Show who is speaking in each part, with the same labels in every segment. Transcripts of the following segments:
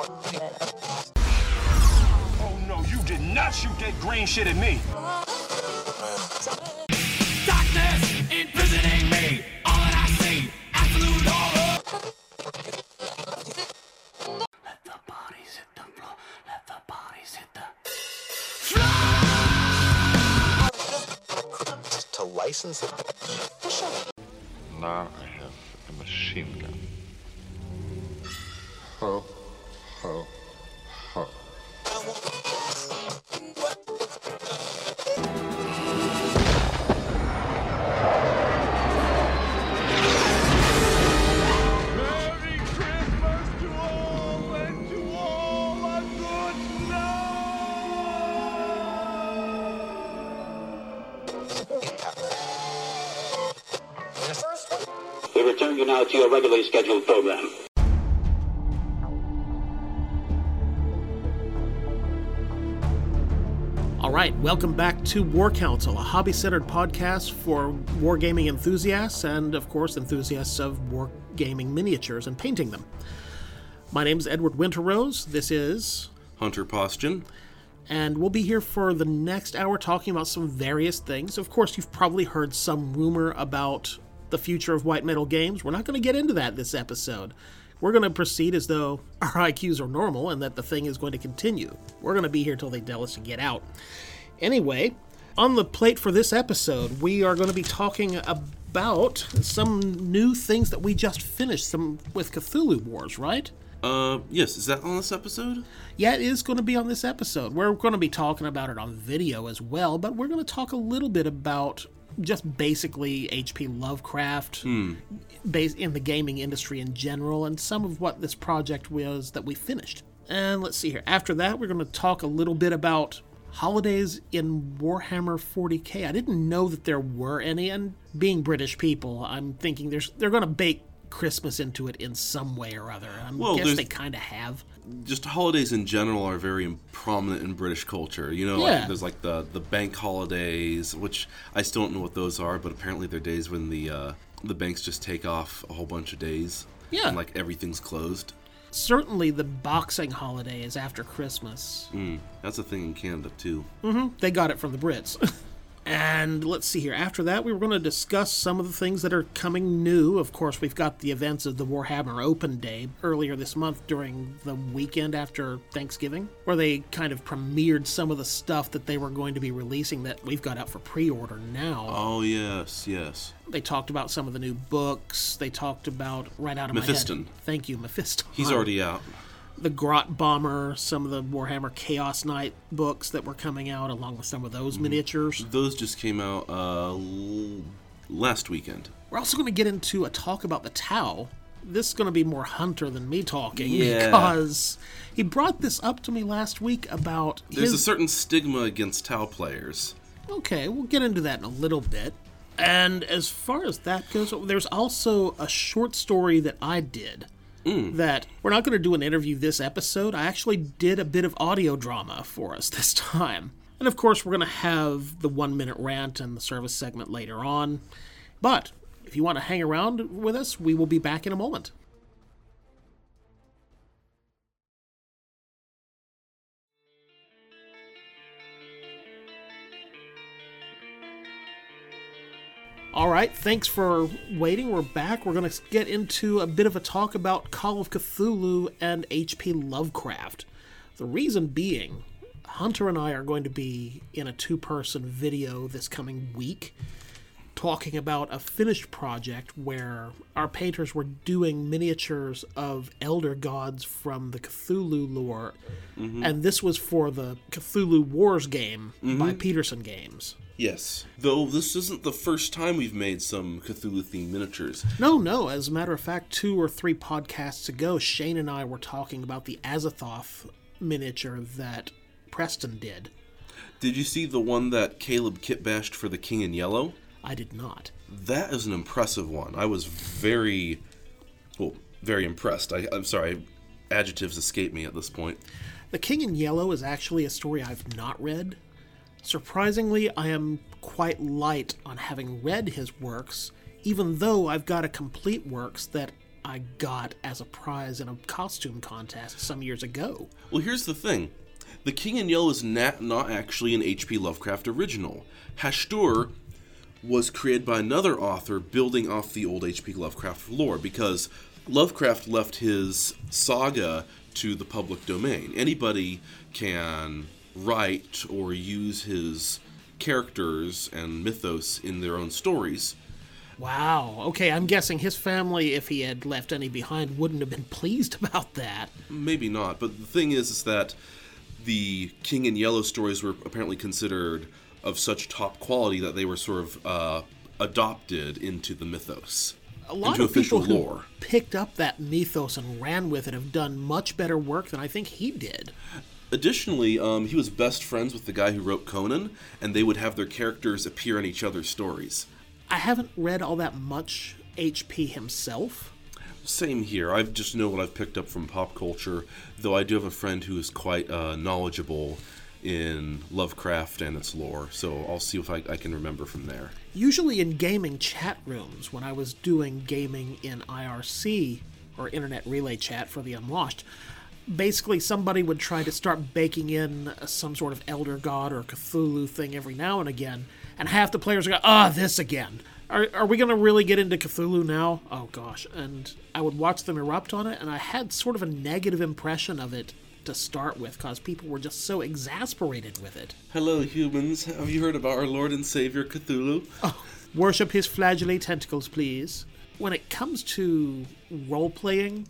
Speaker 1: Oh no, you did not shoot that green shit at me.
Speaker 2: Regularly scheduled program.
Speaker 3: All right, welcome back to War Council, a hobby centered podcast for wargaming enthusiasts and, of course, enthusiasts of wargaming miniatures and painting them. My name is Edward Winterrose. This is,
Speaker 4: Hunter Postion.
Speaker 3: and we'll be here for the next hour talking about some various things. Of course, you've probably heard some rumor about the future of white metal games. We're not going to get into that this episode. We're going to proceed as though our IQs are normal and that the thing is going to continue. We're going to be here till they tell us to get out. Anyway, on the plate for this episode, we are going to be talking about some new things that we just finished some with Cthulhu Wars, right?
Speaker 4: Uh, yes, is that on this episode?
Speaker 3: Yeah, it is going to be on this episode. We're going to be talking about it on video as well, but we're going to talk a little bit about just basically H.P. Lovecraft hmm. bas in the gaming industry in general and some of what this project was that we finished. And let's see here. After that, we're going to talk a little bit about holidays in Warhammer 40K. I didn't know that there were any, and being British people, I'm thinking there's they're going to bake Christmas into it in some way or other. I
Speaker 4: Well,
Speaker 3: guess they kind of have.
Speaker 4: Just holidays in general are very prominent in British culture. You know,
Speaker 3: Yeah.
Speaker 4: like there's like the the bank holidays, which I still don't know what those are, but apparently they're days when the uh, the banks just take off a whole bunch of days.
Speaker 3: Yeah.
Speaker 4: And like everything's closed.
Speaker 3: Certainly, the boxing holiday is after Christmas.
Speaker 4: Mm, that's a thing in Canada too. Mm-hmm.
Speaker 3: They got it from the Brits. and let's see here. After that, we were going to discuss some of the things that are coming new. Of course, we've got the events of the Warhammer Open Day earlier this month during the weekend after Thanksgiving, where they kind of premiered some of the stuff that they were going to be releasing that we've got out for pre order now.
Speaker 4: Oh yes, yes.
Speaker 3: They talked about some of the new books. They talked about, right out of
Speaker 4: Mephiston.
Speaker 3: my head. Thank you, Mephiston.
Speaker 4: He's already out.
Speaker 3: The Grot Bomber, some of the Warhammer Chaos Knight books that were coming out, along with some of those miniatures.
Speaker 4: Those just came out uh, l- last weekend.
Speaker 3: We're also going to get into a talk about the Tau. This is going to be more Hunter than me talking
Speaker 4: Yeah.
Speaker 3: because he brought this up to me last week about
Speaker 4: There's a certain stigma against Tau players.
Speaker 3: okay, we'll get into that in a little bit. And as far as that goes, there's also a short story that I did Mm. that we're not going to do an interview this episode. I actually did a bit of audio drama for us this time. And of course, we're going to have the one minute rant and the service segment later on. But if you want to hang around with us, we will be back in a moment. All right, thanks for waiting. We're back. We're going to get into a bit of a talk about Call of Cthulhu and H.P. Lovecraft. The reason being, Hunter and I are going to be in a two person video this coming week talking about a finished project where our painters were doing miniatures of elder gods from the Cthulhu lore. Mm-hmm. And this was for the Cthulhu Wars game by mm-hmm. Petersen Games.
Speaker 4: Yes. Though this isn't the first time we've made some Cthulhu themed miniatures.
Speaker 3: No, no. As a matter of fact, two or three podcasts ago, Shane and I were talking about the Azathoth miniature that Preston did.
Speaker 4: Did you see the one that Caleb kitbashed for the King in Yellow?
Speaker 3: I did not.
Speaker 4: That is an impressive one. I was very, well, very impressed. I, I'm sorry, adjectives escape me at this point.
Speaker 3: The King in Yellow is actually a story I've not read. Surprisingly, I am quite light on having read his works, even though I've got a complete works that I got as a prize in a costume contest some years ago.
Speaker 4: Well, here's the thing. The King in Yellow is not, not actually an H.P. Lovecraft original. Hastur was created by another author building off the old H.P. Lovecraft lore because Lovecraft left his saga to the public domain. Anybody can write or use his characters and mythos in their own stories.
Speaker 3: Wow. Okay, I'm guessing his family, if he had left any behind, wouldn't have been pleased about that.
Speaker 4: Maybe not, but the thing is, is that the King in Yellow stories were apparently considered of such top quality that they were sort of uh, adopted into the mythos,
Speaker 3: A lot
Speaker 4: into
Speaker 3: of
Speaker 4: official
Speaker 3: people who
Speaker 4: lore.
Speaker 3: picked up that mythos and ran with it have done much better work than I think he did.
Speaker 4: Additionally, um, he was best friends with the guy who wrote Conan, and they would have their characters appear in each other's stories.
Speaker 3: I haven't read all that much HP himself.
Speaker 4: Same here. I just know what I've picked up from pop culture, though I do have a friend who is quite uh, knowledgeable in Lovecraft and its lore, so I'll see if I, I can remember from there.
Speaker 3: Usually in gaming chat rooms, when I was doing gaming in IRC, or Internet Relay Chat for the Unwashed, basically somebody would try to start baking in some sort of Elder God or Cthulhu thing every now and again, and half the players go, ah, this again. Are, are we going to really get into Cthulhu now? Oh gosh. And I would watch them erupt on it, and I had sort of a negative impression of it to start with because people were just so exasperated with it.
Speaker 4: Hello, humans. Have you heard about our Lord and Savior Cthulhu?
Speaker 3: Oh, worship his flagellate tentacles, please. When it comes to role playing,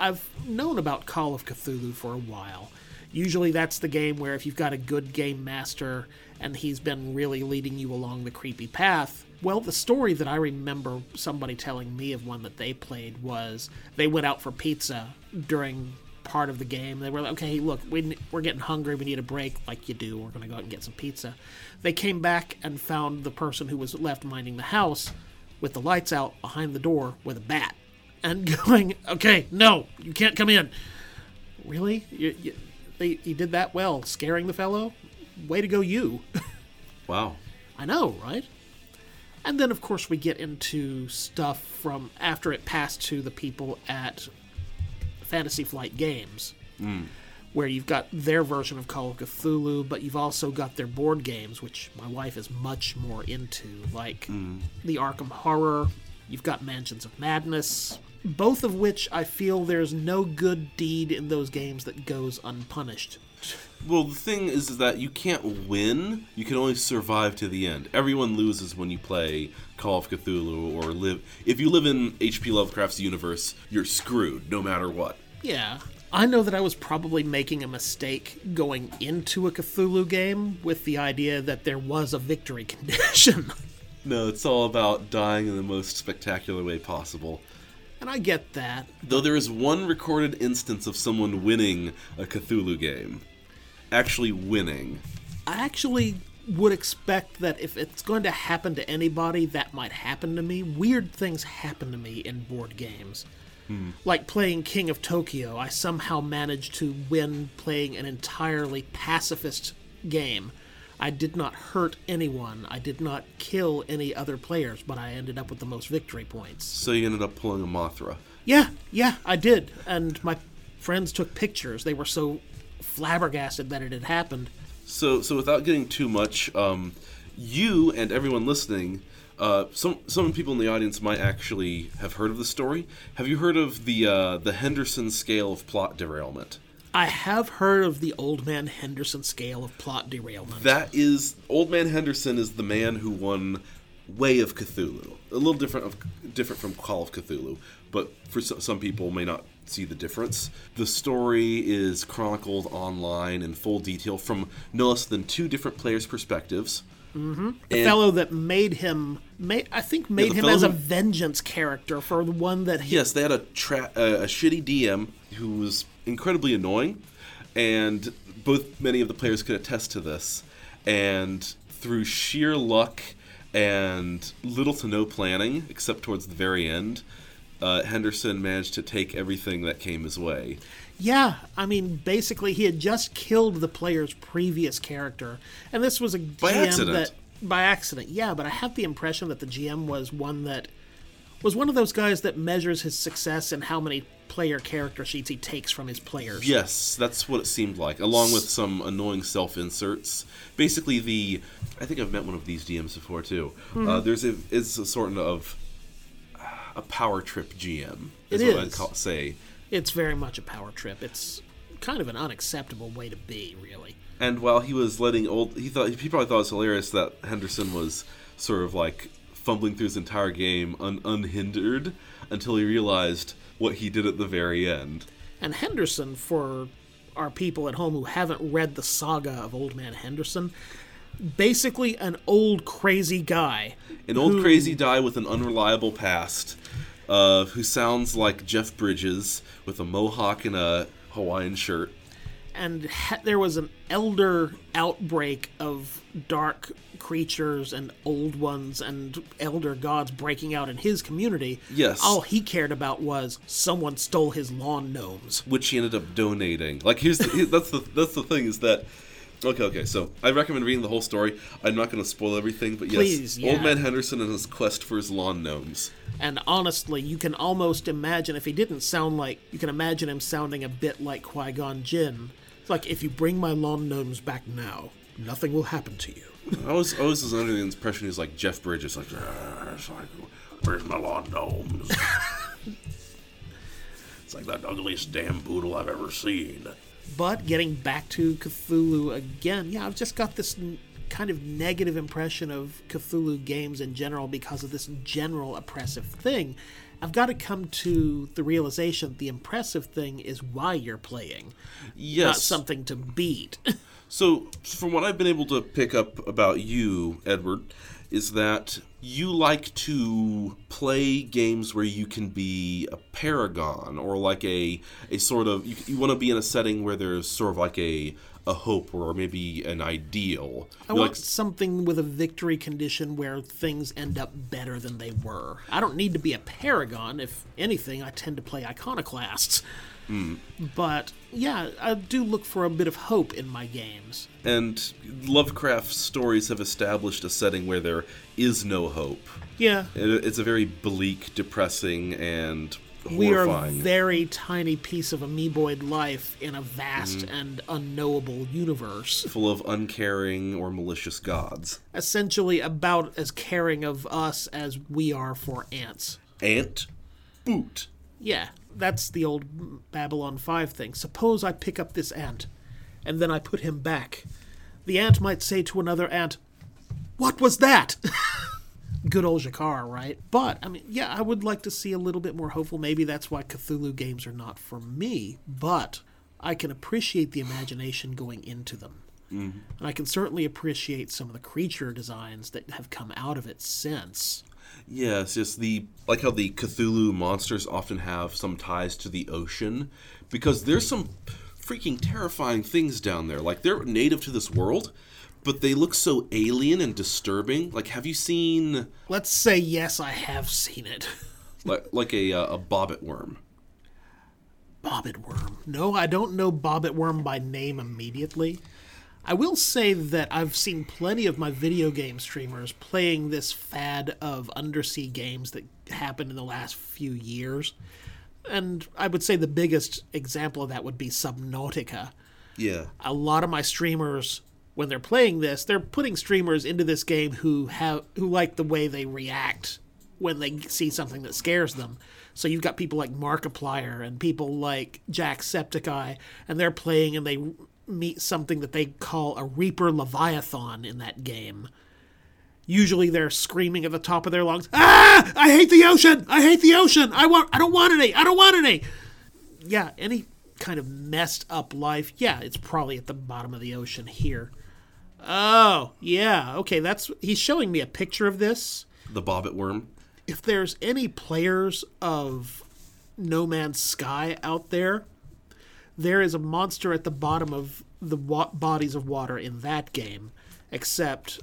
Speaker 3: I've known about Call of Cthulhu for a while. Usually that's the game where if you've got a good game master and he's been really leading you along the creepy path, well, the story that I remember somebody telling me of one that they played was they went out for pizza during part of the game. They were like, okay, look, we, we're getting hungry. We need a break, like you do. We're going to go out and get some pizza. They came back and found the person who was left minding the house with the lights out behind the door with a bat and going, okay, no, you can't come in. Really? You, you, they, you did that well, scaring the fellow? Way to go, you.
Speaker 4: Wow.
Speaker 3: I know, right? And then, of course, we get into stuff from after it passed to the people at Fantasy Flight Games, where you've got their version of Call of Cthulhu, but you've also got their board games, which my wife is much more into, like the Arkham Horror. You've got Mansions of Madness, both of which I feel there's no good deed in those games that goes unpunished.
Speaker 4: Well, the thing is, is that you can't win. You can only survive to the end. Everyone loses when you play Call of Cthulhu or live. If you live in H.P. Lovecraft's universe, you're screwed no matter what.
Speaker 3: Yeah. I know that I was probably making a mistake going into a Cthulhu game with the idea that there was a victory condition.
Speaker 4: No, it's all about dying in the most spectacular way possible.
Speaker 3: and I get that.
Speaker 4: Though there is one recorded instance of someone winning a Cthulhu game. Actually winning.
Speaker 3: I actually would expect that if it's going to happen to anybody, that might happen to me. Weird things happen to me in board games. Hmm. Like playing King of Tokyo, I somehow managed to win playing an entirely pacifist game. I did not hurt anyone. I did not kill any other players, but I ended up with the most victory points.
Speaker 4: So you ended up pulling a Mothra.
Speaker 3: Yeah, yeah, I did. And my friends took pictures. They were so flabbergasted that it had happened.
Speaker 4: So, so without getting too much, um, you and everyone listening, uh, some some people in the audience might actually have heard of the story. Have you heard of the uh, the Henderson scale of plot derailment?
Speaker 3: I have heard of the Old Man Henderson scale of plot derailment.
Speaker 4: That is Old Man Henderson is the man who won Way of Cthulhu. A little different of different from Call of Cthulhu, but for so, some people may not see the difference. The story is chronicled online in full detail from no less than two different players' perspectives. Mm-hmm.
Speaker 3: the fellow that made him, made, I think, made
Speaker 4: the
Speaker 3: him as a vengeance character for the one that he.
Speaker 4: Yes, they had a tra- uh, a shitty DM who was incredibly annoying, and both many of the players could attest to this. And through sheer luck and little to no planning, except towards the very end, uh, Henderson managed to take everything that came his way.
Speaker 3: Yeah, I mean, basically, he had just killed the player's previous character, and this was a GM
Speaker 4: accident.
Speaker 3: that by accident. Yeah, but I have the impression that the GM was one that was one of those guys that measures his success in how many player character sheets he takes from his players.
Speaker 4: Yes, that's what it seemed like, along with some annoying self inserts. Basically, the I think I've met one of these DMs before too.
Speaker 3: Hmm.
Speaker 4: Uh, there's a it's a sort of a power trip GM.
Speaker 3: It
Speaker 4: what I'd call, say.
Speaker 3: It's very much a power trip. It's kind of an unacceptable way to be, really.
Speaker 4: And while he was letting old, he thought he probably thought it was hilarious that Henderson was sort of like fumbling through his entire game un, unhindered until he realized what he did at the very end.
Speaker 3: And Henderson, for our people at home who haven't read the saga of Old Man Henderson, basically an old crazy guy.
Speaker 4: An old
Speaker 3: who-
Speaker 4: crazy guy with an unreliable past, uh, who sounds like Jeff Bridges with a mohawk and a Hawaiian shirt.
Speaker 3: and ha- there was an elder outbreak of dark creatures and old ones and elder gods breaking out in his community.
Speaker 4: Yes.
Speaker 3: All he cared about was someone stole his lawn gnomes.
Speaker 4: which he ended up donating. Like here's the, that's the that's the thing is that okay okay so I recommend reading the whole story. I'm not going to spoil everything, but yes,
Speaker 3: Please, yeah.
Speaker 4: Old Man Henderson and his quest for his lawn gnomes.
Speaker 3: And honestly, you can almost imagine if he didn't sound like you can imagine him sounding a bit like Qui Gon Jinn. It's like if you bring my lawn gnomes back now, nothing will happen to you.
Speaker 4: I was I was under the impression he's like Jeff Bridges, like, "Ah, like where's my lawn gnomes? it's like that ugliest damn poodle I've ever seen.
Speaker 3: But getting back to Cthulhu again, yeah, I've just got this n- kind of negative impression of Cthulhu games in general because of this general oppressive thing. I've got to come to the realization the impressive thing is why you're playing, not something to beat.
Speaker 4: So, from what I've been able to pick up about you, Edward, is that you like to play games where you can be a paragon or like a a sort of you, you want to be in a setting where there's sort of like a a hope or maybe an ideal.
Speaker 3: I
Speaker 4: You
Speaker 3: want
Speaker 4: like
Speaker 3: something with a victory condition where things end up better than they were. I don't need to be a paragon. If anything, I tend to play iconoclasts. But yeah, I do look for a bit of hope in my games.
Speaker 4: and Lovecraft stories have established a setting where there is no hope.
Speaker 3: Yeah,
Speaker 4: It's a very bleak, depressing, and horrifying.
Speaker 3: we are a very tiny piece of amoeboid life in a vast mm. and unknowable universe.
Speaker 4: full of uncaring or malicious gods.
Speaker 3: Essentially, about as caring of us as we are for ants.
Speaker 4: Ant boot.
Speaker 3: Yeah, that's the old Babylon 5 thing. Suppose I pick up this ant, and then I put him back. The ant might say to another ant, What was that? Good old G'Kar, right? But, I mean, yeah, I would like to see a little bit more hopeful. Maybe that's why Cthulhu games are not for me, but I can appreciate the imagination going into them. Mm-hmm. And I can certainly appreciate some of the creature designs that have come out of it since.
Speaker 4: Yeah, it's just the like how the Cthulhu monsters often have some ties to the ocean because there's some freaking terrifying things down there. Like they're native to this world, but they look so alien and disturbing. Like have you seen
Speaker 3: Let's say, yes, I have seen it.
Speaker 4: like like a uh, a bobbit worm?
Speaker 3: Bobbit Worm. No, I don't know Bobbit Worm by name immediately. I will say that I've seen plenty of my video game streamers playing this fad of undersea games that happened in the last few years. And I would say the biggest example of that would be Subnautica.
Speaker 4: Yeah.
Speaker 3: A lot of my streamers when they're playing this, they're putting streamers into this game who have who like the way they react when they see something that scares them. So you've got people like Markiplier and people like Jacksepticeye, and they're playing and they meet something that they call a Reaper Leviathan in that game. Usually they're screaming at the top of their lungs, "Ah! I hate the ocean! I hate the ocean! I want I don't want any! I don't want any!" Yeah, any kind of messed up life, yeah, it's probably at the bottom of the ocean here. Oh, yeah. Okay, that's he's showing me a picture of this
Speaker 4: The bobbit worm.
Speaker 3: if there's any players of No Man's Sky out there, there is a monster at the bottom of the wa- bodies of water in that game, except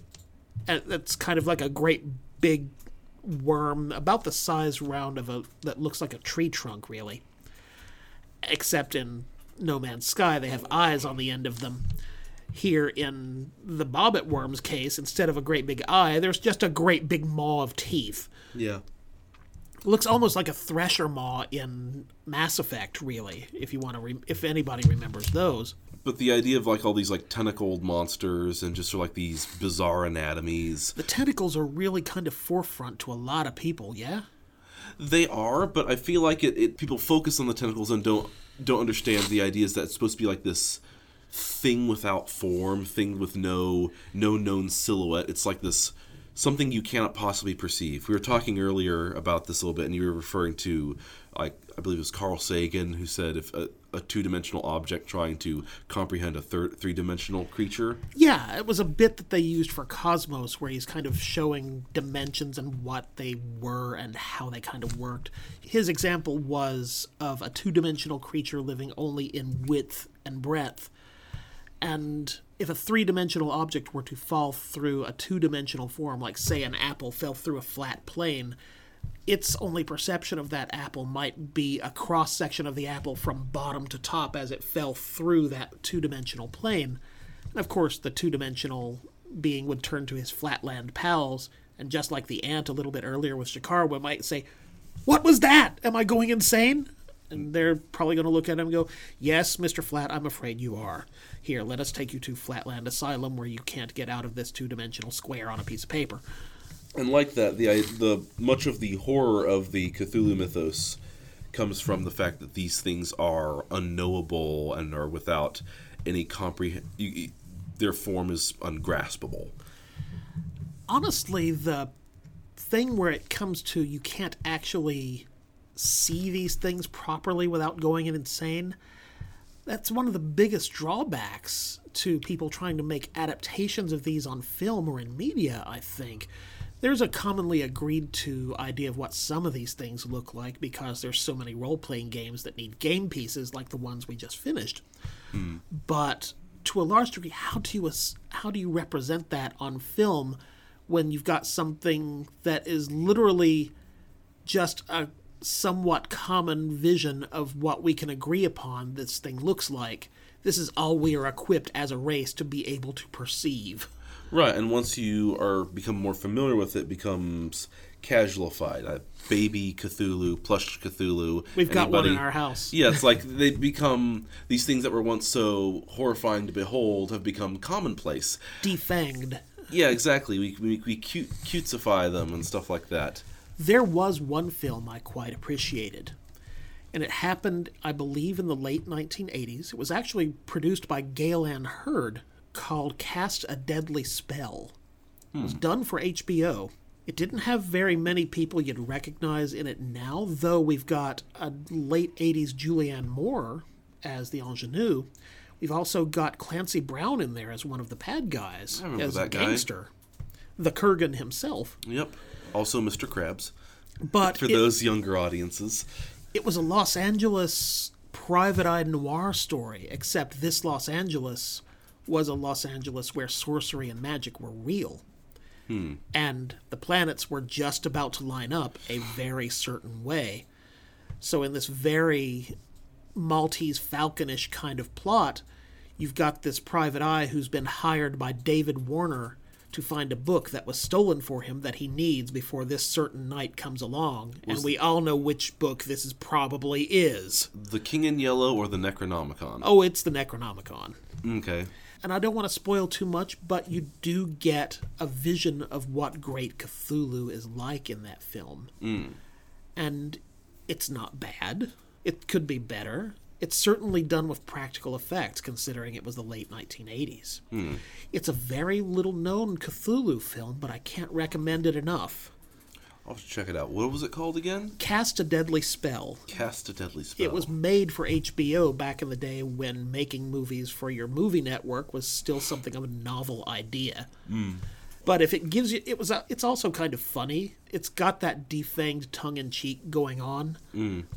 Speaker 3: uh, it's kind of like a great big worm about the size round of a that looks like a tree trunk really. Except in No Man's Sky they have eyes on the end of them. Here in the bobbit worm's case, instead of a great big eye, there's just a great big maw of teeth.
Speaker 4: Yeah.
Speaker 3: Looks almost like a thresher maw in Mass Effect, really. If you want to, re- if anybody remembers those.
Speaker 4: But the idea of like all these like tentacled monsters and just sort of like these bizarre anatomies,
Speaker 3: The tentacles are really kind of forefront to a lot of people. Yeah.
Speaker 4: they are. But I feel like it, it people focus on the tentacles and don't don't understand the ideas that it's supposed to be like this thing without form, thing with no no known silhouette. It's like this something you cannot possibly perceive. We were talking earlier about this a little bit, and you were referring to like I believe it was Carl Sagan who said if a, a two dimensional object trying to comprehend a third three dimensional creature.
Speaker 3: Yeah, it was a bit that they used for Cosmos where he's kind of showing dimensions and what they were and how they kind of worked. His example was of a two dimensional creature living only in width and breadth. And if a three dimensional object were to fall through a two dimensional form, like say an apple fell through a flat plane, its only perception of that apple might be a cross section of the apple from bottom to top as it fell through that two dimensional plane. And of course, the two dimensional being would turn to his flatland pals, and just like the ant a little bit earlier with Shikarawa, might say, What was that? Am I going insane? And they're probably going to look at him and go, Yes, Mr. Flat, I'm afraid you are. Here, let us take you to Flatland Asylum where you can't get out of this two dimensional square on a piece of paper.
Speaker 4: And like that, the the much of the horror of the Cthulhu mythos comes from the fact that these things are unknowable and are without any comprehend. Their form is ungraspable.
Speaker 3: honestly, the thing where it comes to you can't actually see these things properly without going insane, that's one of the biggest drawbacks to people trying to make adaptations of these on film or in media, I think. There's a commonly agreed to idea of what some of these things look like because there's so many role playing games that need game pieces like the ones we just finished hmm. but to a large degree, how do you how do you represent that on film when you've got something that is literally just a somewhat common vision of what we can agree upon this thing looks like? This is all we are equipped as a race to be able to perceive.
Speaker 4: Right, and once you are become more familiar with it, becomes casualified. Uh, baby Cthulhu, plush Cthulhu.
Speaker 3: We've got one in our house.
Speaker 4: Yeah, it's like they become these things that were once so horrifying to behold have become commonplace.
Speaker 3: Defanged.
Speaker 4: Yeah, exactly. We we, we cute, cutesify them and stuff like that.
Speaker 3: There was one film I quite appreciated. And it happened, I believe, in the late 1980s. It was actually produced by Gale Anne Hurd called Cast a Deadly Spell. It was done for HBO. It didn't have very many people you'd recognize in it now, though we've got a late 80s Julianne Moore as the ingenue. We've also got Clancy Brown in there as one of the pad guys, as a
Speaker 4: guy.
Speaker 3: gangster. The Kurgan himself.
Speaker 4: Yep. Also, Mr. Krabs
Speaker 3: But
Speaker 4: for
Speaker 3: it-
Speaker 4: those younger audiences.
Speaker 3: it was a Los Angeles private eye noir story, except this Los Angeles was a Los Angeles where sorcery and magic were real. Hmm. And the planets were just about to line up a very certain way. So, in this very Maltese Falconish kind of plot, you've got this private eye who's been hired by David Warner to find a book that was stolen for him that he needs before this certain night comes along. and we all know which book this is probably is.
Speaker 4: The King in Yellow or the Necronomicon?
Speaker 3: Oh, it's the Necronomicon.
Speaker 4: Okay.
Speaker 3: And I don't want to spoil too much, but you do get a vision of what Great Cthulhu is like in that film. Hmm. And it's not bad. It could be better. It's certainly done with practical effects, considering it was the late 1980s. Hmm. It's a very little known Cthulhu film, but I can't recommend it enough.
Speaker 4: I'll have to check it out. What was it called again?
Speaker 3: Cast a Deadly Spell.
Speaker 4: Cast a Deadly Spell.
Speaker 3: It was made for HBO back in the day when making movies for your movie network was still something of a novel idea. Hmm. But if it gives you, it was. A, it's also kind of funny. It's got that defanged tongue in cheek going on,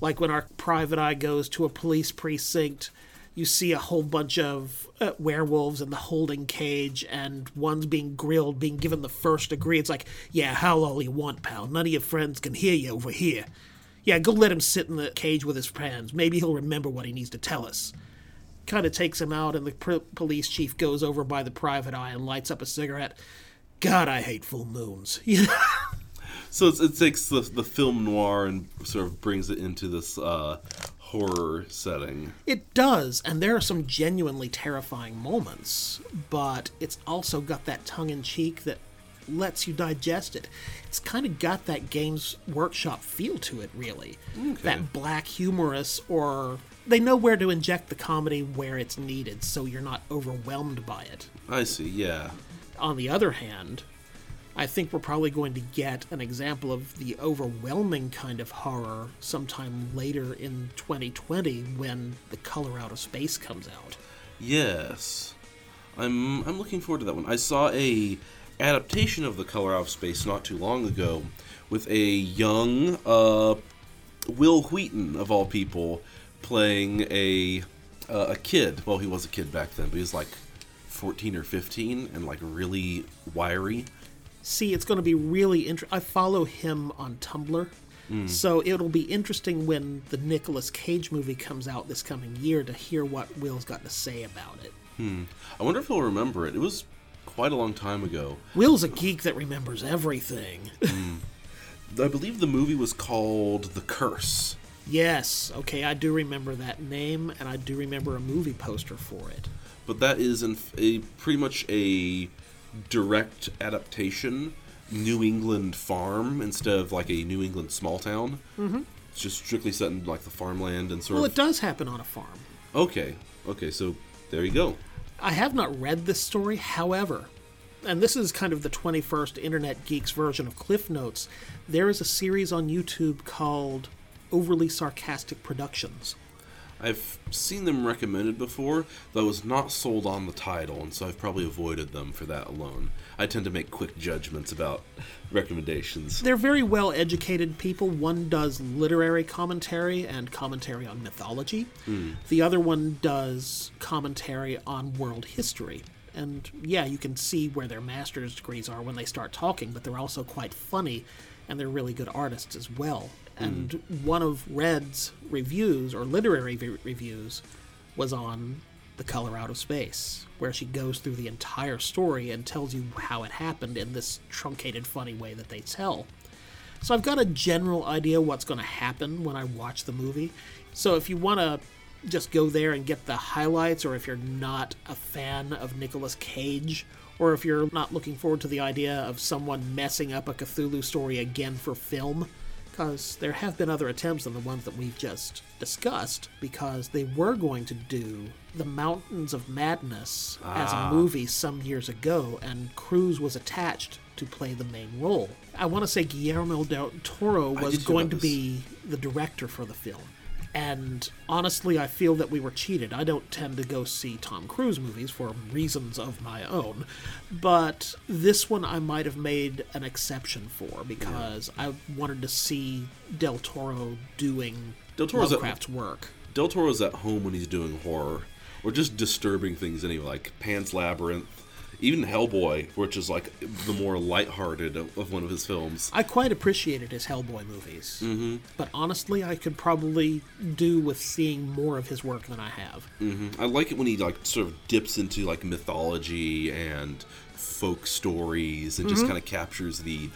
Speaker 3: like when our private eye goes to a police precinct. You see a whole bunch of uh, werewolves in the holding cage, and one's being grilled, being given the first degree. It's like, yeah, howl all you want, pal. None of your friends can hear you over here. Yeah, go let him sit in the cage with his friends. Maybe he'll remember what he needs to tell us. Kind of takes him out, and the pr- police chief goes over by the private eye and lights up a cigarette. God, I hate full moons.
Speaker 4: So it's, it takes the, the film noir and sort of brings it into this uh, horror setting.
Speaker 3: It does, and there are some genuinely terrifying moments, but it's also got that tongue in cheek that lets you digest it. It's kind of got that Games Workshop feel to it, really. That black humorous, or they know where to inject the comedy where it's needed, so you're not overwhelmed by it.
Speaker 4: I see, yeah.
Speaker 3: On the other hand, I think we're probably going to get an example of the overwhelming kind of horror sometime later in 2020 when The Color Out of Space comes out.
Speaker 4: Yes. I'm I'm looking forward to that one. I saw a adaptation of The Color Out of Space not too long ago with a young uh, Wil Wheaton of all people playing a uh, a kid. Well, he was a kid back then, but he was like 14 or 15 and like really wiry.
Speaker 3: See, it's going to be really interesting. I follow him on Tumblr. Hmm. So it'll be interesting when the Nicolas Cage movie comes out this coming year to hear what Wil's got to say about it. Hmm.
Speaker 4: I wonder if he'll remember it. It was quite a long time ago.
Speaker 3: Wil's a geek that remembers everything. Hmm.
Speaker 4: I believe the movie was called The Curse.
Speaker 3: yes, okay, I do remember that name, and I do remember a movie poster for it.
Speaker 4: But that is in a pretty much a direct adaptation New England farm instead of like a New England small town. Mm-hmm. It's just strictly set in like the farmland and sort
Speaker 3: Well,
Speaker 4: of.
Speaker 3: Well, it does happen on a farm.
Speaker 4: Okay, okay, so there you go.
Speaker 3: I have not read this story, however, and this is kind of the 21st Internet Geeks version of Cliff Notes, there is a series on YouTube called Overly Sarcastic Productions.
Speaker 4: I've seen them recommended before, though I was not sold on the title, and so I've probably avoided them for that alone. I tend to make quick judgments about recommendations.
Speaker 3: They're very well educated people. One does literary commentary and commentary on mythology, hmm. the other one does commentary on world history. And yeah, you can see where their master's degrees are when they start talking, but they're also quite funny and they're really good artists as well. And hmm. one of Red's reviews, or literary re- reviews, was on The Color Out of Space, where she goes through the entire story and tells you how it happened in this truncated, funny way that they tell. So I've got a general idea what's going to happen when I watch the movie. So if you want to just go there and get the highlights, or if you're not a fan of Nicolas Cage, or if you're not looking forward to the idea of someone messing up a Cthulhu story again for film, because there have been other attempts than the ones that we've just discussed, because they were going to do The Mountains of Madness as a movie some years ago, and Cruise was attached to play the main role. I want to say Guillermo del Toro was going to be the director for the film. And honestly, I feel that we were cheated. I don't tend to go see Tom Cruise movies for reasons of my own, but this one I might have made an exception for because I wanted to see Del Toro doing
Speaker 4: Del Toro's
Speaker 3: Lovecraft's work.
Speaker 4: Del Toro's at home when he's doing horror, or just disturbing things anyway, like Pan's Labyrinth, even Hellboy, which is like the more lighthearted of, of one of his films.
Speaker 3: I quite appreciated his Hellboy movies, mm-hmm. but honestly, I could probably do with seeing more of his work than I have.
Speaker 4: I like it when he like sort of dips into like mythology and folk stories and just kind of captures the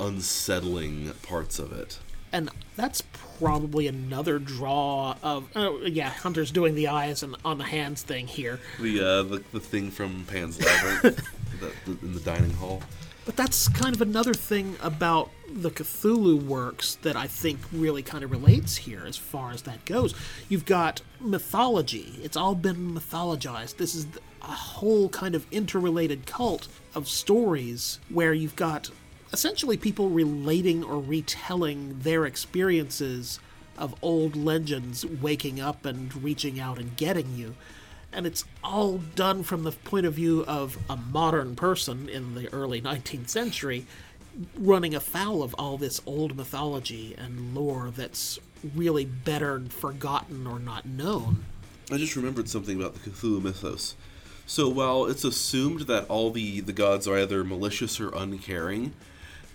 Speaker 4: unsettling parts of it.
Speaker 3: And that's probably another draw of oh yeah hunter's doing the eyes and on the hands thing here.
Speaker 4: The uh, the, the thing from Pan's Labyrinth the, the, in the dining hall.
Speaker 3: but that's kind of another thing about the cthulhu works that i think really kind of relates here as far as that goes. You've got mythology. It's all been mythologized. This is a whole kind of interrelated cult of stories where you've got essentially people relating or retelling their experiences of old legends waking up and reaching out and getting you. And it's all done from the point of view of a modern person in the early 19th century running afoul of all this old mythology and lore that's really better forgotten or not known.
Speaker 4: I just remembered something about the Cthulhu mythos. So while it's assumed that all the, the gods are either malicious or uncaring,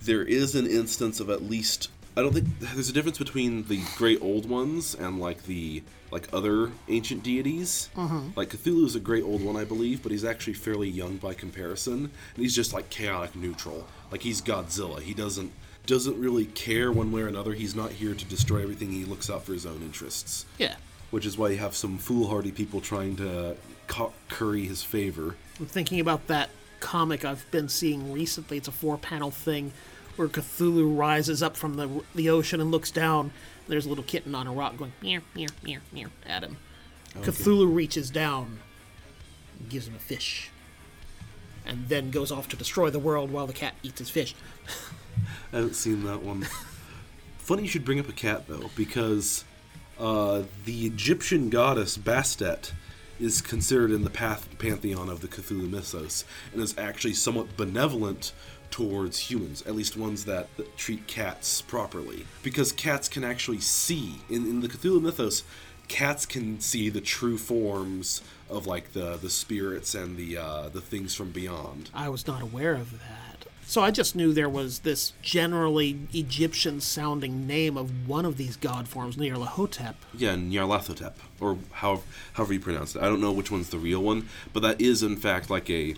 Speaker 4: there is an instance of at least I don't think there's a difference between the great old ones and like the like other ancient deities. Mm-hmm. Like Cthulhu is a great old one, I believe, but he's actually fairly young by comparison, and he's just like chaotic neutral. Like he's Godzilla. He doesn't doesn't really care one way or another. He's not here to destroy everything. He looks out for his own interests,
Speaker 3: Yeah.
Speaker 4: which is why you have some foolhardy people trying to cu- curry his favor.
Speaker 3: I'm thinking about that comic I've been seeing recently. It's a four panel thing where Cthulhu rises up from the the ocean and looks down. There's a little kitten on a rock going meow meow meow meow at him. Cthulhu reaches down, and gives him a fish, and then goes off to destroy the world while the cat eats his fish.
Speaker 4: I haven't seen that one. Funny you should bring up a cat though, because uh, the Egyptian goddess Bastet is considered in the path- pantheon of the Cthulhu mythos, and is actually somewhat benevolent towards humans, at least ones that, that treat cats properly, because cats can actually see in, in the Cthulhu mythos. Cats can see the true forms of like the the spirits and the uh, the things from beyond.
Speaker 3: I was not aware of that. So I just knew there was this generally Egyptian sounding name of one of these god forms, Nyarlathotep.
Speaker 4: Yeah, Nyarlathotep, or how, however you pronounce it. I don't know which one's the real one, but that is in fact like a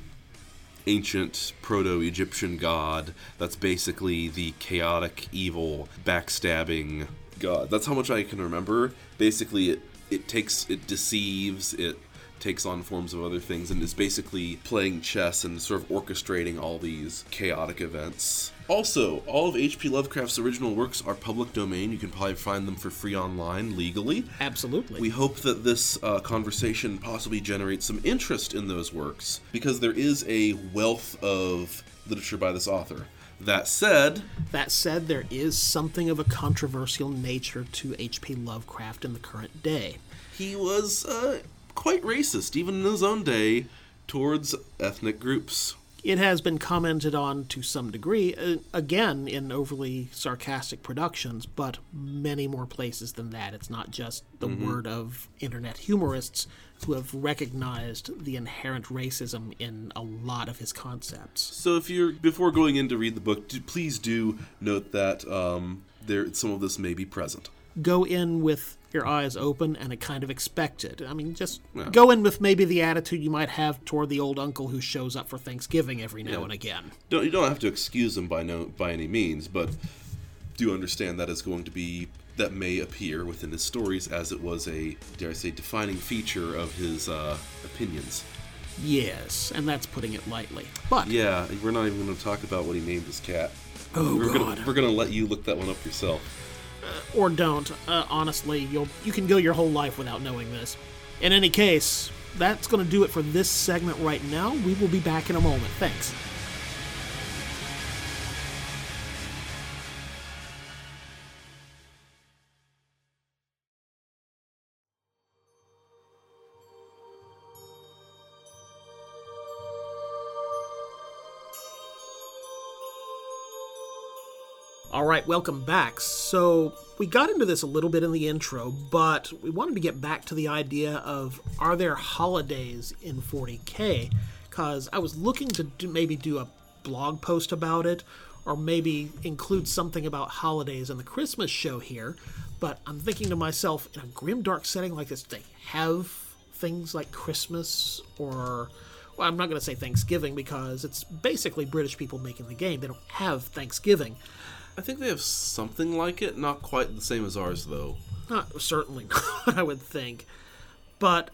Speaker 4: ancient proto-Egyptian god. That's basically the chaotic, evil, backstabbing god. That's how much I can remember. Basically, it it takes it deceives it takes on forms of other things and is basically playing chess and sort of orchestrating all these chaotic events. Also, all of H.P. Lovecraft's original works are public domain. You can probably find them for free online legally.
Speaker 3: Absolutely.
Speaker 4: We hope that this uh, conversation possibly generates some interest in those works because there is a wealth of literature by this author. That said,
Speaker 3: That said, there is something of a controversial nature to H.P. Lovecraft in the current day.
Speaker 4: he was uh, quite racist, even in his own day, towards ethnic groups.
Speaker 3: It has been commented on to some degree, uh, again in overly sarcastic productions, but many more places than that. It's not just the word of internet humorists who have recognized the inherent racism in a lot of his concepts.
Speaker 4: So, if you're before going in to read the book, do, please do note that um, there some of this may be present.
Speaker 3: Go in with your eyes open and a kind of expected. I mean, just go in with maybe the attitude you might have toward the old uncle who shows up for Thanksgiving every now and again.
Speaker 4: Don't you don't have to excuse him by no by any means, but do understand that is going to be that may appear within his stories as it was a dare I say defining feature of his uh, opinions.
Speaker 3: Yes, and that's putting it lightly. But
Speaker 4: Yeah, we're not even going to talk about what he named his cat.
Speaker 3: Oh,
Speaker 4: we're
Speaker 3: God.
Speaker 4: Gonna, we're gonna let you look that one up yourself.
Speaker 3: Or don't. Uh, honestly, you'll you can go your whole life without knowing this. In any case, that's going to do it for this segment right now. We will be back in a moment. Thanks. All right, welcome back. So, we got into this a little bit in the intro, but we wanted to get back to the idea of are there holidays in 40K? Because I was looking to do, maybe do a blog post about it, or maybe include something about holidays in the Christmas show here. But I'm thinking to myself, in a grim, dark setting like this, do they have things like Christmas or well, I'm not going to say Thanksgiving because it's basically British people making the game. They don't have Thanksgiving.
Speaker 4: I think they have something like it, not quite the same as ours though.
Speaker 3: Not certainly not, I would think. But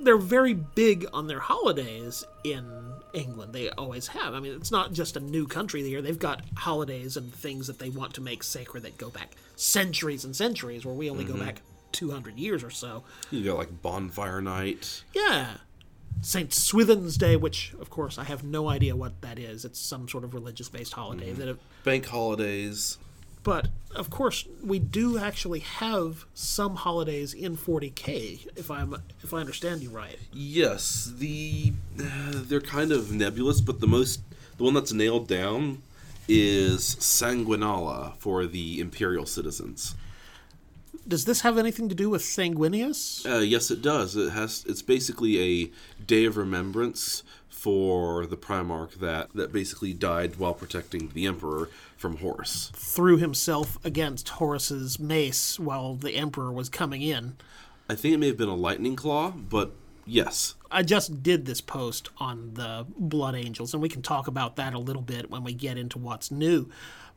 Speaker 3: they're very big on their holidays in England. They always have. I mean, it's not just a new country here. They've got holidays and things that they want to make sacred that go back centuries and centuries, where we only go mm-hmm. back 200 years or so.
Speaker 4: You got like bonfire night.
Speaker 3: Yeah. St. Swithin's Day, which, of course, I have no idea what that is. It's some sort of religious based holiday that have
Speaker 4: bank holidays.
Speaker 3: But of course, we do actually have some holidays in 40k, if I'm if I understand you right.
Speaker 4: Yes, the uh, they're kind of nebulous, but the most the one that's nailed down is Sanguinala for the imperial citizens.
Speaker 3: Does this have anything to do with Sanguinius?
Speaker 4: Uh, yes, it does. It has. It's basically a day of remembrance for the Primarch that that basically died while protecting the Emperor from Horus.
Speaker 3: Threw himself against Horus's mace while the Emperor was coming in.
Speaker 4: I think it may have been a lightning claw, but yes,
Speaker 3: I just did this post on the Blood Angels, and we can talk about that a little bit when we get into what's new.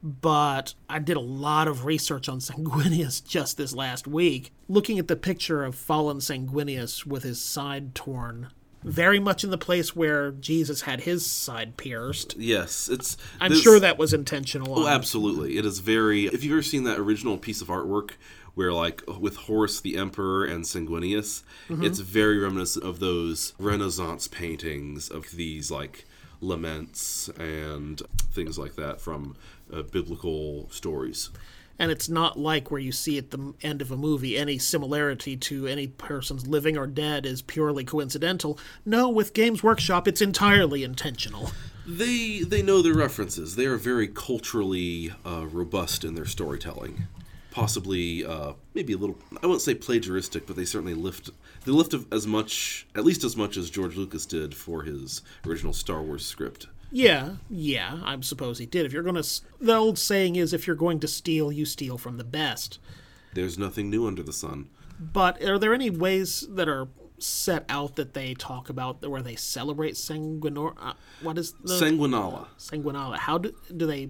Speaker 3: But I did a lot of research on Sanguinius just this last week, looking at the picture of fallen Sanguinius with his side torn, very much in the place where Jesus had his side pierced.
Speaker 4: Yes, it's.
Speaker 3: I'm
Speaker 4: this-
Speaker 3: sure that was intentional.
Speaker 4: Oh, absolutely. It is very. If you've ever seen that original piece of artwork where, like, with Horus the Emperor and Sanguinius, mm-hmm. it's very reminiscent of those Renaissance paintings of these, like, laments and things like that from uh, biblical stories.
Speaker 3: and it's not like where you see at the end of a movie any similarity to any person's living or dead is purely coincidental. No, with Games Workshop, it's entirely intentional.
Speaker 4: They they know their references. They are very culturally uh, robust in their storytelling. Possibly, uh, maybe a little. I won't say plagiaristic, but they certainly lift. They lift as much, at least as much as George Lucas did for his original Star Wars script.
Speaker 3: Yeah, yeah, I suppose he did. If you're gonna, the old saying is, if you're going to steal, you steal from the best.
Speaker 4: There's nothing new under the sun.
Speaker 3: But are there any ways that are set out that they talk about where they celebrate Sanguinor? Uh, what is the
Speaker 4: Sanguinala.
Speaker 3: Sanguinala? How do do they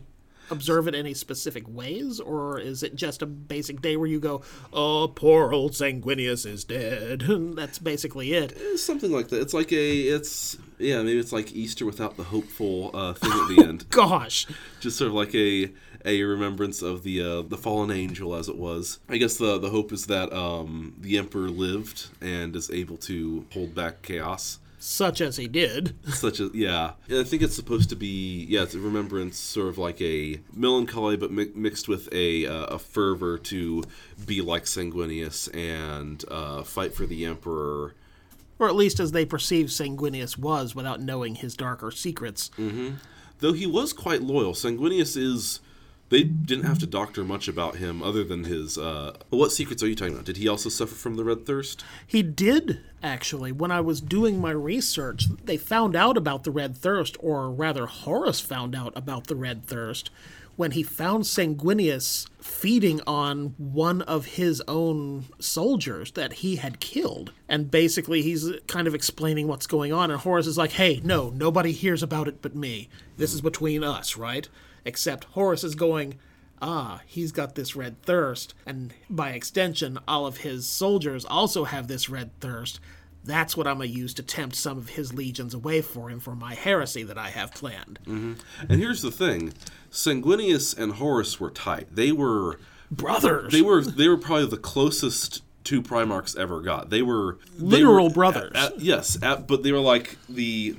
Speaker 3: observe it in any specific ways, or is it just a basic day where you go, "Oh, poor old Sanguinius is dead"? That's basically it.
Speaker 4: It's something like that. It's like a. It's yeah. Maybe it's like Easter without the hopeful uh, thing at the end.
Speaker 3: Gosh,
Speaker 4: just sort of like a a remembrance of the uh, the fallen angel as it was. I guess the the hope is that um, the emperor lived and is able to hold back chaos.
Speaker 3: such as he did.
Speaker 4: Such as yeah, I think it's supposed to be yeah, it's a remembrance, sort of like a melancholy, but mi- mixed with a uh, a fervor to be like Sanguinius and uh, fight for the emperor.
Speaker 3: Or at least as they perceived Sanguinius was without knowing his darker secrets. Mm-hmm.
Speaker 4: Though he was quite loyal, Sanguinius is. They didn't have to doctor much about him other than his. Uh, what secrets are you talking about? Did he also suffer from the red thirst?
Speaker 3: He did, actually. When I was doing my research, they found out about the Red Thirst, or rather, Horus found out about the Red Thirst when he found Sanguinius feeding on one of his own soldiers that he had killed. And basically, he's kind of explaining what's going on, and Horus is like, hey, no, nobody hears about it but me. This is between us, right? Except Horus is going, ah, he's got this red thirst, and by extension, all of his soldiers also have this red thirst. That's what I'm gonna use to tempt some of his legions away for him for my heresy that I have planned.
Speaker 4: And here's the thing: Sanguinius and Horus were tight. They were
Speaker 3: Brothers!
Speaker 4: they were they were probably the closest two Primarchs ever got. They were they
Speaker 3: Literal
Speaker 4: were-
Speaker 3: brothers.
Speaker 4: at- at- yes, at, but they were like the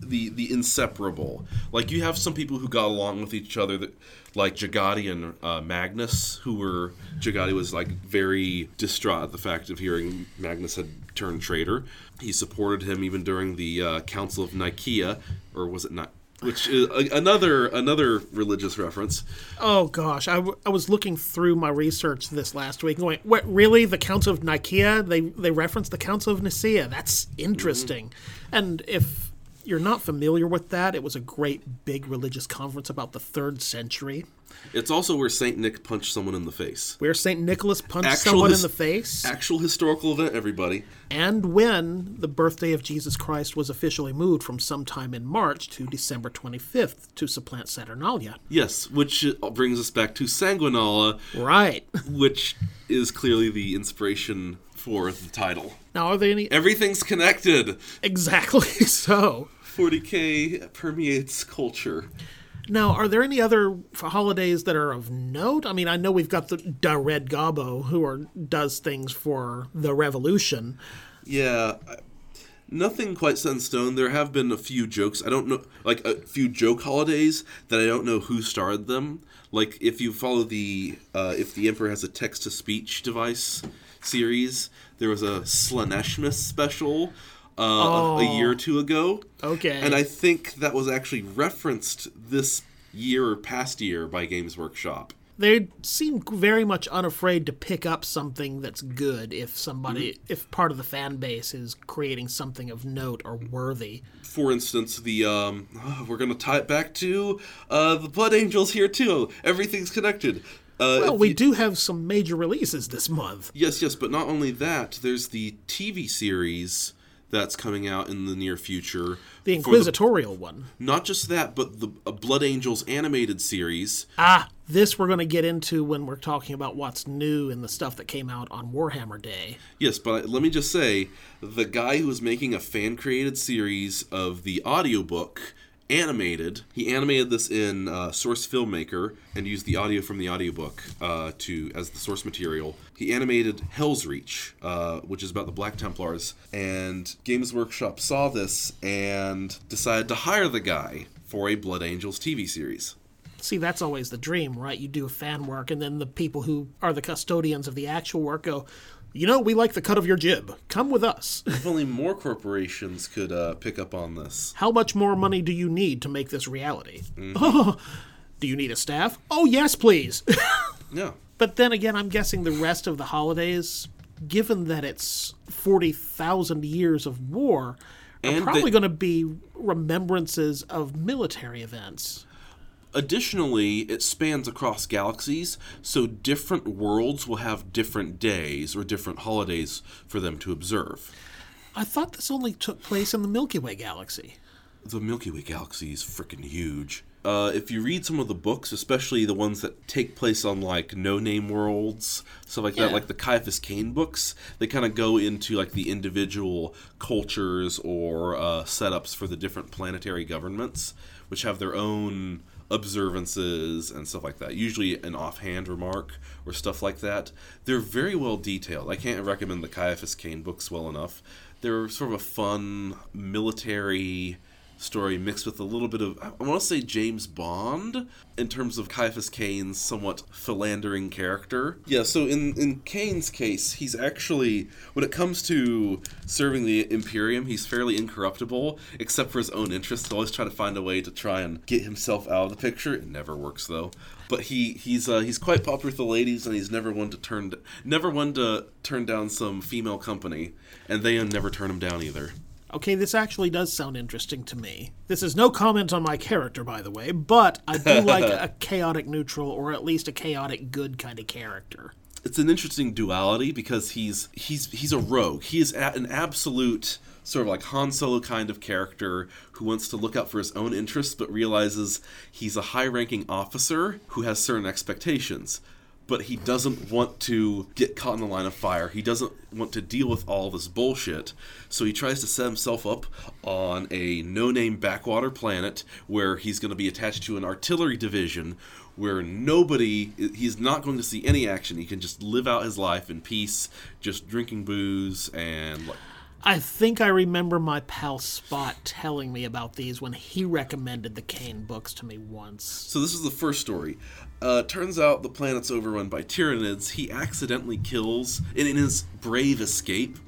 Speaker 4: the the inseparable. Like you have some people who got along with each other, that like Jaghatai and uh, Magnus, who were Jaghatai was like very distraught at the fact of hearing Magnus had turned traitor. He supported him even during the uh, Council of Nicaea, or was it not? Which is a, another another religious reference.
Speaker 3: Oh gosh, I, w- I was looking through my research this last week, going, "What really? The Council of Nicaea? They they reference the Council of Nicaea. That's interesting." And if you're not familiar with that, it was a great big religious conference about the third century,
Speaker 4: It's also where Saint Nick punched someone in the face.
Speaker 3: where Saint Nicholas punched
Speaker 4: Actual
Speaker 3: someone
Speaker 4: his-
Speaker 3: in the face,
Speaker 4: Actual historical event, everybody.
Speaker 3: and when the birthday of Jesus Christ was officially moved from sometime in March to December 25th to supplant Saturnalia.
Speaker 4: Yes, which uh, brings us back to Sanguinala,
Speaker 3: Right.
Speaker 4: which is clearly the inspiration for the title.
Speaker 3: Now, are there any
Speaker 4: Everything's connected.
Speaker 3: exactly so?
Speaker 4: 40k permeates culture.
Speaker 3: Now, are there any other holidays that are of note? I mean, I know we've got the Da Red Gobbo, who are does things for the revolution.
Speaker 4: Yeah, nothing quite set in stone. There have been a few jokes. I don't know, like a few joke holidays that I don't know who started them. Like if you follow the, uh, if the emperor has a text to speech device series, there was a Slaaneshmas special uh, a- a year or two ago.
Speaker 3: Okay.
Speaker 4: And I think that was actually referenced this year or past year by Games Workshop.
Speaker 3: They seem very much unafraid to pick up something that's good if somebody, if part of the fan base is creating something of note or worthy.
Speaker 4: for instance, the um, oh, we're gonna tie it back to uh, the Blood Angels here too. Everything's connected. Uh,
Speaker 3: Well, we
Speaker 4: you-
Speaker 3: do have some major releases this month.
Speaker 4: Yes, yes, but not only that. There's the TV series that's coming out in the near future.
Speaker 3: The Inquisitorial one.
Speaker 4: not just that, but the uh, Blood Angels animated series.
Speaker 3: Ah, this we're going to get into when we're talking about what's new and the stuff that came out on Warhammer Day.
Speaker 4: Yes, but let me just say the guy who was making a fan created series of the audiobook animated he animated this in uh, source filmmaker and used the audio from the audiobook uh, to as the source material he animated Helsreach uh, which is about the black templars and games workshop saw this and decided to hire the guy for a blood angels tv series
Speaker 3: See, that's always the dream, right? You do fan work, and then the people who are the custodians of the actual work go, you know, we like the cut of your jib. Come with us.
Speaker 4: if only more corporations could uh, pick up on this
Speaker 3: How much more money do you need to make this reality? Oh, do you need a staff? Oh, yes, please.
Speaker 4: yeah
Speaker 3: but then again, I'm guessing the rest of the holidays, given that it's 40,000 years of war, are
Speaker 4: And
Speaker 3: probably
Speaker 4: they-
Speaker 3: going to be remembrances of military events.
Speaker 4: Additionally, it spans across galaxies, so different worlds will have different days or different holidays for them to observe.
Speaker 3: I thought this only took place in the Milky Way galaxy.
Speaker 4: The Milky Way galaxy is freaking huge. Uh, if you read some of the books, especially the ones that take place on like no name worlds, stuff like that, like the Caiaphas Cain books, they kind of go into like the individual cultures or uh, setups for the different planetary governments, which have their own observances and stuff like that. Usually an offhand remark or stuff like that. They're very well detailed. I can't recommend the Caiaphas Cain books well enough. They're sort of a fun military story mixed with a little bit of I want to say James Bond in terms of Caiaphas Cain's somewhat philandering character. Yeah, so in in Kane's case, he's actually when it comes to serving the Imperium, he's fairly incorruptible except for his own interests. He's always trying to find a way to try and get himself out of the picture. It never works though. But he he's uh, he's quite popular with the ladies, and he's never one to turn never one to turn down some female company, and they never turn him down either.
Speaker 3: Okay, this actually does sound interesting to me. This is no comment on my character, by the way, but I do like a chaotic neutral or at least a chaotic good kind of character.
Speaker 4: it's an interesting duality because he's he's he's a rogue. He is an absolute sort of like Han Solo kind of character who wants to look out for his own interests, but realizes he's a high-ranking officer who has certain expectations. But he doesn't want to get caught in the line of fire. He doesn't want to deal with all this bullshit. So he tries to set himself up on a no name backwater planet where he's going to be attached to an artillery division where nobody he's not going to see any action he can just live out his life in peace just drinking booze and like
Speaker 3: I think I remember my pal Spot telling me about these when he recommended the Cain books to me once.
Speaker 4: so this is the first story uh, turns out the planet's overrun by tyranids he accidentally kills in his brave escape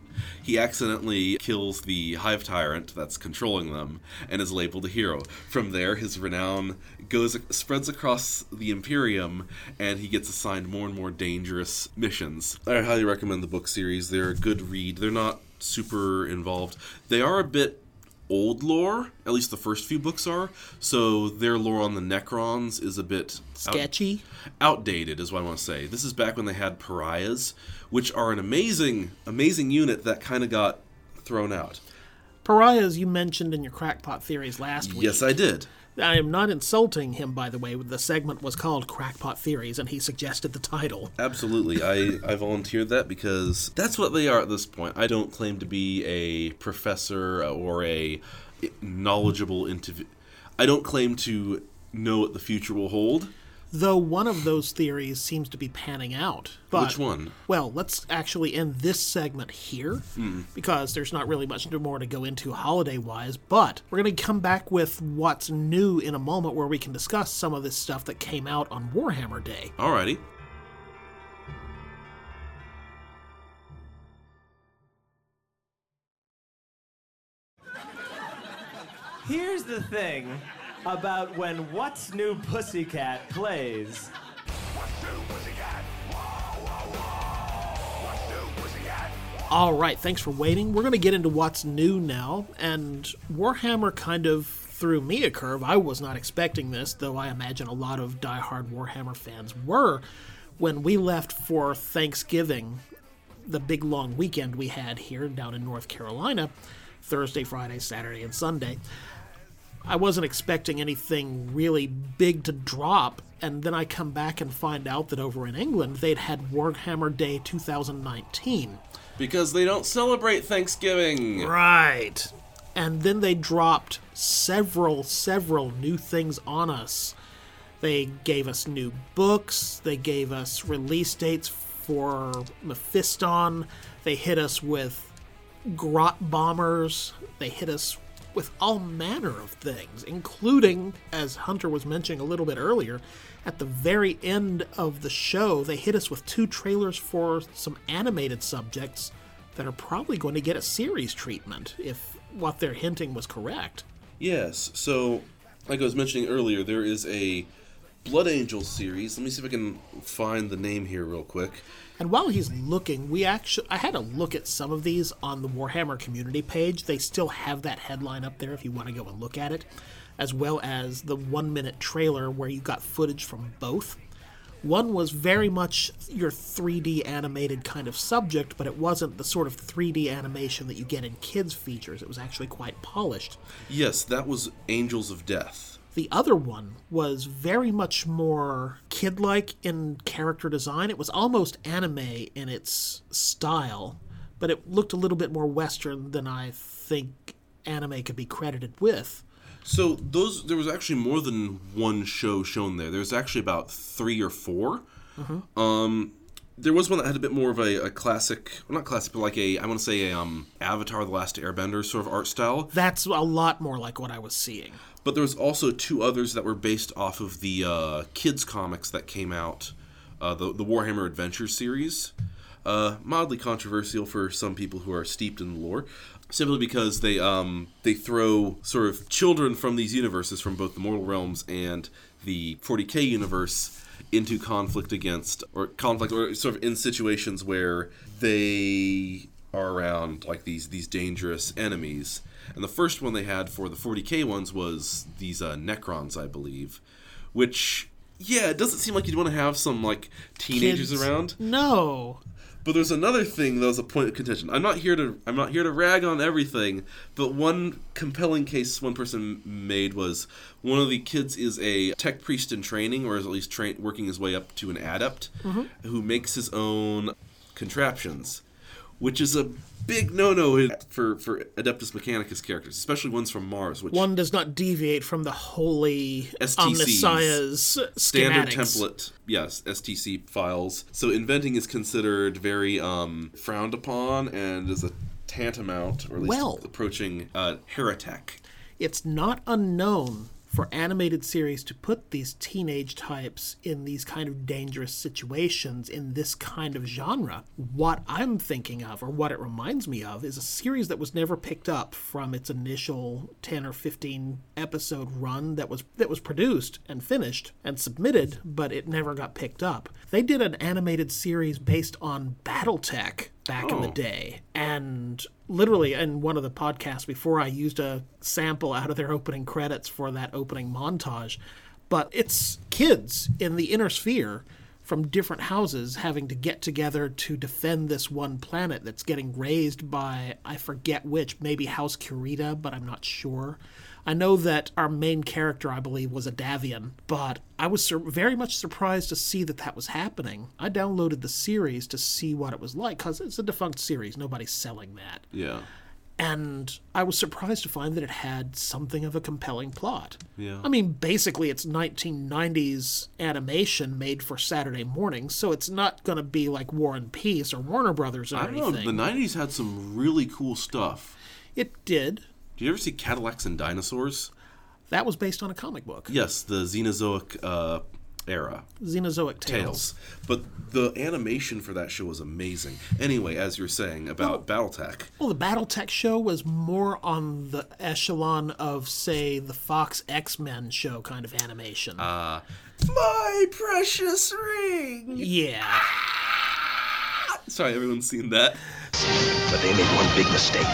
Speaker 4: he accidentally kills the hive tyrant that's controlling them and is labeled a hero. From there his renown goes spreads across the imperium and he gets assigned more and more dangerous missions. I highly recommend the book series. They're a good read. They're not super involved. They are a bit old lore at least the first few books are so their lore on the necrons is a bit out-
Speaker 3: Sketchy.
Speaker 4: outdated is what I want to say. This is back when they had pariahs, which are an amazing, amazing unit that kind of got thrown out.
Speaker 3: Pariahs you mentioned in your crackpot theories last week.
Speaker 4: Yes, I did.
Speaker 3: I am not insulting him, by the way. The segment was called Crackpot Theories, and he suggested the title.
Speaker 4: Absolutely. I, I volunteered that because that's what they are at this point. I don't claim to be a professor or a knowledgeable interview. I don't claim to know what the future will hold.
Speaker 3: Though one of those theories seems to be panning out. But,
Speaker 4: Which one?
Speaker 3: Well, let's actually end this segment here because there's not really much more to go into holiday wise. But we're going to come back with what's new in a moment where we can discuss some of this stuff that came out on Warhammer Day.
Speaker 4: Alrighty.
Speaker 5: Here's the thing about when What's New Pussycat plays.
Speaker 3: All right, thanks for waiting. We're going to get into what's new now, and Warhammer kind of threw me a curve. I was not expecting this, though I imagine a lot of die-hard Warhammer fans were. When we left for Thanksgiving, the big long weekend we had here down in North Carolina, Thursday, Friday, Saturday, and Sunday. I wasn't expecting anything really big to drop, and then I come back and find out that over in England they'd had Warhammer Day 2019.
Speaker 4: Because they don't celebrate Thanksgiving.
Speaker 3: Right. And then they dropped several, several new things on us. They gave us new books, they gave us release dates for Mephiston, they hit us with grot bombers, they hit us with all manner of things, including, as Hunter was mentioning a little bit earlier, at the very end of the show, they hit us with two trailers for some animated subjects that are probably going to get a series treatment if what they're hinting was correct.
Speaker 4: Yes. So, like I was mentioning earlier, there is a Blood Angel series. Let me see if I can find the name here real quick.
Speaker 3: And while he's looking, we actually I had a look at some of these on the Warhammer community page. They still have that headline up there if you want to go and look at it, as well as the 1-minute trailer where you got footage from both. One was very much your 3D animated kind of subject, but it wasn't the sort of 3D animation that you get in kids features. It was actually quite polished.
Speaker 4: Yes, that was Angels of Death.
Speaker 3: The other one was very much more kid like in character design. It was almost anime in its style, but it looked a little bit more Western than I think anime could be credited with.
Speaker 4: So those there was actually more than one show shown there. There's actually about three or 4 Um, there was one that had a bit more of a, a classic, well, not classic, but like a I want to say a um, Avatar: The Last Airbender sort of art style.
Speaker 3: That's a lot more like what I was seeing.
Speaker 4: But there was also two others that were based off of the uh, kids comics that came out, uh, the the Warhammer Adventure series. Uh, mildly controversial for some people who are steeped in the lore, simply because they um, they throw sort of children from these universes, from both the Mortal Realms and the 40k universe, into conflict against or conflict or sort of in situations where they are around like these these dangerous enemies. And the first one they had for the 40k ones was these uh, Necrons, I believe, which yeah, it doesn't seem like you'd want to have some like teenagers
Speaker 3: Kids-
Speaker 4: around.
Speaker 3: No.
Speaker 4: But there's another thing that was a point of contention. I'm not here to I'm not here to rag on everything, but one compelling case one person made was one of the kids is a tech priest in training, or is at least train, working his way up to an adept, who makes his own contraptions, which is a big no-no for for Adeptus Mechanicus characters, especially ones from Mars, which
Speaker 3: One does not deviate from the holy
Speaker 4: STCs. Standard template. Yes stc files. So inventing is considered very um, frowned upon and is a tantamount or at least
Speaker 3: Well-
Speaker 4: approaching uh, heretic
Speaker 3: it's not unknown for animated series to put these teenage types in these kind of dangerous situations in this kind of genre. What I'm thinking of, or what it reminds me of, is a series that was never picked up from its initial 10 or 15 episode run that was that was produced and finished and submitted, but it never got picked up. They did an animated series based on BattleTech back in the
Speaker 4: Oh.
Speaker 3: day. And literally in one of the podcasts before I used a sample out of their opening credits for that opening montage. But it's kids in the inner sphere from different houses having to get together to defend this one planet that's getting raised by I forget which, maybe House Kurita, but I'm not sure. I know that our main character, I believe, was a Davian, but I was sur- very much surprised to see that that was happening. I downloaded the series to see what it was like, because it's a defunct series. Nobody's selling that.
Speaker 4: yeah
Speaker 3: And I was surprised to find that it had something of a compelling plot.
Speaker 4: Yeah.
Speaker 3: I mean, basically, it's 1990s animation made for Saturday mornings, so it's not going to be like War and Peace or Warner Brothers or anything.
Speaker 4: i don't
Speaker 3: anything.
Speaker 4: know the 90s had some really cool stuff
Speaker 3: It did.
Speaker 4: Do you ever see cadillacs and dinosaurs?
Speaker 3: That was based on a comic book,
Speaker 4: yes the xenozoic uh, era.
Speaker 3: Xenozoic Tales.
Speaker 4: tales. But the animation for that show was amazing. Anyway as you're saying about battletech.
Speaker 3: Well, the BattleTech show was more on the echelon of, say, the Fox X Men show kind of animation.
Speaker 4: Uh, my precious ring!
Speaker 3: Yeah.
Speaker 4: sorry everyone's seen that
Speaker 6: But they made one big mistake.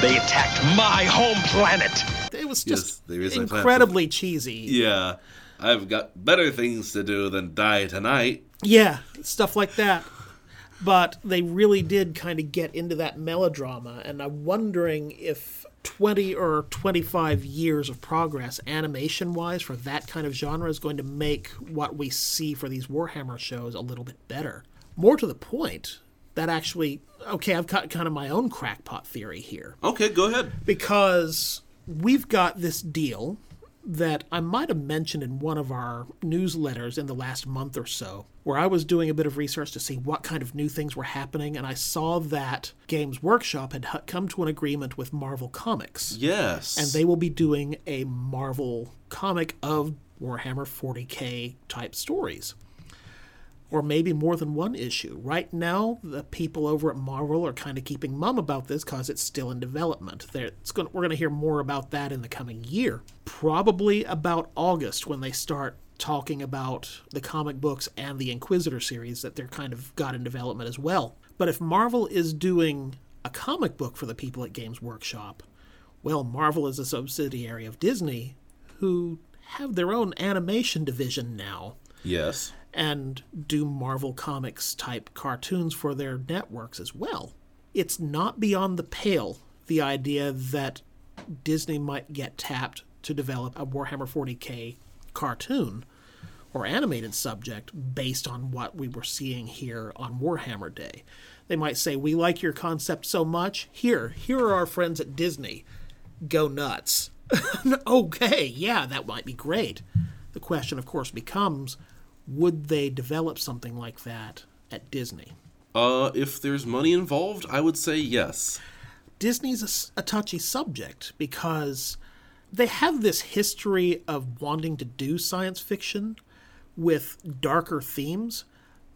Speaker 6: They attacked my home planet.
Speaker 3: It was just
Speaker 4: there is a plan.
Speaker 3: incredibly cheesy.
Speaker 4: Yeah, I've got better things to do than die tonight.
Speaker 3: Yeah, stuff like that. but they really did kind of get into that melodrama, and I'm wondering if 20 or 25 years of progress animation wise for that kind of genre is going to make what we see for these Warhammer shows a little bit better. More to the point, that actually, okay, I've got kind of my own crackpot theory here
Speaker 4: Okay, go ahead.
Speaker 3: because we've got this deal that I might have mentioned in one of our newsletters in the last month or so, where I was doing a bit of research to see what kind of new things were happening, and I saw that Games Workshop had come to an agreement with Marvel Comics.
Speaker 4: Yes.
Speaker 3: And they will be doing a Marvel comic of Warhammer 40k type stories. Or maybe more than one issue. Right now, the people over at Marvel are kind of keeping mum about this because it's still in development. Gonna, we're going to hear more about that in the coming year. Probably about August when they start talking about the comic books and the Inquisitor series that they're kind of got in development as well. But if Marvel is doing a comic book for the people at Games Workshop, well, Marvel is a subsidiary of Disney, who have their own animation division now
Speaker 4: yes.
Speaker 3: And do Marvel Comics type cartoons for their networks as well. It's not beyond the pale the idea that Disney might get tapped to develop a Warhammer 40k cartoon or animated subject based on what we were seeing here on Warhammer Day. They might say, We like your concept so much. Here, here are our friends at Disney. Go nuts. okay, yeah, that might be great. The question, of course, becomes would they develop something like that at Disney?
Speaker 4: Uh, if there's money involved, I would say yes.
Speaker 3: Disney's a touchy subject because they have this history of wanting to do science fiction with darker themes,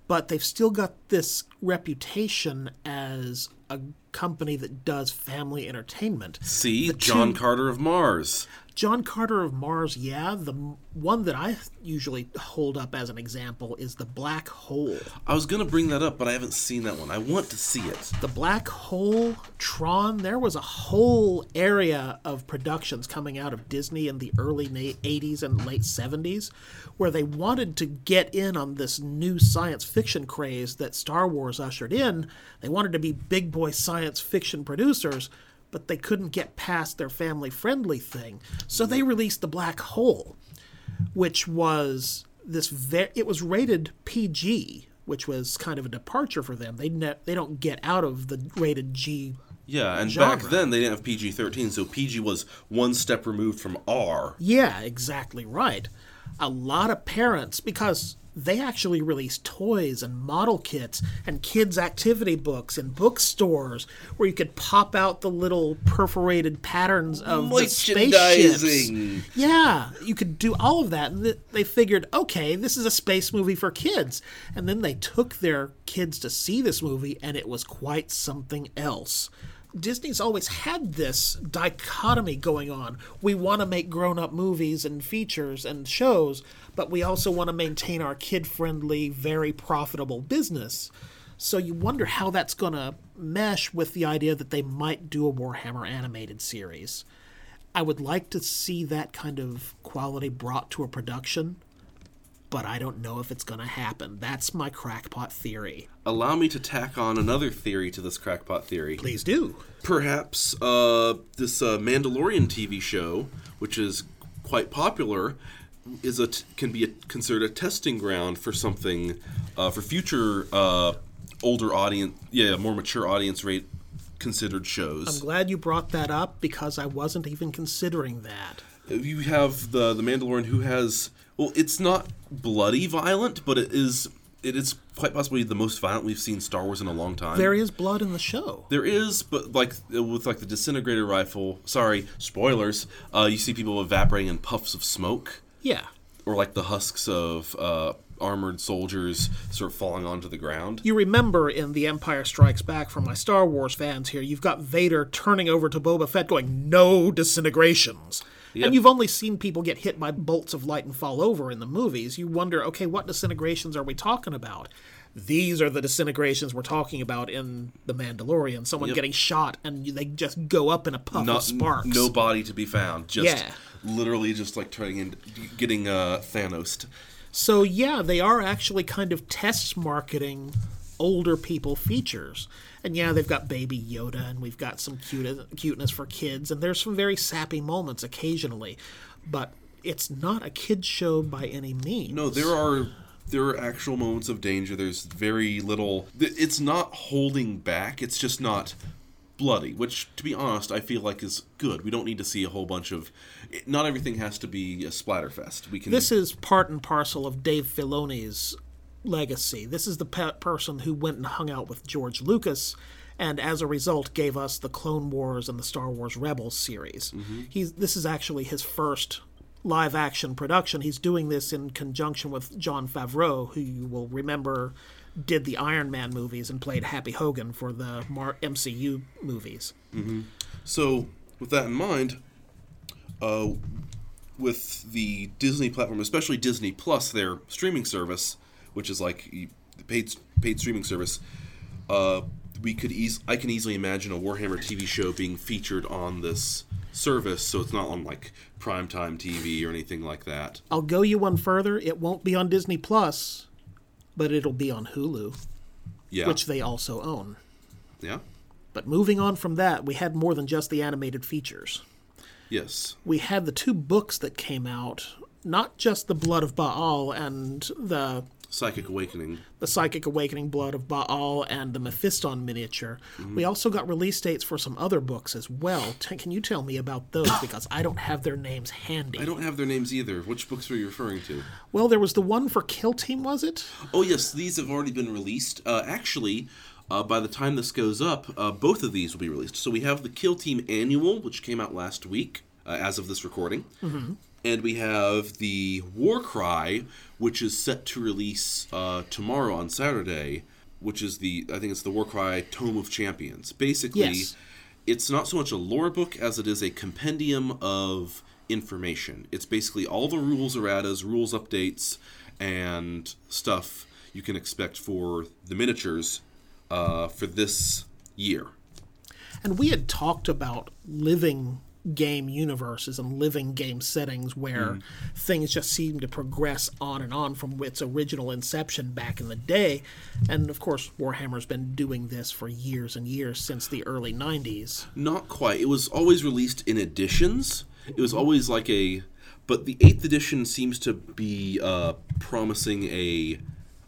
Speaker 3: but they've still got this reputation as a company that does family entertainment.
Speaker 4: See, John Carter of Mars.
Speaker 3: John Carter of Mars, yeah. The one that I usually hold up as an example is the Black Hole.
Speaker 4: I was gonna bring that up, but I haven't seen that one. I want to see it.
Speaker 3: The Black Hole, Tron, there was a whole area of productions coming out of Disney in the early 80s and late 70s where they wanted to get in on this new science fiction craze that Star Wars ushered in. They wanted to be big boy science fiction producers, but they couldn't get past their family friendly thing. So they released The Black Hole, which was this ve- it was rated PG, which was kind of a departure for them. They ne- they don't get out of the rated G.
Speaker 4: Yeah, and back then they didn't have PG 13, so PG was one step removed from R.
Speaker 3: Yeah, exactly right. A lot of parents because they actually released toys and model kits and kids activity books in bookstores where you could pop out the little perforated patterns of the spaceships. Yeah, you could do all of that. And th- they figured, okay, this is a space movie for kids. And then they took their kids to see this movie, and it was quite something else. Disney's always had this dichotomy going on. We want to make grown up movies and features and shows, but we also want to maintain our kid friendly, very profitable business. So you wonder how that's going to mesh with the idea that they might do a Warhammer animated series. I would like to see that kind of quality brought to a production, but I don't know if it's going to happen. That's my crackpot theory.
Speaker 4: Allow me to tack on another theory to this crackpot theory.
Speaker 3: Please do.
Speaker 4: Perhaps uh, this uh, Mandalorian TV show, which is quite popular, is a t- can be a, considered a testing ground for something uh, for future uh, older audience, yeah, more mature audience rate considered shows.
Speaker 3: I'm glad you brought that up because I wasn't even considering that.
Speaker 4: you have the the Mandalorian who has well, it's not bloody violent, but it is it is quite possibly the most violent we've seen Star Wars in a long time.
Speaker 3: There is blood in the show.
Speaker 4: There is, but like with like the disintegrator rifle. Sorry, spoilers. Uh, you see people evaporating in puffs of smoke,
Speaker 3: Yeah.
Speaker 4: or like the husks of uh, armored soldiers sort of falling onto the ground.
Speaker 3: You remember in The Empire Strikes Back from my Star Wars fans here, you've got Vader turning over to Boba Fett going, no disintegrations.
Speaker 4: Yep.
Speaker 3: And you've only seen people get hit by bolts of light and fall over in the movies. You wonder, okay, what disintegrations are we talking about? These are the disintegrations we're talking about in The Mandalorian. Someone
Speaker 4: Yep.
Speaker 3: getting shot and they just go up in a puff
Speaker 4: Not
Speaker 3: of sparks.
Speaker 4: no body to be found. Just
Speaker 3: Yeah.
Speaker 4: literally just like turning in, getting uh, Thanos.
Speaker 3: So yeah, they are actually kind of test marketing older people features. And yeah, they've got Baby Yoda, and we've got some cute, cuteness for kids, and there's some very sappy moments occasionally, but it's not a kids show by any means.
Speaker 4: No, there are there are actual moments of danger. There's very little. It's not holding back. It's just not bloody, which, to be honest, I feel like is good. We don't need to see a whole bunch of. it- Not everything has to be a splatterfest. We can.
Speaker 3: This is part and parcel of Dave Filoni's legacy. This is the pe- person who went and hung out with George Lucas, and as a result, gave us the Clone Wars and the Star Wars Rebels series. He's this is actually his first live action production. He's doing this in conjunction with Jon Favreau, who you will remember did the Iron Man movies and played Happy Hogan for the Mar- MCU movies.
Speaker 4: So, with that in mind, uh, with the Disney platform, especially Disney Plus, their streaming service, which is like the paid paid streaming service, uh, we could eas- I can easily imagine a Warhammer TV show being featured on this service, so it's not on like primetime TV or anything like that.
Speaker 3: I'll go you one further. It won't be on Disney Plus, but it'll be on Hulu,
Speaker 4: Yeah,
Speaker 3: which they also own.
Speaker 4: yeah,
Speaker 3: But moving on from that, we had more than just the animated features.
Speaker 4: yes,
Speaker 3: We had the two books that came out, not just the Blood of Baal and the
Speaker 4: Psychic Awakening.
Speaker 3: the Psychic Awakening Blood of Baal and the Mephiston miniature. We also got release dates for some other books as well. T- can you tell me about those because I don't have their names handy.
Speaker 4: I don't have their names either. Which books were you referring to?
Speaker 3: Well, there was the one for Kill Team, was it?
Speaker 4: Oh yes, these have already been released. Uh, actually, uh, by the time this goes up, uh, both of these will be released. So we have the Kill Team Annual, which came out last week, uh, as of this recording, and we have the War Cry, which is set to release uh, tomorrow on Saturday, which is the I think it's the War Cry Tome of Champions. Basically,
Speaker 3: Yes.
Speaker 4: it's not so much a lore book as it is a compendium of information. It's basically all the rules erratas, rules updates, and stuff you can expect for the miniatures uh, for this year.
Speaker 3: And we had talked about living game universes and living game settings where things just seem to progress on and on from its original inception back in the day. And of course, Warhammer's been doing this for years and years since the early 90s.
Speaker 4: Not quite. It was always released in editions. It was always like a, but the eighth edition seems to be uh, promising a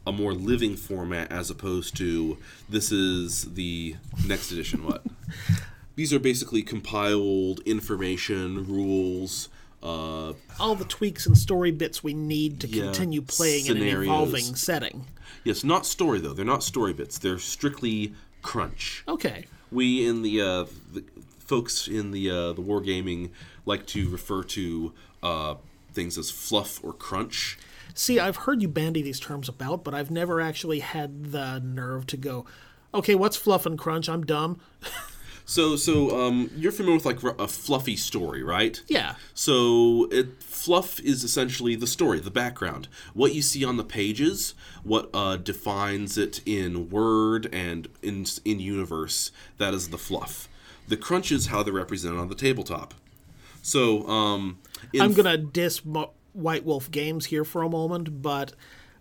Speaker 4: a more living format as opposed to this is the next edition. What? These are basically compiled information, rules, uh,
Speaker 3: All the tweaks and story bits we need to
Speaker 4: Yeah,
Speaker 3: continue playing in an
Speaker 4: scenarios.
Speaker 3: evolving setting.
Speaker 4: yes, not story though. They're not story bits. They're strictly crunch.
Speaker 3: Okay.
Speaker 4: we in the, uh, the folks in the uh, the wargaming like to refer to uh, things as fluff or crunch.
Speaker 3: See, I've heard you bandy these terms about, but I've never actually had the nerve to go, okay, what's fluff and crunch? I'm dumb.
Speaker 4: So so um, you're familiar with like a fluffy story, right?
Speaker 3: Yeah.
Speaker 4: So it fluff is essentially the story, the background, what you see on the pages, what uh, defines it in word and in in universe. That is the fluff. The crunch is how they're represented on the tabletop. So um,
Speaker 3: I'm gonna diss Mo- White Wolf Games here for a moment, but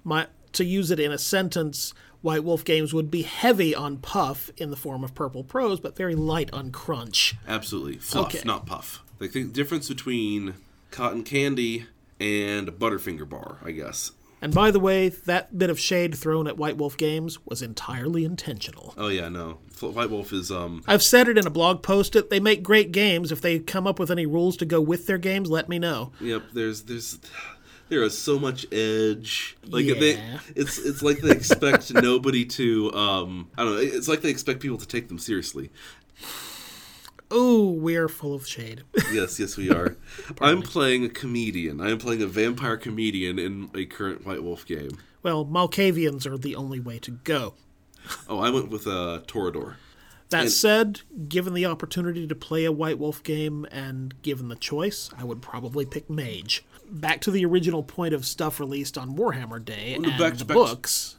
Speaker 3: my to use it in a sentence, White Wolf Games would be heavy on puff in the form of purple prose, but very light on crunch.
Speaker 4: Absolutely. Fluff,
Speaker 3: Okay.
Speaker 4: not puff. Like the difference between cotton candy and a Butterfinger bar, I guess.
Speaker 3: And by the way, that bit of shade thrown at White Wolf Games was entirely intentional.
Speaker 4: Oh yeah, no. White Wolf is um
Speaker 3: I've said it in a blog post. It they make great games. If they come up with any rules to go with their games, let me know.
Speaker 4: yep, there's there's there is so much edge. Like
Speaker 3: Yeah.
Speaker 4: they it's it's like they expect nobody to um I don't know, it's like they expect people to take them seriously.
Speaker 3: Oh, we're full of shade.
Speaker 4: Yes, yes we are. I'm playing a comedian. I am playing a vampire comedian in a current White Wolf game.
Speaker 3: well, Malkavians are the only way to go.
Speaker 4: Oh, I went with uh Toreador.
Speaker 3: That
Speaker 4: And-
Speaker 3: said, given the opportunity to play a White Wolf game and given the choice, I would probably pick Mage. Back to the original point of stuff released on Warhammer Day and
Speaker 4: back to-
Speaker 3: the
Speaker 4: back to-
Speaker 3: books.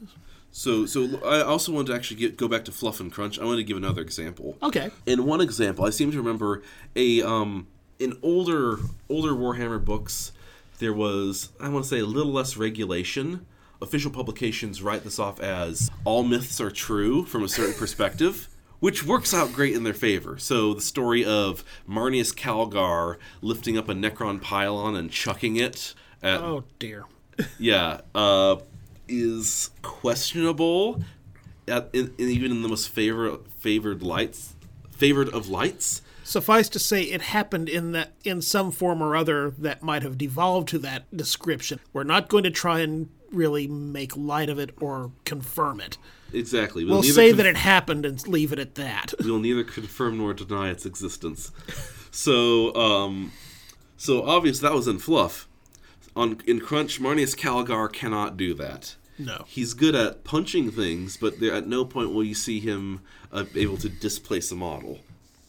Speaker 4: So, so I also wanted to actually get, go back to Fluff and Crunch. I want to give another example.
Speaker 3: Okay.
Speaker 4: In one example, I seem to remember a um in older older Warhammer books, there was I want to say a little less regulation official publications write this off as all myths are true from a certain perspective. Which works out great in their favor. So the story of Marneus Calgar lifting up a Necron pylon and chucking it at
Speaker 3: Oh dear.
Speaker 4: yeah, uh, is questionable, at, in, in, even in the most favor, favored lights, favored of lights.
Speaker 3: Suffice to say, it happened in that in some form or other that might have devolved to that description. We're not going to try and really make light of it or confirm it.
Speaker 4: Exactly.
Speaker 3: We'll
Speaker 4: neither
Speaker 3: say
Speaker 4: conf-
Speaker 3: that it happened and leave it at that.
Speaker 4: we will neither confirm nor deny its existence. So, um, so obvious that was in fluff. On in Crunch, Marneus Calgar cannot do that.
Speaker 3: No.
Speaker 4: He's good at punching things, but there, at no point will you see him uh, able to displace a model.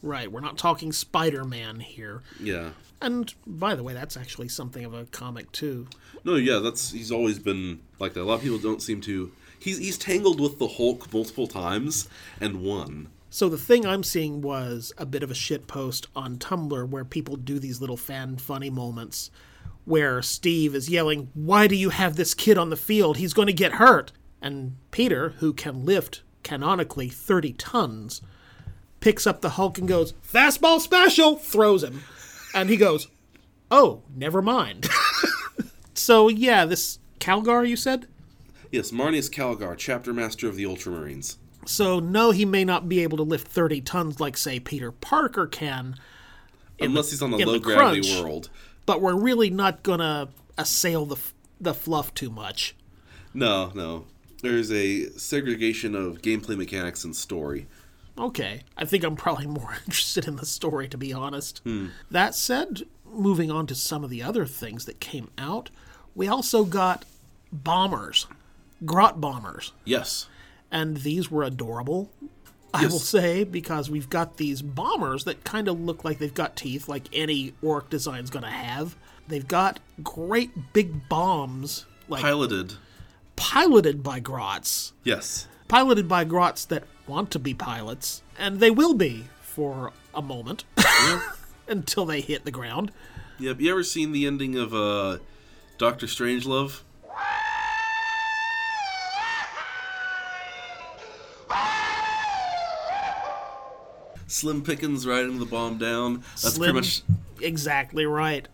Speaker 3: Right, we're not talking Spider Man here.
Speaker 4: Yeah.
Speaker 3: And by the way, that's actually something of a comic too.
Speaker 4: No, yeah, that's he's always been like that. A lot of people don't seem to. He's he's tangled with the Hulk multiple times and won.
Speaker 3: So the thing I'm seeing was a bit of a shit post on Tumblr where people do these little fan funny moments where Steve is yelling, "Why do you have this kid on the field? He's going to get hurt." And Peter, who can lift canonically 30 tons, picks up the Hulk and goes, "Fastball special!" throws him. And he goes, "Oh, never mind." so yeah, this Calgar you said?
Speaker 4: Yes, Marneus Calgar, chapter master of the Ultramarines.
Speaker 3: So no, he may not be able to lift 30 tons like say Peter Parker can.
Speaker 4: Unless
Speaker 3: the-
Speaker 4: he's on
Speaker 3: the
Speaker 4: low gravity
Speaker 3: crunch,
Speaker 4: world.
Speaker 3: But we're really not gonna assail the the fluff too much.
Speaker 4: No, no. There's a segregation of gameplay mechanics and story.
Speaker 3: Okay, I think I'm probably more interested in the story to be honest. Hmm. That said, moving on to some of the other things that came out, we also got bombers, grot bombers.
Speaker 4: Yes.
Speaker 3: and these were adorable. I will say because we've got these bombers that kind of look like they've got teeth, like any orc design's going to have. They've got great big bombs, like
Speaker 4: Piloted.
Speaker 3: piloted by grots,
Speaker 4: Yes.
Speaker 3: piloted by grots that want to be pilots, and they will be for a moment until they hit the ground.
Speaker 4: Yep. You ever seen the ending of uh, Doctor Strangelove? Slim Pickens riding the bomb down. That's
Speaker 3: Slim-
Speaker 4: pretty much.
Speaker 3: exactly right.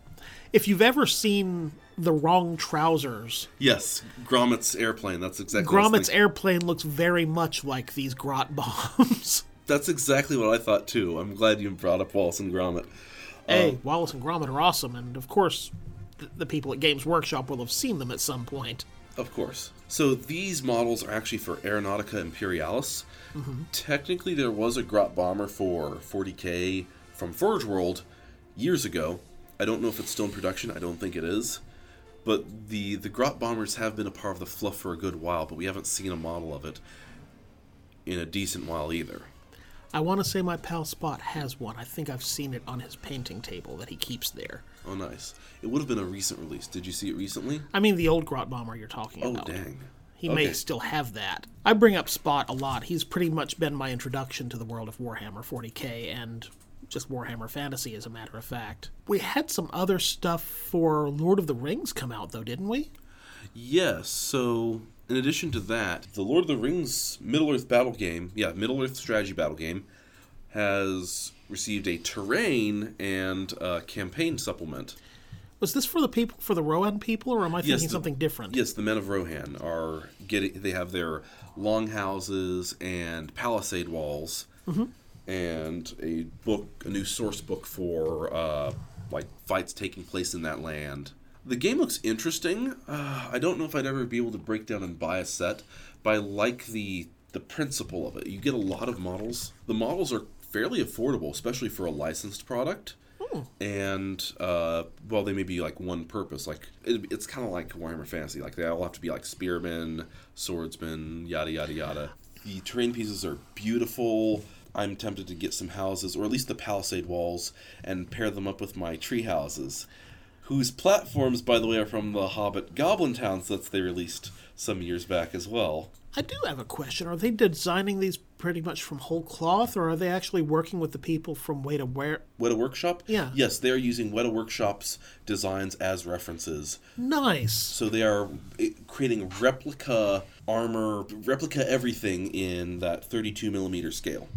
Speaker 3: If you've ever seen the wrong trousers,
Speaker 4: Yes, Gromit's airplane. That's exactly. what
Speaker 3: Gromit's airplane looks very much like these grot bombs.
Speaker 4: That's exactly what I thought too. I'm glad you brought up Wallace and Gromit.
Speaker 3: hey, um, Wallace and Gromit are awesome, and of course, th- the people at Games Workshop will have seen them at some point.
Speaker 4: Of course. So these models are actually for Aeronautica Imperialis. Mm-hmm. Technically, there was a Grot bomber for 40k from Forge World years ago. I don't know if it's still in production. I don't think it is. But the the Grot bombers have been a part of the fluff for a good while, but we haven't seen a model of it in a decent while either.
Speaker 3: I want to say my pal Spot has one. I think I've seen it on his painting table that he keeps there.
Speaker 4: Oh, nice. It would have been a recent release. Did you see it recently?
Speaker 3: I mean, the old grot bomber you're talking
Speaker 4: Oh,
Speaker 3: about.
Speaker 4: Oh, dang.
Speaker 3: He may still have that. I bring up Spot a lot. He's pretty much been my introduction to the world of Warhammer 40k and just Warhammer Fantasy, as a matter of fact. We had some other stuff for Lord of the Rings come out, though, didn't we?
Speaker 4: Yes, so in addition to that, the Lord of the Rings Middle Earth battle game, yeah, Middle Earth strategy battle game, has received a terrain and uh, campaign supplement.
Speaker 3: Was this for the people, for the Rohan people, or am I thinking
Speaker 4: the-
Speaker 3: something different?
Speaker 4: Yes, the men of Rohan are getting. They have their longhouses and palisade walls, and a book, a new source book for uh, like fights taking place in that land. The game looks interesting. Uh, I don't know if I'd ever be able to break down and buy a set, but I like the the principle of it. You get a lot of models. The models are fairly affordable, especially for a licensed product and uh, well, they may be like one purpose. Like it, it's kind of like Warhammer Fantasy. Like they all have to be like spearmen, swordsmen, yada yada yada. The terrain pieces are beautiful. I'm tempted to get some houses, or at least the palisade walls, and pair them up with my tree houses, whose platforms, by the way, are from the Hobbit Goblin Town sets they released some years back as well.
Speaker 3: I do have a question. Are they designing these pretty much from whole cloth, or are they actually working with the people from Way to Wear?
Speaker 4: Weta Workshop?
Speaker 3: Yeah.
Speaker 4: Yes, they are using Weta Workshop's designs as references.
Speaker 3: Nice.
Speaker 4: So they are eh, creating replica armor, replica everything in that 32 millimeter scale.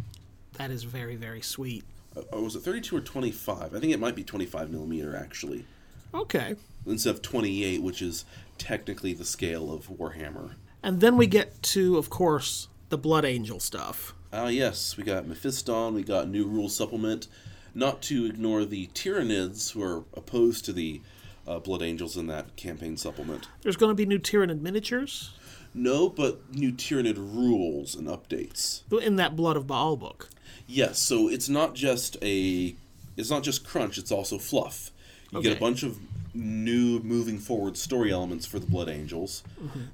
Speaker 3: That is very, very sweet.
Speaker 4: Uh, oh, was it 32 or 25? I think it might be 25 millimeter actually,
Speaker 3: Okay.
Speaker 4: instead of 28, which is technically the scale of Warhammer.
Speaker 3: And then we get to, of course, the Blood Angel stuff.
Speaker 4: Ah, yes, we got Mephiston, we got New Rule Supplement. Not to ignore the Tyranids, who are opposed to the uh, Blood Angels in that campaign supplement.
Speaker 3: There's going to be new Tyranid miniatures
Speaker 4: No, but new Tyranid rules and updates.
Speaker 3: in that Blood of Baal book.
Speaker 4: Yes, so it's not just a, it's not just crunch. It's also fluff. You get a bunch of new moving forward story elements for the Blood Angels.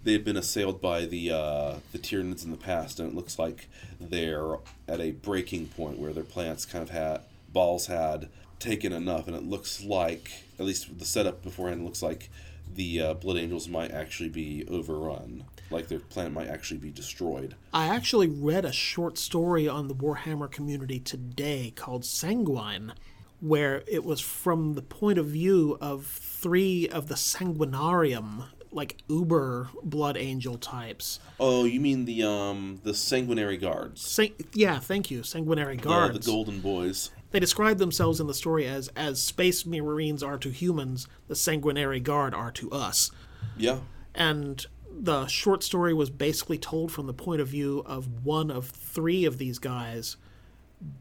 Speaker 4: They had been assailed by the uh, the Tyranids in the past, and it looks like they're at a breaking point where their plants kind of had balls had taken enough, and it looks like at least the setup beforehand looks like the uh, Blood Angels might actually be overrun, like their plant might actually be destroyed.
Speaker 3: I actually read a short story on the Warhammer community today called Sanguine, where it was from the point of view of three of the Sanguinarium, like uber blood angel types.
Speaker 4: Oh, you mean the um the sanguinary guards,
Speaker 3: San- yeah, thank you, Sanguinary
Speaker 4: the,
Speaker 3: Guards.
Speaker 4: the golden boys.
Speaker 3: They describe themselves in the story as as space marines are to humans, the Sanguinary Guard are to us.
Speaker 4: Yeah,
Speaker 3: and the short story was basically told from the point of view of one of three of these guys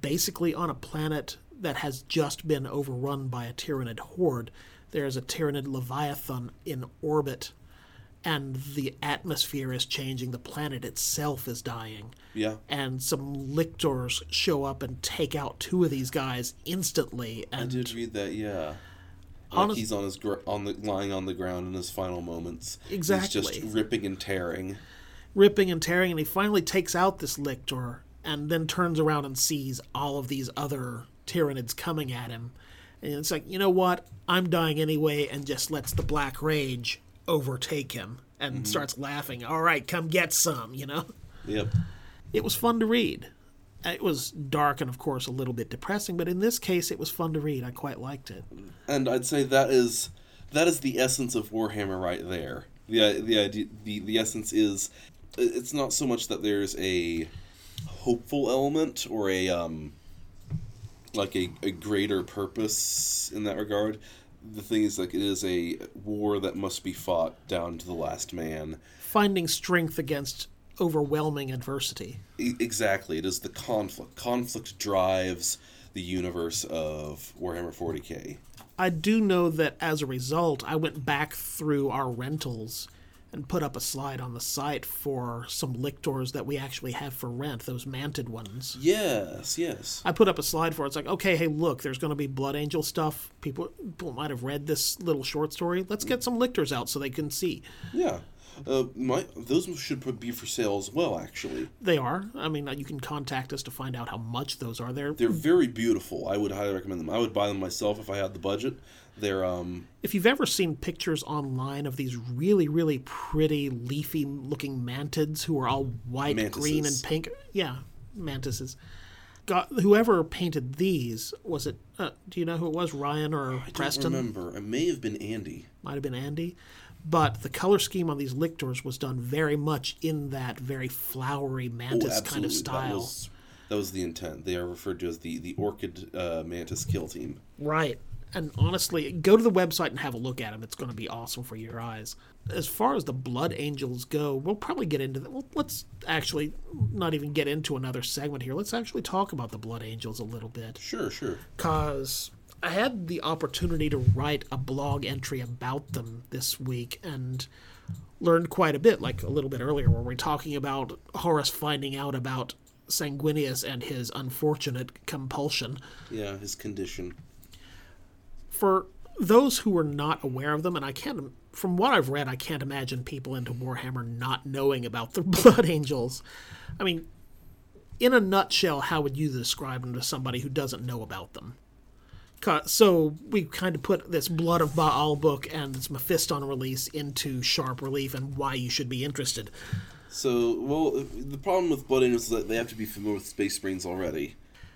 Speaker 3: basically on a planet that has just been overrun by a Tyranid horde there's a Tyranid leviathan in orbit and the atmosphere is changing the planet itself is dying
Speaker 4: yeah.
Speaker 3: and some lictors show up and take out two of these guys instantly
Speaker 4: I
Speaker 3: and
Speaker 4: did read that. Yeah. Like
Speaker 3: Honest-
Speaker 4: he's on his gr- on the lying on the ground in his final moments.
Speaker 3: Exactly.
Speaker 4: He's just ripping and tearing.
Speaker 3: ripping and tearing, and he finally takes out this lictor and then turns around and sees all of these other Tyranids coming at him. And it's like, you know what? I'm dying anyway, and just lets the Black Rage overtake him and starts laughing. All right, come get some, you know?
Speaker 4: Yep.
Speaker 3: It was fun to read. It was dark and, of course, a little bit depressing, but in this case, it was fun to read. I quite liked it.
Speaker 4: And I'd say that is that is the essence of Warhammer right there. The the idea the the essence is it's not so much that there's a hopeful element or a um like a, a greater purpose in that regard. The thing is like it is a war that must be fought down to the last man.
Speaker 3: Finding strength against overwhelming adversity.
Speaker 4: E- exactly. It is the conflict. Conflict drives the universe of Warhammer 40k.
Speaker 3: I do know that as a result, I went back through our rentals and put up a slide on the site for some lictors that we actually have for rent, those manted ones.
Speaker 4: Yes, yes.
Speaker 3: I put up a slide for it. It's like, okay, hey, look, there's going to be Blood Angel stuff. People, people might have read this little short story. Let's get some lictors out so they can see.
Speaker 4: Yeah. Uh, my those should put- be for sale as well. Actually,
Speaker 3: They are. I mean, you can contact us to find out how much those are. They're,
Speaker 4: they're very beautiful. I would highly recommend them. I would buy them myself if I had the budget. They're um
Speaker 3: if you've ever seen pictures online of these really, really pretty leafy looking mantids who are all white, green, and pink, yeah, mantises. Got whoever painted these was it? Uh, do you know who it was? Ryan or Preston?
Speaker 4: I don't remember. It may have been Andy.
Speaker 3: Might have been Andy. But the color scheme on these lictors was done very much in that very flowery
Speaker 4: Oh,
Speaker 3: mantis
Speaker 4: absolutely.
Speaker 3: kind of
Speaker 4: That
Speaker 3: style.
Speaker 4: was that was the intent. They are referred to as the the Orchid uh, Mantis Kill Team.
Speaker 3: Right. And honestly, go to the website and have a look at them. It's going to be awesome for your eyes. As far as the Blood Angels go, we'll probably get into that. Well, let's actually not even get into another segment here. Let's actually talk about the Blood Angels a little bit.
Speaker 4: Sure, sure.
Speaker 3: Because I had the opportunity to write a blog entry about them this week and learned quite a bit, like a little bit earlier, where we're talking about Horus finding out about Sanguinius and his unfortunate compulsion.
Speaker 4: Yeah, his condition.
Speaker 3: For those who are not aware of them, and I can't, from what I've read, I can't imagine people into Warhammer not knowing about the Blood Angels. I mean, in a nutshell, how would you describe them to somebody who doesn't know about them? So we kind of put this Blood of Baal book and this Mephiston release into sharp relief and why you should be interested.
Speaker 4: So, well, the problem with Blood Angels is that they have to be familiar with Space Marines already.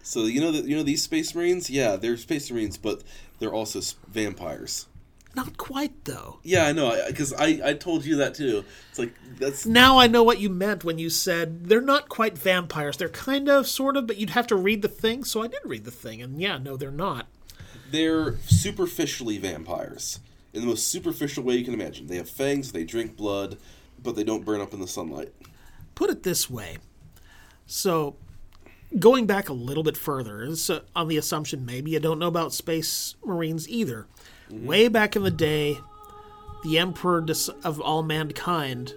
Speaker 4: So you know that you know these Space Marines, yeah, they're Space Marines, but they're also vampires.
Speaker 3: Not quite, though.
Speaker 4: Yeah, I know, because I, I told you that too. It's like that's
Speaker 3: Now I know what you meant when you said they're not quite vampires. They're kind of, sort of, but you'd have to read the thing. So I did read the thing, and yeah, no, they're not.
Speaker 4: they're superficially vampires in the most superficial way you can imagine. They have fangs, they drink blood, but they don't burn up in the sunlight.
Speaker 3: Put it this way. So, going back a little bit further, uh, on the assumption maybe you don't know about Space Marines either. Way back in the day, the Emperor dis- of all mankind,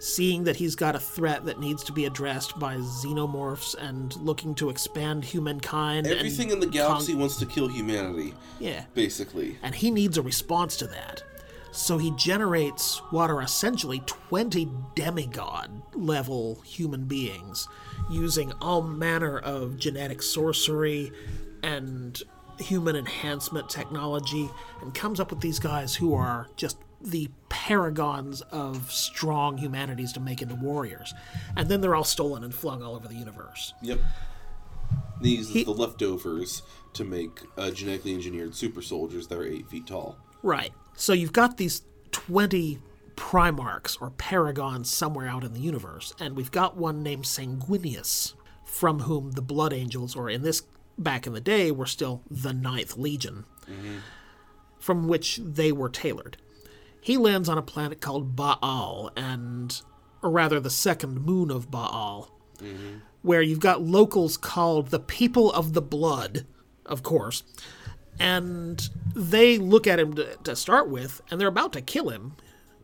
Speaker 3: seeing that he's got a threat that needs to be addressed by xenomorphs and looking to expand humankind. and
Speaker 4: Everything in the
Speaker 3: con-
Speaker 4: galaxy wants to kill humanity,
Speaker 3: yeah.
Speaker 4: basically.
Speaker 3: and he needs a response to that. So he generates what are essentially 20 demigod level human beings using all manner of genetic sorcery and human enhancement technology and comes up with these guys who are just the paragons of strong humanities to make into warriors. And then they're all stolen and flung all over the universe.
Speaker 4: Yep. These
Speaker 3: He-
Speaker 4: the leftovers to make uh, genetically engineered super soldiers that are eight feet tall.
Speaker 3: Right. So you've got these 20 Primarchs or Paragons somewhere out in the universe, and we've got one named Sanguinius, from whom the Blood Angels, or in this back in the day, were still the Ninth Legion, from which they were tailored. He lands on a planet called Baal, and, or rather, the second moon of Baal, where you've got locals called the People of the Blood, of course, and they look at him to, to start with, and they're about to kill him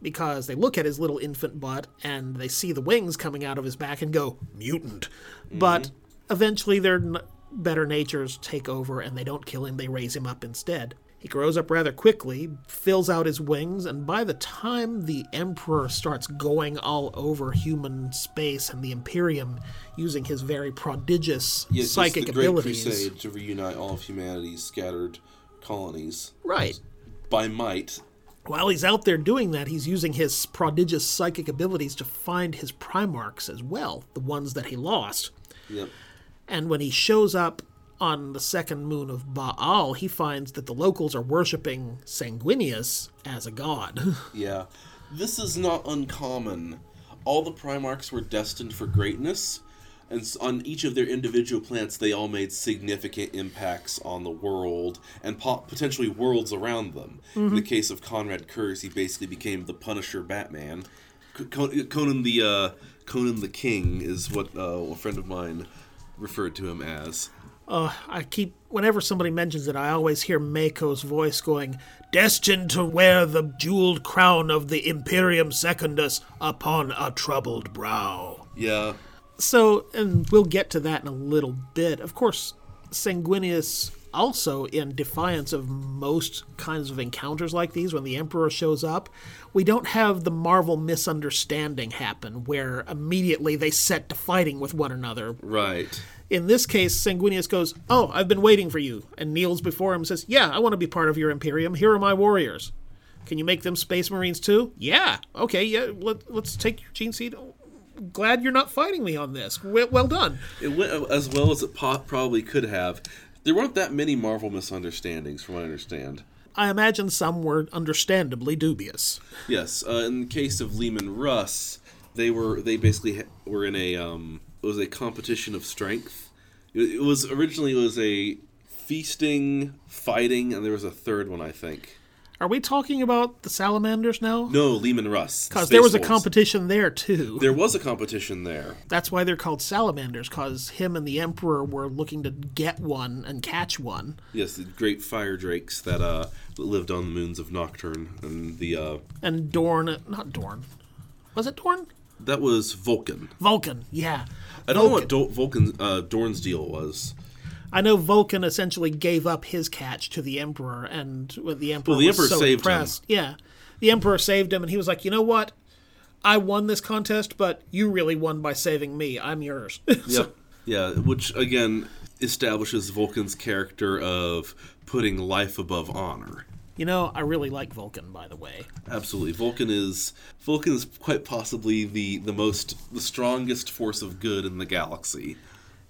Speaker 3: because they look at his little infant butt and they see the wings coming out of his back and go mutant. Mm-hmm. But eventually, their n- better natures take over and they don't kill him; they raise him up instead. He grows up rather quickly, fills out his wings, and by the time the Emperor starts going all over human space and the Imperium using his very prodigious
Speaker 4: Yes, it's
Speaker 3: psychic
Speaker 4: the Great
Speaker 3: abilities.
Speaker 4: Crusade to reunite all of humanity's scattered colonies
Speaker 3: Right.
Speaker 4: by might.
Speaker 3: While he's out there doing that, he's using his prodigious psychic abilities to find his Primarchs as well, the ones that he lost.
Speaker 4: Yep.
Speaker 3: And when he shows up on the second moon of Baal, he finds that the locals are worshipping Sanguinius as a god.
Speaker 4: Yeah. This is not uncommon. All the Primarchs were destined for greatness, and on each of their individual planets, they all made significant impacts on the world and po- potentially worlds around them. In the case of Konrad Curze, he basically became the Punisher Batman. Conan the uh, Conan the King is what uh, a friend of mine referred to him as.
Speaker 3: Uh, I keep, whenever somebody mentions it, I always hear Mako's voice going, Destined to wear the jeweled crown of the Imperium Secundus upon a troubled brow.
Speaker 4: Yeah,
Speaker 3: So, and we'll get to that in a little bit. Of course, Sanguinius also, in defiance of most kinds of encounters like these, when the Emperor shows up, we don't have the Marvel misunderstanding happen where immediately they set to fighting with one another.
Speaker 4: right.
Speaker 3: In this case, Sanguinius goes, Oh, I've been waiting for you, and kneels before him and says, Yeah, I want to be part of your Imperium. Here are my warriors. Can you make them Space Marines too? Yeah. Okay, yeah, let, let's take your gene seed. Glad you're not fighting me on this. Well, well done.
Speaker 4: It went as well as it po- probably could have. There weren't that many Marvel misunderstandings, from what I understand.
Speaker 3: I imagine some were understandably dubious.
Speaker 4: Yes, uh, in the case of Leman Russ, they were they basically ha- were in a um, it was a competition of strength. It, it was originally it was a feasting, fighting, and there was a third one I think.
Speaker 3: Are we talking about the salamanders now?
Speaker 4: No, Leman Russ. the
Speaker 3: Because there was a competition there too.
Speaker 4: There was a competition there.
Speaker 3: That's why they're called salamanders, because him and the Emperor were looking to get one and catch one.
Speaker 4: Yes, the great fire drakes that uh that lived on the moons of Nocturne and the uh
Speaker 3: And Dorn, not Dorn. Was it Dorn?
Speaker 4: that was Vulcan.
Speaker 3: Vulcan, yeah.
Speaker 4: I don't know what Do- Vulcan uh, Dorn's deal was.
Speaker 3: I know Vulcan essentially gave up his catch to the Emperor, and when the Emperor
Speaker 4: Well, the
Speaker 3: was
Speaker 4: Emperor
Speaker 3: so
Speaker 4: saved him.
Speaker 3: yeah, the Emperor saved him, and he was like, you know what? I won this contest, but you really won by saving me. I'm yours. So-
Speaker 4: Yep. Yeah, which again establishes Vulcan's character of putting life above honor.
Speaker 3: You know, I really like Vulcan, by the way.
Speaker 4: Absolutely, Vulcan is Vulcan is quite possibly the the most the strongest force of good in the galaxy.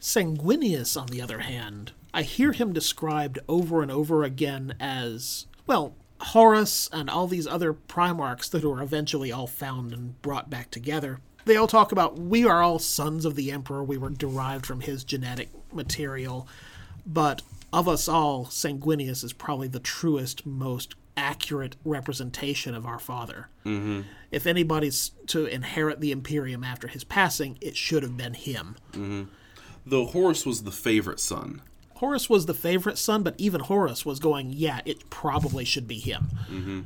Speaker 3: Sanguinius, on the other hand, I hear him described over and over again as, well, Horus and all these other Primarchs that were eventually all found and brought back together. They all talk about we are all sons of the Emperor, we were derived from his genetic material, but of us all, Sanguinius is probably the truest, most accurate representation of our father. Mm-hmm. If anybody's to inherit the Imperium after his passing, it should have been him.
Speaker 4: Though Horus was the favorite son.
Speaker 3: Horus was the favorite son, but even Horus was going, yeah, it probably should be him. Mm-hmm.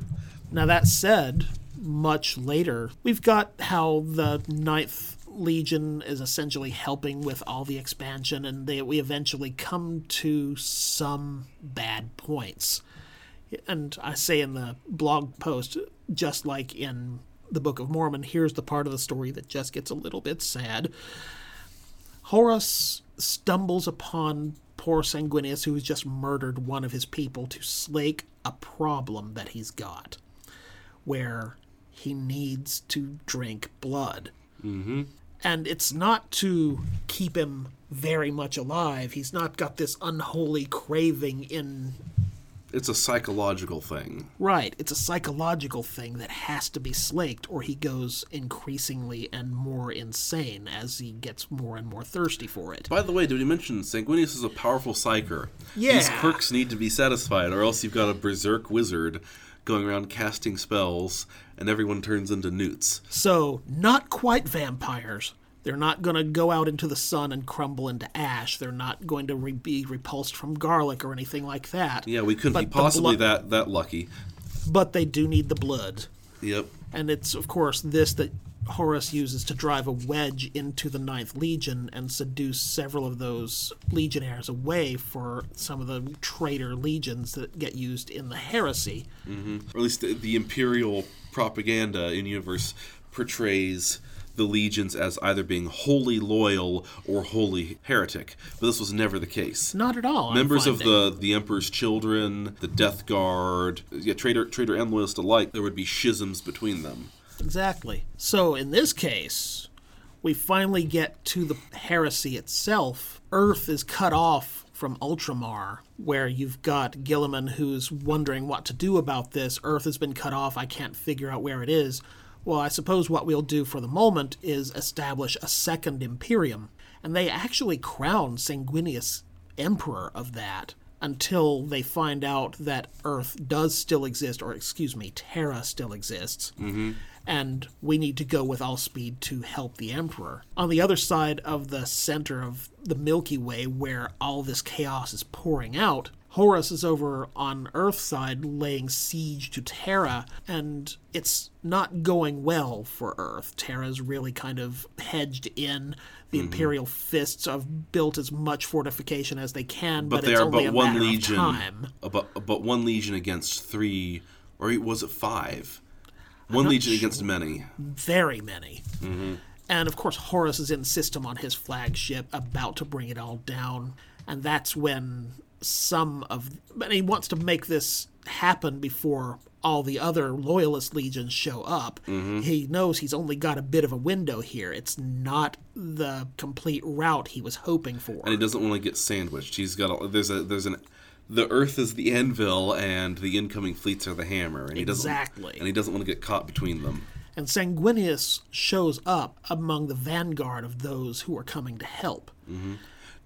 Speaker 3: Now, that said, much later, we've got how the Ninth Legion is essentially helping with all the expansion, and they, we eventually come to some bad points. And I say in the blog post, just like in the Book of Mormon, here's the part of the story that just gets a little bit sad. Horus stumbles upon poor Sanguinius, who has just murdered one of his people, to slake a problem that he's got, where he needs to drink blood. Mm-hmm. And it's not to keep him very much alive. He's not got this unholy craving in.
Speaker 4: It's a psychological thing.
Speaker 3: Right, it's a psychological thing that has to be slaked, or he goes increasingly and more insane as he gets more and more thirsty for it.
Speaker 4: By the way, did we mention Sanguinius is a powerful psyker?
Speaker 3: Yeah.
Speaker 4: These quirks need to be satisfied, or else you've got a berserk wizard going around casting spells, and everyone turns into newts.
Speaker 3: So, not quite vampires. They're not going to go out into the sun and crumble into ash. They're not going to re- be repulsed from garlic or anything like that.
Speaker 4: Yeah, we couldn't
Speaker 3: But
Speaker 4: be possibly
Speaker 3: blood-
Speaker 4: that that lucky.
Speaker 3: But they do need the blood.
Speaker 4: Yep.
Speaker 3: And it's, of course, this that Horus uses to drive a wedge into the Ninth Legion and seduce several of those legionnaires away for some of the traitor legions that get used in the heresy. Mm-hmm.
Speaker 4: or at least the, the imperial propaganda in universe portrays the legions as either being wholly loyal or wholly heretic but this was never the case
Speaker 3: Not at all.
Speaker 4: Members of the the emperor's children the death guard yeah traitor traitor and loyalist alike there would be schisms between them
Speaker 3: Exactly. So in this case, we finally get to the heresy itself. Earth is cut off from Ultramar, where you've got Guilliman who's wondering what to do about this. Earth has been cut off. I can't figure out where it is. Well, I suppose what we'll do for the moment is establish a second Imperium. And they actually crown Sanguinius emperor of that until they find out that Earth does still exist, or excuse me, Terra still exists. Mm-hmm. And we need to go with all speed to help the Emperor. On the other side of the center of the Milky Way, where all this chaos is pouring out, Horus is over on Earth's side laying siege to Terra, and it's not going well for Earth. Terra's really kind of hedged in. The mm-hmm. Imperial fists have built as much fortification as they can,
Speaker 4: but,
Speaker 3: but,
Speaker 4: they
Speaker 3: it's
Speaker 4: are
Speaker 3: only
Speaker 4: but
Speaker 3: a
Speaker 4: one
Speaker 3: matter
Speaker 4: legion
Speaker 3: of time.
Speaker 4: about but one legion against three or was it five one legion
Speaker 3: sure.
Speaker 4: against many
Speaker 3: very many. Mm-hmm. And of course, Horus is in system on his flagship, about to bring it all down. And that's when some of. And he wants to make this happen before all the other loyalist legions show up. Mm-hmm. He knows he's only got a bit of a window here. It's not the complete route he was hoping for.
Speaker 4: and he doesn't want to get sandwiched. He's got a, there's a there's an the Earth is the anvil and the incoming fleets are the hammer, and he doesn't
Speaker 3: Exactly.
Speaker 4: and he doesn't want to get caught between them.
Speaker 3: and Sanguinius shows up among the vanguard of those who are coming to help. Mm-hmm.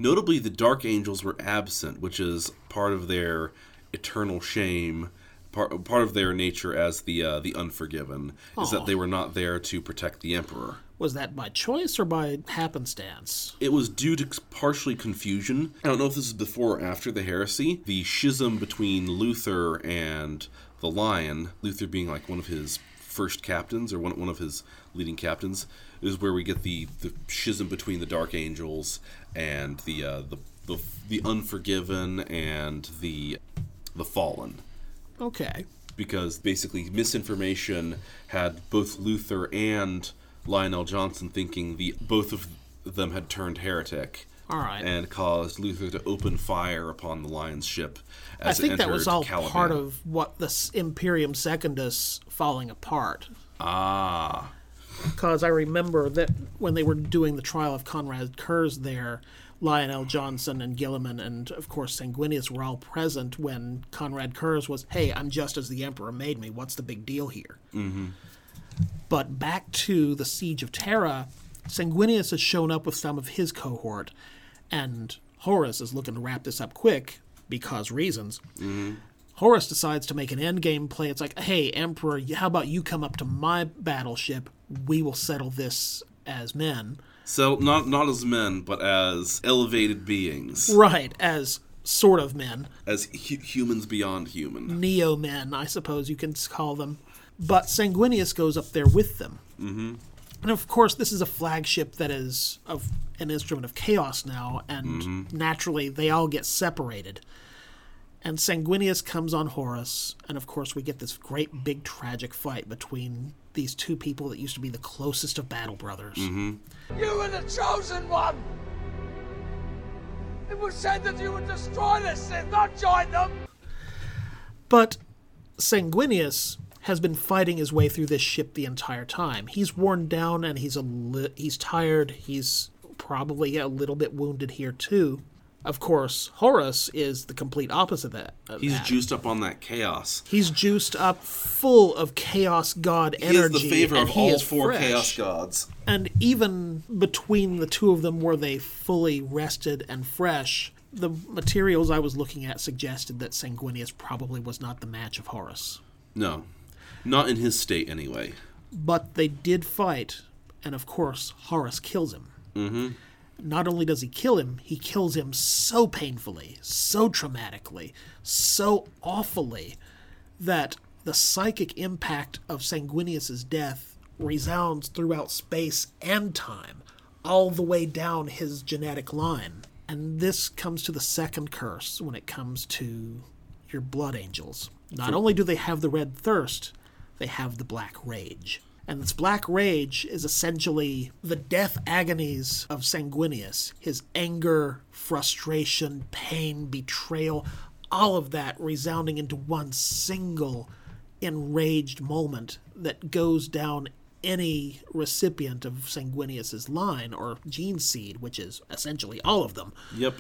Speaker 4: Notably, the Dark Angels were absent, which is part of their eternal shame. Part, part of their nature as the uh, the unforgiven is that they were not there to protect the emperor.
Speaker 3: Was that by choice or by happenstance?
Speaker 4: It was due to partially confusion. I don't know if this is before or after the heresy. The schism between Luther and the Lion, Luther being like one of his first captains or one, one of his leading captains, is where we get the, the schism between the Dark Angels and the, uh, the the the unforgiven and the the fallen
Speaker 3: Okay.
Speaker 4: because basically misinformation had both Luther and Lion El'Jonson thinking the both of them had turned heretic
Speaker 3: All right.
Speaker 4: and caused Luther to open fire upon the Lion's ship.
Speaker 3: I
Speaker 4: As it
Speaker 3: think that was
Speaker 4: entered
Speaker 3: all
Speaker 4: Caliban.
Speaker 3: part of what the Imperium Secundus falling apart.
Speaker 4: Ah,
Speaker 3: Because I remember that when they were doing the trial of Konrad Curze there, Lion El'Jonson and Guilliman and, of course, Sanguinius were all present when Konrad Curze was, hey, I'm just as the Emperor made me. What's the big deal here? Mm-hmm. But back to the Siege of Terra, Sanguinius has shown up with some of his cohort, and Horus is looking to wrap this up quick because reasons. Horus decides to make an endgame play. It's like, hey, Emperor, how about you come up to my battleship? We will settle this as men.
Speaker 4: so not not as men, but as elevated beings,
Speaker 3: Right, as sort of men.
Speaker 4: as hu- humans beyond human.
Speaker 3: Neo men, I suppose you can call them. But Sanguinius goes up there with them. Mm-hmm. And of course, this is a flagship that is of an instrument of chaos now, and naturally they all get separated. And Sanguinius comes on Horus, and of course we get this great big tragic fight between these two people that used to be the closest of battle brothers. Mm-hmm.
Speaker 1: You were the chosen one! It was said that you would destroy the Sith, not join them!
Speaker 3: But Sanguinius has been fighting his way through this ship the entire time. He's worn down and he's a li- he's tired. He's probably a little bit wounded here too. Of course, Horus is the complete opposite of that. of
Speaker 4: He's
Speaker 3: that.
Speaker 4: juiced up on that chaos.
Speaker 3: He's juiced up, full of chaos god
Speaker 4: He is
Speaker 3: energy.
Speaker 4: the favor of all four
Speaker 3: fresh.
Speaker 4: chaos gods.
Speaker 3: And even between the two of them, were they fully rested and fresh? The materials I was looking at suggested that Sanguinius probably was not the match of Horus.
Speaker 4: No, not in his state anyway.
Speaker 3: But they did fight, and of course, Horus kills him. Mm-hmm. Not only does he kill him, he kills him so painfully, so traumatically, so awfully that the psychic impact of Sanguinius's death resounds throughout space and time, all the way down his genetic line. And this comes to the second curse when it comes to your blood angels. Not only do they have the red thirst, they have the black rage. And this black rage is essentially the death agonies of Sanguinius his anger, frustration, pain, betrayal, all of that resounding into one single enraged moment that goes down any recipient of Sanguinius's line or gene seed, which is essentially all of them.
Speaker 4: Yep.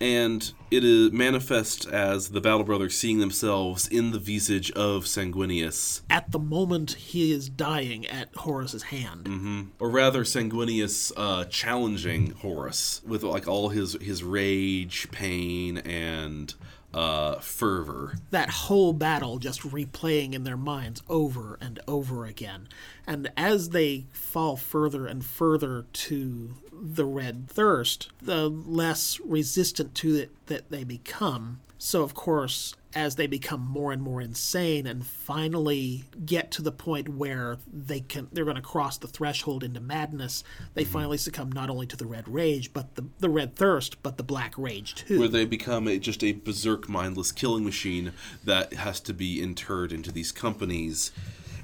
Speaker 4: And it is manifest as the Battle Brothers seeing themselves in the visage of Sanguinius,
Speaker 3: At the moment he is dying at Horus's hand.
Speaker 4: or rather Sanguinius uh, challenging Horus with like all his his rage, pain, and uh, fervor.
Speaker 3: that whole battle just replaying in their minds over and over again. And as they fall further and further to the red thirst, the less resistant to it that they become. So, of course, as they become more and more insane and finally get to the point where they can they're going to cross the threshold into madness, they mm-hmm. finally succumb not only to the red rage, but the, the red thirst, but the black rage too.
Speaker 4: Where they become a, just a berserk, mindless killing machine that has to be interred into these companies,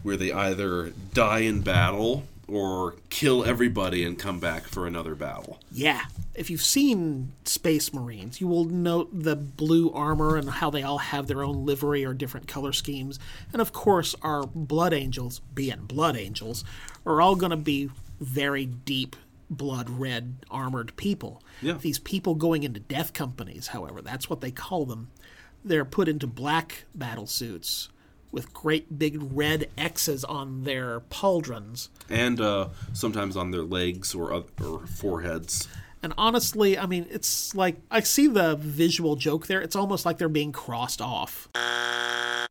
Speaker 4: where they either die in battle or kill everybody and come back for another battle.
Speaker 3: Yeah. If you've seen Space Marines, you will note the blue armor and how they all have their own livery or different color schemes. And of course, our Blood Angels, being Blood Angels, are all going to be very deep blood red armored people.
Speaker 4: Yeah.
Speaker 3: These people going into death companies, however, that's what they call them. They're put into black battle suits with great big red X's on their pauldrons.
Speaker 4: And uh, sometimes on their legs or, or foreheads.
Speaker 3: And honestly, I mean, it's like I see the visual joke there. It's almost like they're being crossed off.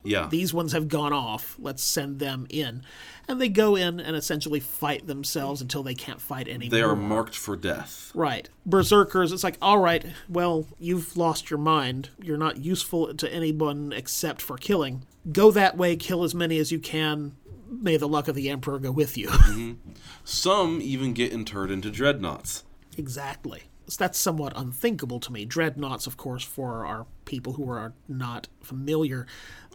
Speaker 4: Yeah.
Speaker 3: These ones have gone off. Let's send them in. And they go in and essentially fight themselves until they can't fight anymore.
Speaker 4: They are marked for death.
Speaker 3: Right. Berserkers, it's like, all right, well, you've lost your mind. You're not useful to anyone except for killing. Go that way, kill as many as you can. May the luck of the Emperor go with you. Mm-hmm.
Speaker 4: Some even get interred into dreadnoughts.
Speaker 3: Exactly. that's somewhat unthinkable to me. Dreadnoughts, of course, for our people who are not familiar,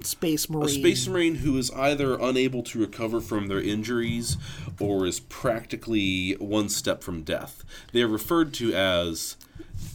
Speaker 3: Space Marine.
Speaker 4: A space marine who is either unable to recover from their injuries or is practically one step from death. They are referred to as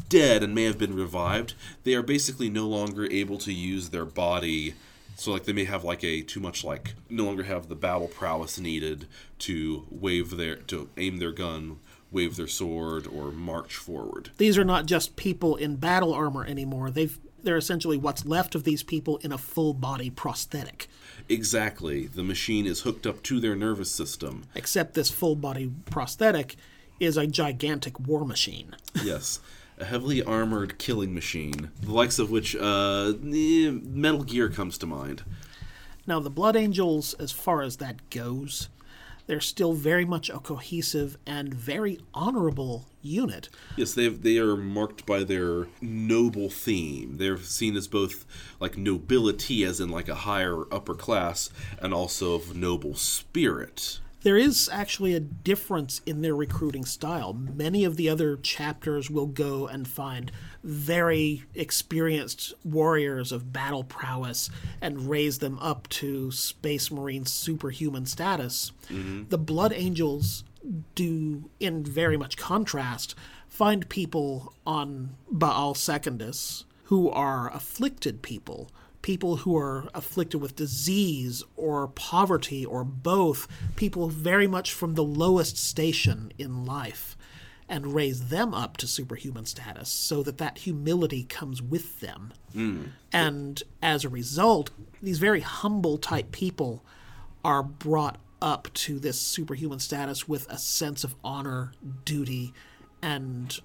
Speaker 4: dead and may have been revived. They are basically no longer able to use their body. So like they may have like a too much like no longer have the battle prowess needed to wave their to aim their gun, wave their sword, or march forward.
Speaker 3: These are not just people in battle armor anymore. They've they're essentially what's left of these people in a full body prosthetic.
Speaker 4: Exactly. The machine is hooked up to their nervous system.
Speaker 3: Except this full body prosthetic is a gigantic war machine.
Speaker 4: Yes. A heavily armored killing machine, the likes of which uh, eh, Metal Gear comes to mind.
Speaker 3: Now, the Blood Angels, as far as that goes, they're still very much a cohesive and very honorable unit.
Speaker 4: Yes, they they are marked by their noble theme. They're seen as both like nobility, as in like a higher upper class, and also of noble spirit.
Speaker 3: There is actually a difference in their recruiting style. Many of the other chapters will go and find very experienced warriors of battle prowess and raise them up to Space Marine superhuman status. Mm-hmm. The Blood Angels do, in very much contrast, find people on Baal Secondus who are afflicted people people who are afflicted with disease or poverty or both, people very much from the lowest station in life, and raise them up to superhuman status so that that humility comes with them. Hmm. And as a result, these very humble type people are brought up to this superhuman status with a sense of honor, duty, and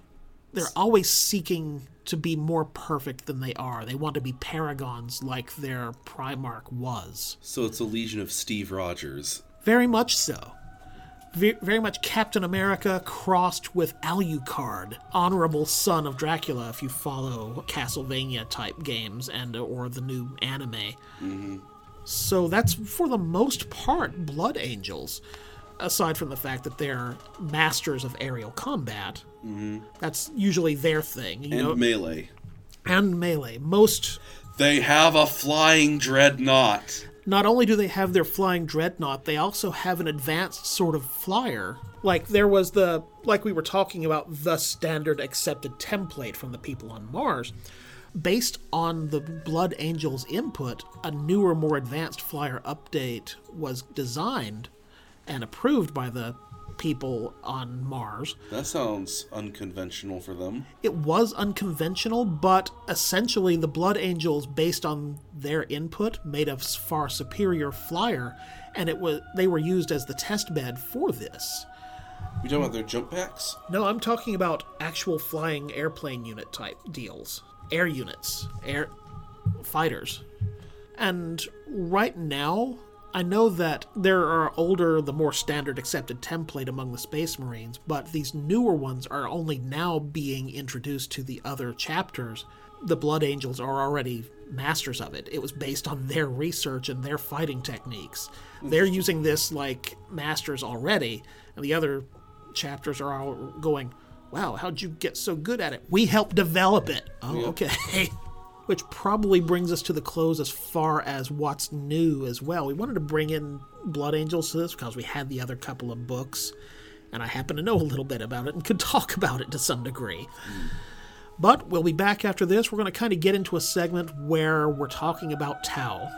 Speaker 3: they're always seeking to be more perfect than they are. They want to be paragons like their Primarch was.
Speaker 4: So it's a legion of Steve Rogers.
Speaker 3: Very much so. Ve- Very much Captain America crossed with Alucard, honorable son of Dracula. If you follow Castlevania type games and or the new anime, mm-hmm. so that's for the most part Blood Angels. Aside from the fact that they're masters of aerial combat, mm-hmm. that's usually their thing. You
Speaker 4: And
Speaker 3: know,
Speaker 4: melee.
Speaker 3: and melee. Most
Speaker 4: They have a flying dreadnought.
Speaker 3: not only do they have their flying dreadnought, they also have an advanced sort of flyer. Like there was the like we were talking about the standard accepted template from the people on Mars. Based on the Blood Angels input, a newer, more advanced flyer update was designed and approved by the people on Mars.
Speaker 4: That sounds unconventional for them.
Speaker 3: It was unconventional, but essentially the Blood Angels, based on their input, made a far superior flyer, and it was they were used as the test bed for this.
Speaker 4: We talking about their jump packs?
Speaker 3: No, I'm talking about actual flying airplane unit type deals, air units, air fighters. And right now, I know that there are older, the more standard accepted template among the Space Marines, but these newer ones are only now being introduced to the other chapters. The Blood Angels are already masters of it. It was based on their research and their fighting techniques. They're using this like masters already, and the other chapters are all going, Wow, how'd you get so good at it? We helped develop it. Oh, okay. Which probably brings us to the close as far as what's new as well. We wanted to bring in Blood Angels to this because we had the other couple of books, and I happen to know a little bit about it and could talk about it to some degree. But we'll be back after this. We're going to kind of get into a segment where we're talking about Tau.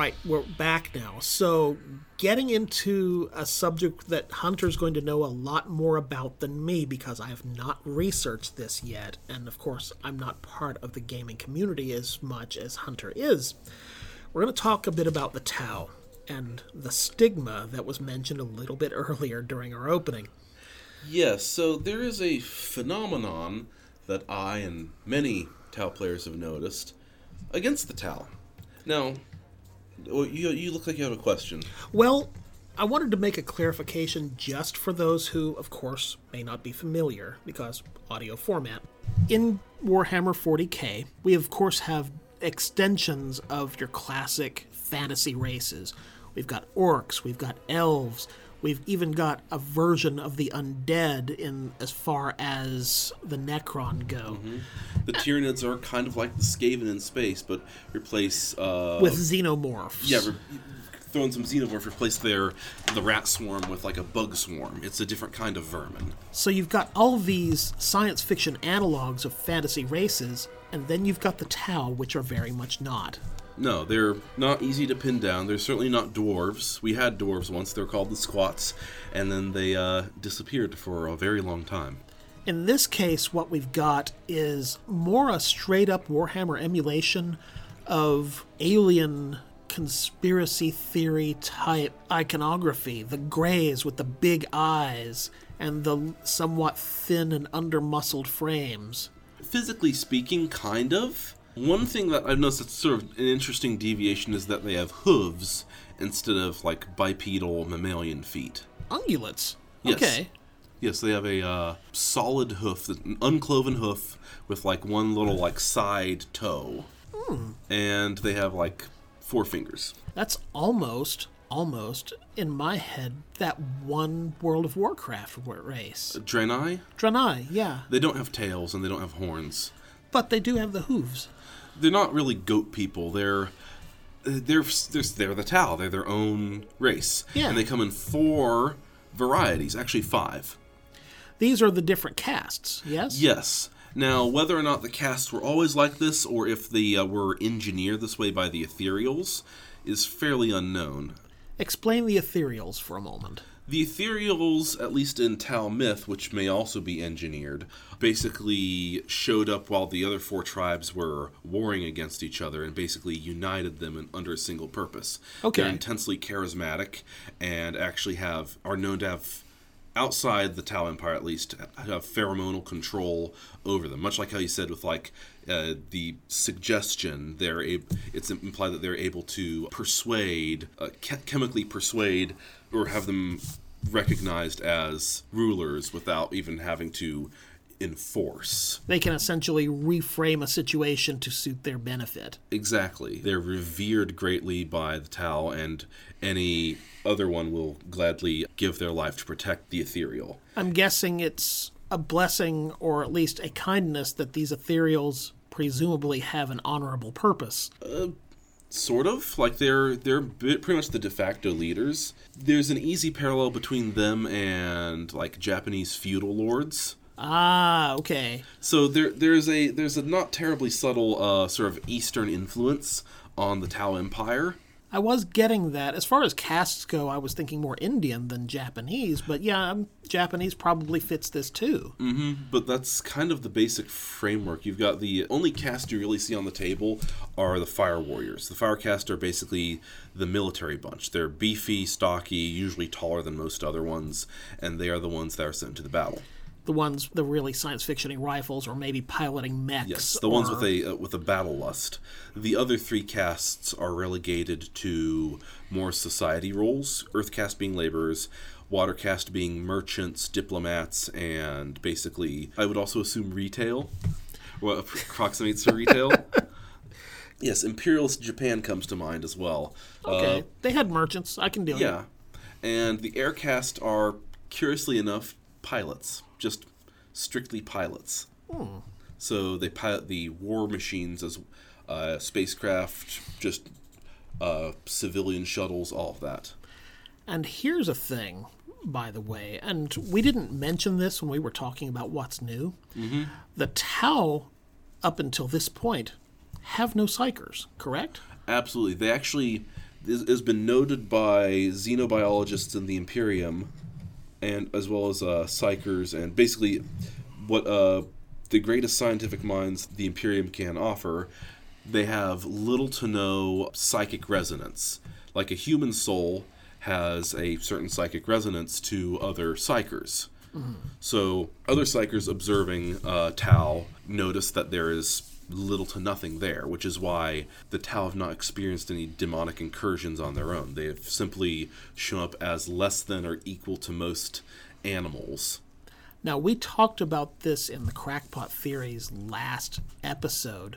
Speaker 3: Right, we're back now. So, getting into a subject that Hunter's going to know a lot more about than me because I have not researched this yet. And of course, I'm not part of the gaming community as much as Hunter is. We're going to talk a bit about the Tau and the stigma that was mentioned a little bit earlier during our opening.
Speaker 4: Yes, so there is a phenomenon that I and many Tau players have noticed against the Tau. Now, well, you, you look like you have a question.
Speaker 3: Well, I wanted to make a clarification just for those who, of course, may not be familiar because audio format. In Warhammer 40k, we of course have extensions of your classic fantasy races. We've got orcs, we've got elves, we've even got a version of the undead in as far as the Necron go.
Speaker 4: The Tyranids are kind of like the Skaven in space, but replace uh,
Speaker 3: With xenomorphs.
Speaker 4: yeah, re- throwing some xenomorph, replace their the rat swarm with like a bug swarm. It's a different kind of vermin.
Speaker 3: So you've got all these science fiction analogs of fantasy races, and then you've got the Tau, which are very much not.
Speaker 4: No, they're not easy to pin down. They're certainly not dwarves. We had dwarves once. They're called the squats, and then they uh, disappeared for a very long time.
Speaker 3: In this case, what we've got is more a straight up Warhammer emulation of alien conspiracy theory type iconography. The greys with the big eyes and the somewhat thin and under muscled frames.
Speaker 4: Physically speaking, kind of. One thing that I've noticed that's sort of an interesting deviation is that they have hooves instead of like bipedal mammalian feet.
Speaker 3: Ungulates.
Speaker 4: Yes.
Speaker 3: Okay.
Speaker 4: Yes, they have a uh, solid hoof, an uncloven hoof with like one little like side toe, and they have like four fingers.
Speaker 3: That's almost, almost, in my head, that one World of Warcraft wa- race.
Speaker 4: Draenei,
Speaker 3: Draenei, yeah.
Speaker 4: they don't have tails and they don't have horns.
Speaker 3: But they do have the hooves.
Speaker 4: They're not really goat people. They're they're they're, they're the Tau. They're their own race,
Speaker 3: Yeah.
Speaker 4: and they come in four varieties, actually five.
Speaker 3: These are the different castes, yes?
Speaker 4: Yes. Now, whether or not the castes were always like this, or if they uh, were engineered this way by the Ethereals, is fairly unknown.
Speaker 3: Explain the ethereals for a moment.
Speaker 4: The Ethereals, at least in Tau myth, which may also be engineered, basically showed up while the other four tribes were warring against each other and basically united them in, under a single purpose.
Speaker 3: Okay.
Speaker 4: They're intensely charismatic and actually have are known to have outside the Tau Empire at least have pheromonal control over them. Much like how you said with like uh, the suggestion, they're a, it's implied that they're able to persuade, uh, che- chemically persuade, or have them recognized as rulers without even having to enforce.
Speaker 3: They can essentially reframe a situation to suit their benefit.
Speaker 4: Exactly. They're revered greatly by the Tau, and any other one will gladly give their life to protect the ethereal.
Speaker 3: I'm guessing it's a blessing or at least a kindness that these ethereals presumably have an honorable purpose.
Speaker 4: Uh, Sort of like they're they're pretty much the de facto leaders. There's an easy parallel between them and like Japanese feudal lords.
Speaker 3: Ah, okay.
Speaker 4: So there there's a there's a not terribly subtle uh, sort of Eastern influence on the Tau Empire.
Speaker 3: I was getting that. As far as castes go, I was thinking more Indian than Japanese, but yeah, um, Japanese probably fits this too.
Speaker 4: But that's kind of the basic framework. You've got the only caste you really see on the table are the Fire Warriors. The Fire Caste are basically the military bunch. They're beefy, stocky, usually taller than most other ones, and they are the ones that are sent to the battle.
Speaker 3: The ones, the really science fictiony rifles, or maybe piloting mechs.
Speaker 4: Yes, the ones with a uh, with a battle lust. The other three castes are relegated to more society roles. Earth caste being laborers, water caste being merchants, diplomats, and basically, I would also assume retail. What approximates to retail? yes, imperialist Japan comes to mind as well.
Speaker 3: Okay,
Speaker 4: Uh,
Speaker 3: they had merchants. I can deal with
Speaker 4: yeah, and the air caste are curiously enough pilots, just strictly pilots. So they pilot the war machines as uh, spacecraft, just uh, civilian shuttles, all of that.
Speaker 3: And here's a thing, by the way, and we didn't mention this when we were talking about what's new. Mm-hmm. The Tau, up until this point, have no psykers, correct?
Speaker 4: Absolutely, they actually this has been noted by xenobiologists in the Imperium, and as well as uh, psykers, and basically what uh, the greatest scientific minds the Imperium can offer. They have little to no psychic resonance. Like a human soul has a certain psychic resonance to other psykers. So other psykers observing uh, Tau notice that there is little to nothing there, which is why the Tau have not experienced any demonic incursions on their own. They have simply shown up as less than or equal to most animals.
Speaker 3: Now, we talked about this in the Crackpot Theories last episode,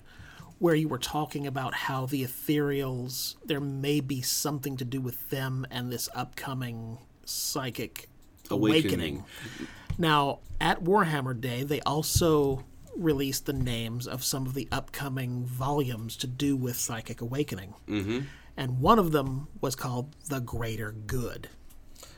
Speaker 3: where you were talking about how the ethereals, there may be something to do with them and this upcoming psychic awakening.
Speaker 4: Awakening.
Speaker 3: Now, at Warhammer Day, they also released the names of some of the upcoming volumes to do with psychic awakening. Mm-hmm. And one of them was called The Greater Good.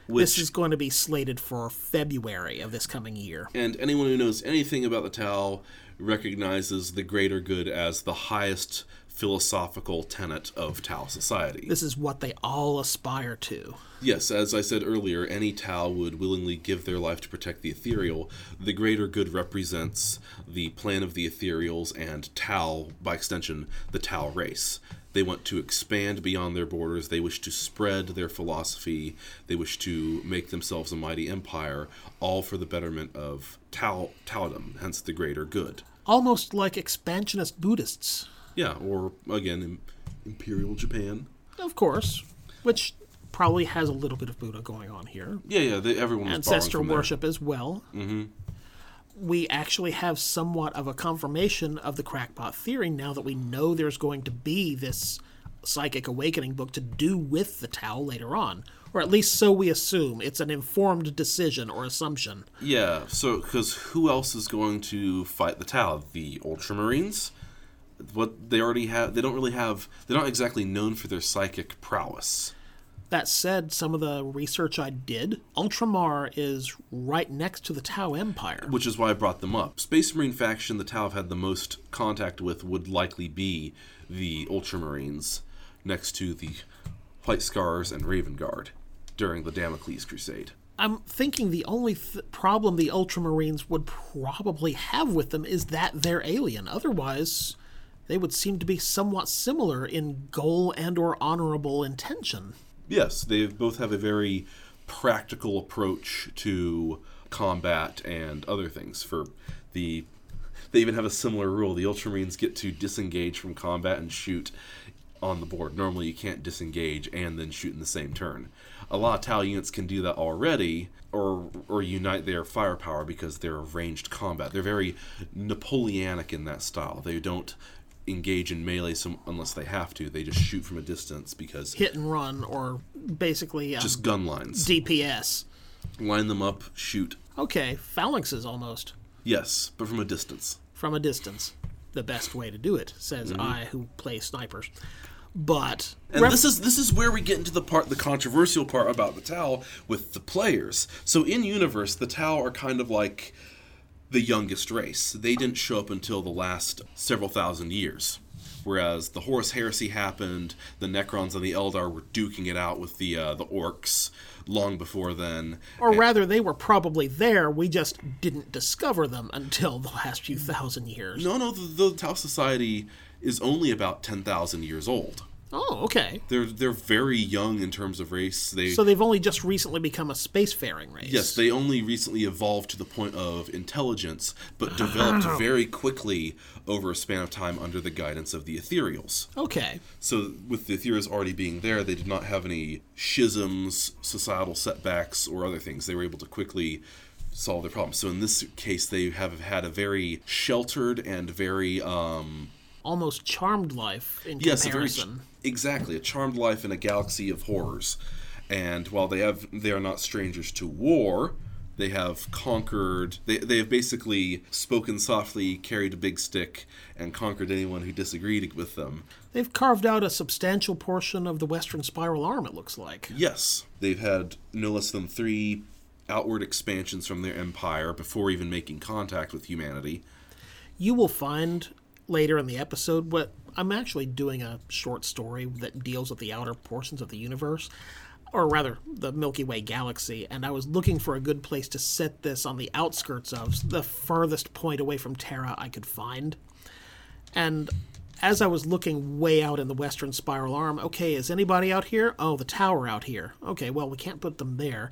Speaker 4: Which
Speaker 3: this is going to be slated for February of this coming year.
Speaker 4: and anyone who knows anything about the Tau recognizes the greater good as the highest philosophical tenet of Tau society.
Speaker 3: This is what they all aspire to.
Speaker 4: Yes, as I said earlier, any Tau would willingly give their life to protect the ethereal. The greater good represents the plan of the ethereals and Tau, by extension, the Tau race. They want to expand beyond their borders. They wish to spread their philosophy. They wish to make themselves a mighty empire, all for the betterment of Tau, Taoism, hence the greater good.
Speaker 3: Almost like expansionist Buddhists,
Speaker 4: Yeah, or again, Imperial Japan.
Speaker 3: of course, which probably has a little bit of Buddha going on here.
Speaker 4: Yeah, yeah, they, everyone
Speaker 3: ancestor
Speaker 4: from there.
Speaker 3: worship as well. Mm-hmm. We actually have somewhat of a confirmation of the crackpot theory now that we know there's going to be this psychic awakening book to do with the Tau later on. Or at least so we assume. It's an informed decision or assumption.
Speaker 4: Yeah, so because who else is going to fight the Tau? The Ultramarines. What they already have, they don't really have. They're not exactly known for their psychic prowess.
Speaker 3: That said, some of the research I did, Ultramar is right next to the Tau Empire.
Speaker 4: which is why I brought them up. Space Marine faction the Tau have had the most contact with would likely be the Ultramarines, next to the White Scars and Raven Guard during the Damocles Crusade.
Speaker 3: I'm thinking the only th- problem the Ultramarines would probably have with them is that they're alien. Otherwise, they would seem to be somewhat similar in goal and or honorable intention.
Speaker 4: Yes, they both have a very practical approach to combat and other things. For the, they even have a similar rule. The Ultramarines get to disengage from combat and shoot on the board. Normally, you can't disengage and then shoot in the same turn. A lot of Tau units can do that already, or or unite their firepower because they're ranged combat. They're very Napoleonic in that style. They don't engage in melee some, unless they have to. They just shoot from a distance because
Speaker 3: Hit and run, or basically um,
Speaker 4: just gun lines.
Speaker 3: DPS.
Speaker 4: Line them up, shoot.
Speaker 3: Okay, phalanxes almost
Speaker 4: Yes, but from a distance.
Speaker 3: from a distance. The best way to do it, says
Speaker 4: Mm-hmm.
Speaker 3: I, who play snipers. But
Speaker 4: And
Speaker 3: rep-
Speaker 4: this is this is where we get into the part, the controversial part about the Tau with the players. So in universe, the Tau are kind of like the youngest race. They didn't show up until the last several thousand years. Whereas the Horus Heresy happened, the Necrons and the Eldar were duking it out with the uh, the Orcs long before then.
Speaker 3: or rather, they were probably there. We just didn't discover them until the last few thousand years.
Speaker 4: No, no, the, the Tau Society is only about ten thousand years old.
Speaker 3: Oh, okay.
Speaker 4: They're they're very young in terms of race. They
Speaker 3: So they've only just recently become a spacefaring race.
Speaker 4: yes, they only recently evolved to the point of intelligence, but developed very quickly over a span of time under the guidance of the ethereals.
Speaker 3: Okay.
Speaker 4: So with the ethereals already being there, they did not have any schisms, societal setbacks, or other things. They were able to quickly solve their problems. So in this case, they have had a very sheltered and very um,
Speaker 3: Almost charmed life in
Speaker 4: Yes, a very
Speaker 3: comparison.
Speaker 4: Exactly a charmed life in a galaxy of horrors. And while they have they are not strangers to war, they have conquered. They they have basically spoken softly, carried a big stick, and conquered anyone who disagreed with them.
Speaker 3: They've carved out a substantial portion of the Western Spiral Arm, it looks like.
Speaker 4: Yes, they've had no less than three outward expansions from their empire before even making contact with humanity.
Speaker 3: You will find later in the episode what I'm actually doing a short story that deals with the outer portions of the universe, or rather, the Milky Way galaxy, and I was looking for a good place to set this on the outskirts of the furthest point away from Terra I could find. And as I was looking way out in the western spiral arm, okay, is anybody out here? Oh, the tower out here. Okay, well, we can't put them there.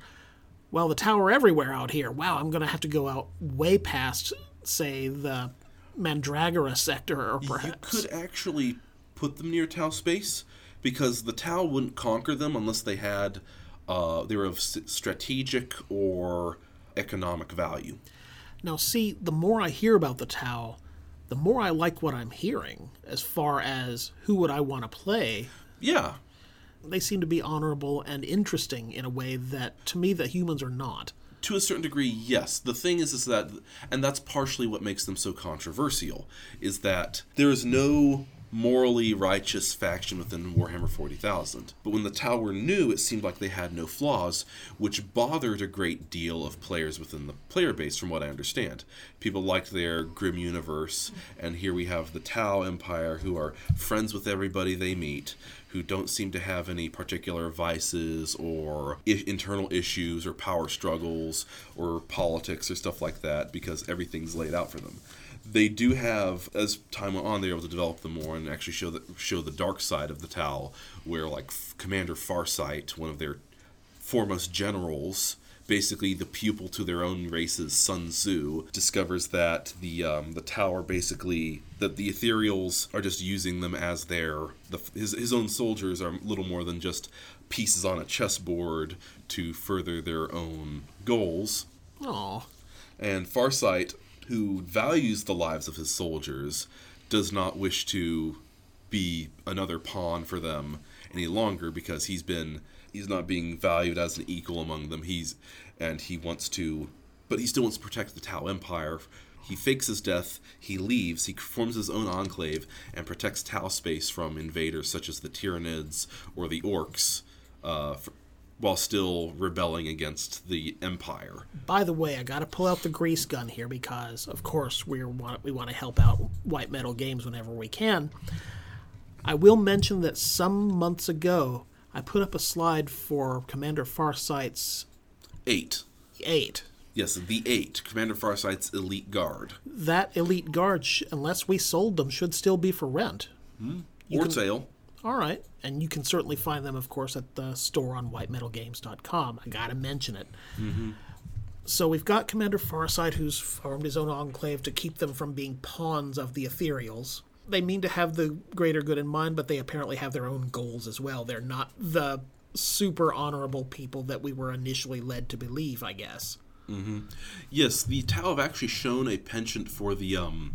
Speaker 3: well, the tower everywhere out here. Wow, I'm going to have to go out way past, say, the Mandragora sector, or perhaps.
Speaker 4: You could actually put them near Tau space because the Tau wouldn't conquer them unless they had uh, they were of strategic or economic value.
Speaker 3: Now, see, the more I hear about the Tau, the more I like what I'm hearing as far as who would I want to play.
Speaker 4: Yeah,
Speaker 3: They seem to be honorable and interesting in a way that, to me, that humans are not.
Speaker 4: To a certain degree, yes. The thing is, is that, and that's partially what makes them so controversial, is that there is no morally righteous faction within Warhammer 40,000. But when the Tau were new, it seemed like they had no flaws, which bothered a great deal of players within the player base, from what I understand. People liked their grim universe, and here we have the Tau Empire, who are friends with everybody they meet, who don't seem to have any particular vices or I- internal issues or power struggles or politics or stuff like that because everything's laid out for them. They do have, as time went on, they were able to develop them more and actually show the show the dark side of the Tau, where like Commander Farsight, one of their foremost generals, basically the pupil to their own race's Sun Tzu, discovers that the um, the tower basically that the ethereals are just using them as their the his his own soldiers are little more than just pieces on a chessboard to further their own goals.
Speaker 3: Oh,
Speaker 4: And Farsight, who values the lives of his soldiers, does not wish to be another pawn for them any longer because he's been he's not being valued as an equal among them. He's and he wants to but he still wants to protect the Tau Empire. He fakes his death, he leaves, he forms his own enclave and protects Tau space from invaders such as the Tyranids or the Orcs, uh, f- while still rebelling against the Empire.
Speaker 3: by the way, I got to pull out the grease gun here because, of course, we want we want to help out White Metal Games whenever we can. I will mention that some months ago, I put up a slide for Commander Farsight's
Speaker 4: Eight.
Speaker 3: eight.
Speaker 4: Yes, the eight, Commander Farsight's elite guard.
Speaker 3: That elite guard, sh- unless we sold them, should still be for rent. Hmm. You
Speaker 4: or
Speaker 3: can-
Speaker 4: sale.
Speaker 3: All right, and you can certainly find them, of course, at the store on whitemetalgames.com. I gotta mention it. Mm-hmm. So we've got Commander Farsight, who's formed his own enclave to keep them from being pawns of the Ethereals. They mean to have the greater good in mind, but they apparently have their own goals as well. They're not the super honorable people that we were initially led to believe, I guess.
Speaker 4: Yes, the Tau have actually shown a penchant for the um.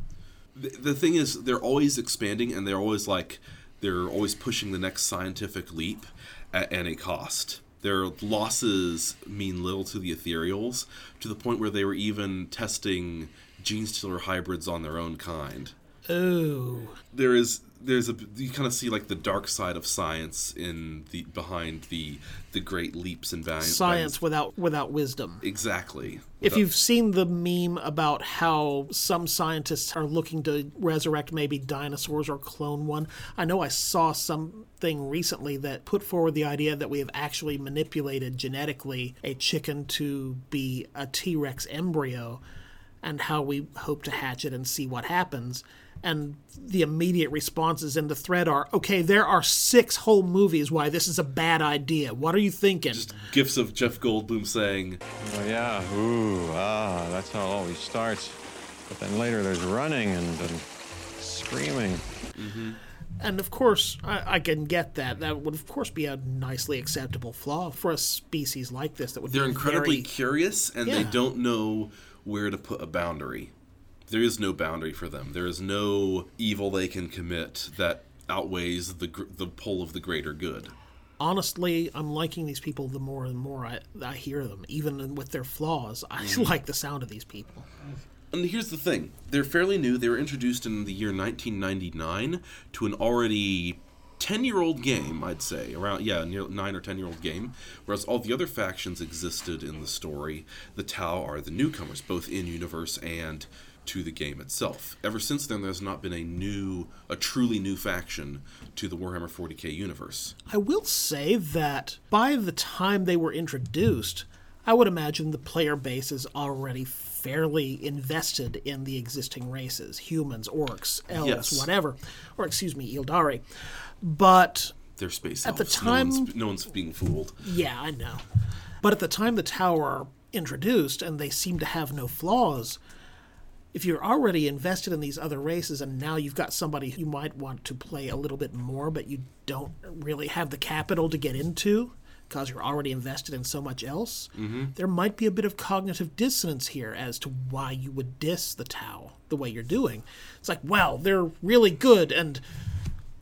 Speaker 4: The, the thing is, they're always expanding, and they're always like, they're always pushing the next scientific leap at any cost. Their losses mean little to the ethereals, to the point where they were even testing gene stealer hybrids on their own kind.
Speaker 3: Oh,
Speaker 4: there is there's a you kind of see like the dark side of science in the behind the the great leaps and bounds.
Speaker 3: science without without wisdom.
Speaker 4: exactly.
Speaker 3: If you've seen the meme about how some scientists are looking to resurrect maybe dinosaurs or clone one, I know I saw something recently that put forward the idea that we have actually manipulated genetically a chicken to be a T Rex embryo and how we hope to hatch it and see what happens. And the immediate responses in the thread are okay, there are six whole movies why this is a bad idea. What are you thinking?
Speaker 4: gifs of Jeff Goldblum saying,
Speaker 7: Oh, yeah, ooh, ah, that's how it always starts. But then later there's running and, and screaming.
Speaker 3: And of course, I, I can get that. That would, of course, be a nicely acceptable flaw for a species like this. That would
Speaker 4: they're
Speaker 3: be
Speaker 4: incredibly
Speaker 3: very,
Speaker 4: curious and they don't know where to put a boundary. There is no boundary for them. There is no evil they can commit that outweighs the the pull of the greater good.
Speaker 3: honestly, I'm liking these people the more and more I, I hear them, even with their flaws. I mm. like the sound of these people.
Speaker 4: And here's the thing they're fairly new. They were introduced in the year 1999 to an already 10 year old game, I'd say. Around, yeah, near 9 or 10 year old game. Whereas all the other factions existed in the story. The Tau are the newcomers, both in universe and to the game itself. Ever since then, there's not been a new, a truly new faction to the Warhammer 40k universe.
Speaker 3: I will say that by the time they were introduced, I would imagine the player base is already fairly invested in the existing races humans, orcs, elves,
Speaker 4: Yes.
Speaker 3: whatever. Or, excuse me, Aeldari. But
Speaker 4: They're space
Speaker 3: At the time-
Speaker 4: no one's, no one's being fooled.
Speaker 3: Yeah, I know. But at the time the tower are introduced and they seem to have no flaws, if you're already invested in these other races and now you've got somebody you might want to play a little bit more, but you don't really have the capital to get into because you're already invested in so much else, mm-hmm. there might be a bit of cognitive dissonance here as to why you would diss the Tau the way you're doing. It's like, well, they're really good and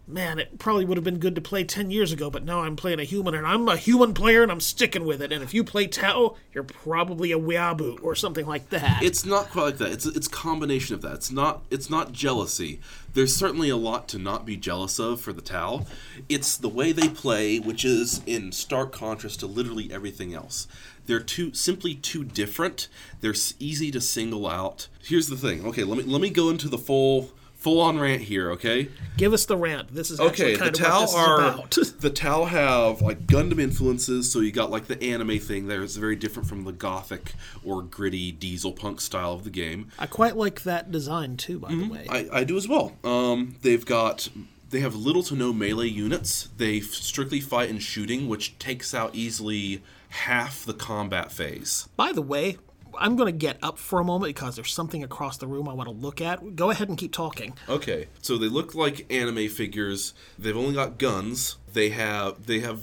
Speaker 3: man, it probably would have been good to play 10 years ago, but now I'm playing a human and I'm a human player and I'm sticking with it. And if you play Tau, you're probably a weeaboo or something like that.
Speaker 4: It's not quite like that. It's it's a combination of that. It's not it's not jealousy. There's certainly a lot to not be jealous of for the Tau. It's the way they play, which is in stark contrast to literally everything else. They're too simply too different. They're easy to single out. Here's the thing. Okay, let me let me go into the full full on rant here. Okay.
Speaker 3: Give us the rant. This is actually
Speaker 4: Okay, the
Speaker 3: kind of what
Speaker 4: Tau are the Tau have like Gundam influences, so you got like the anime thing there. It's very different from the gothic or gritty diesel punk style of the game.
Speaker 3: I quite like that design too, by
Speaker 4: Mm-hmm.
Speaker 3: the way.
Speaker 4: I, I do as well. Um, they've got they have little to no melee units. They strictly fight in shooting, which takes out easily half the combat phase.
Speaker 3: By the way, I'm going to get up for a moment because there's something across the room I want to look at. Go ahead and keep talking.
Speaker 4: Okay, so they look like anime figures. They've only got guns. They have they have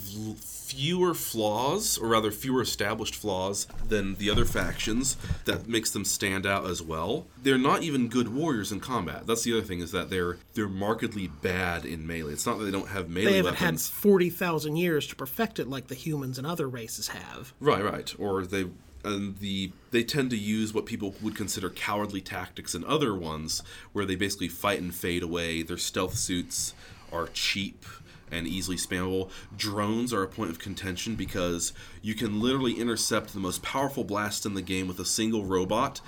Speaker 4: fewer flaws, or rather fewer established flaws than the other factions. That makes them stand out as well. They're not even good warriors in combat. That's the other thing is that they're they're markedly bad in melee. It's not that they don't have melee
Speaker 3: They haven't had
Speaker 4: weapons.
Speaker 3: 40,000 years to perfect it like the humans and other races have.
Speaker 4: Right, right. Or they and the they tend to use what people would consider cowardly tactics in other ones, where they basically fight and fade away. Their stealth suits are cheap and easily spammable. Drones are a point of contention because you can literally intercept the most powerful blast in the game with a single robot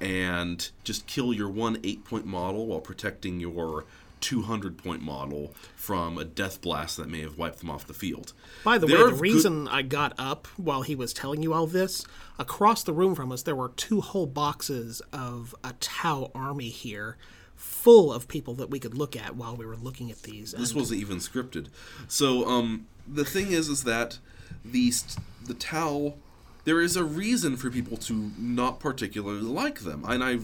Speaker 4: and just kill your one eight point model while protecting your 200 point model from a death blast that may have wiped them off the field.
Speaker 3: By the
Speaker 4: There
Speaker 3: way, the
Speaker 4: good-
Speaker 3: reason I got up while he was telling you all this, across the room from us, there were two whole boxes of a Tau army here, full of people that we could look at while we were looking at these.
Speaker 4: this
Speaker 3: and-
Speaker 4: wasn't even scripted. So um, the thing is, is that the the Tau, there is a reason for people to not particularly like them, and I,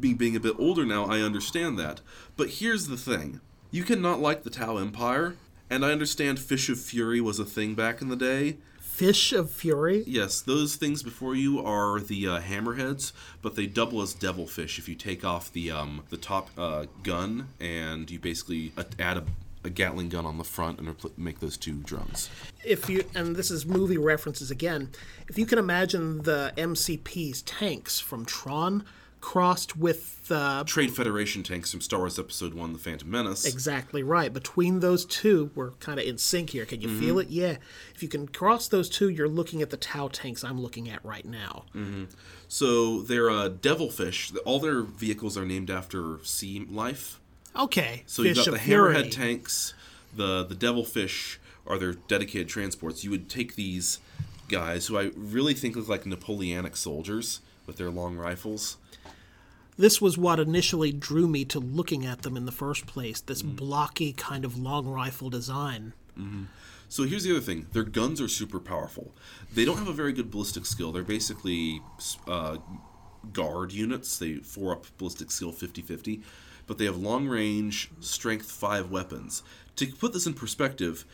Speaker 4: being being a bit older now, I understand that. But here's the thing: you cannot like the Tau Empire, and I understand Fish of Fury was a thing back in the day.
Speaker 3: Fish of Fury?
Speaker 4: Yes, those things before you are the uh, hammerheads, but they double as devilfish if you take off the um, the top uh, gun and you basically add a, a Gatling gun on the front and make those two drums.
Speaker 3: if you and this is movie references again if you can imagine the mcp's tanks from tron crossed with uh,
Speaker 4: Trade Federation tanks from Star Wars Episode One: The Phantom Menace.
Speaker 3: exactly right between those two we're kind of in sync here can you feel it yeah if you can cross those two you're looking at the tau tanks i'm looking at right now
Speaker 4: So they're uh, devilfish. All their vehicles are named after sea life.
Speaker 3: okay
Speaker 4: So
Speaker 3: fish
Speaker 4: you've got the hammerhead tanks, the the devilfish are their dedicated transports. You would take these guys who I really think look like Napoleonic soldiers with their long rifles.
Speaker 3: This was what initially drew me to looking at them in the first place this
Speaker 4: Mm.
Speaker 3: blocky kind of long rifle design
Speaker 4: So here's the other thing: their guns are super powerful. They don't have a very good ballistic skill. They're basically uh, guard units. They four up ballistic skill 50-50, but they have long range, strength five weapons. To put this in perspective,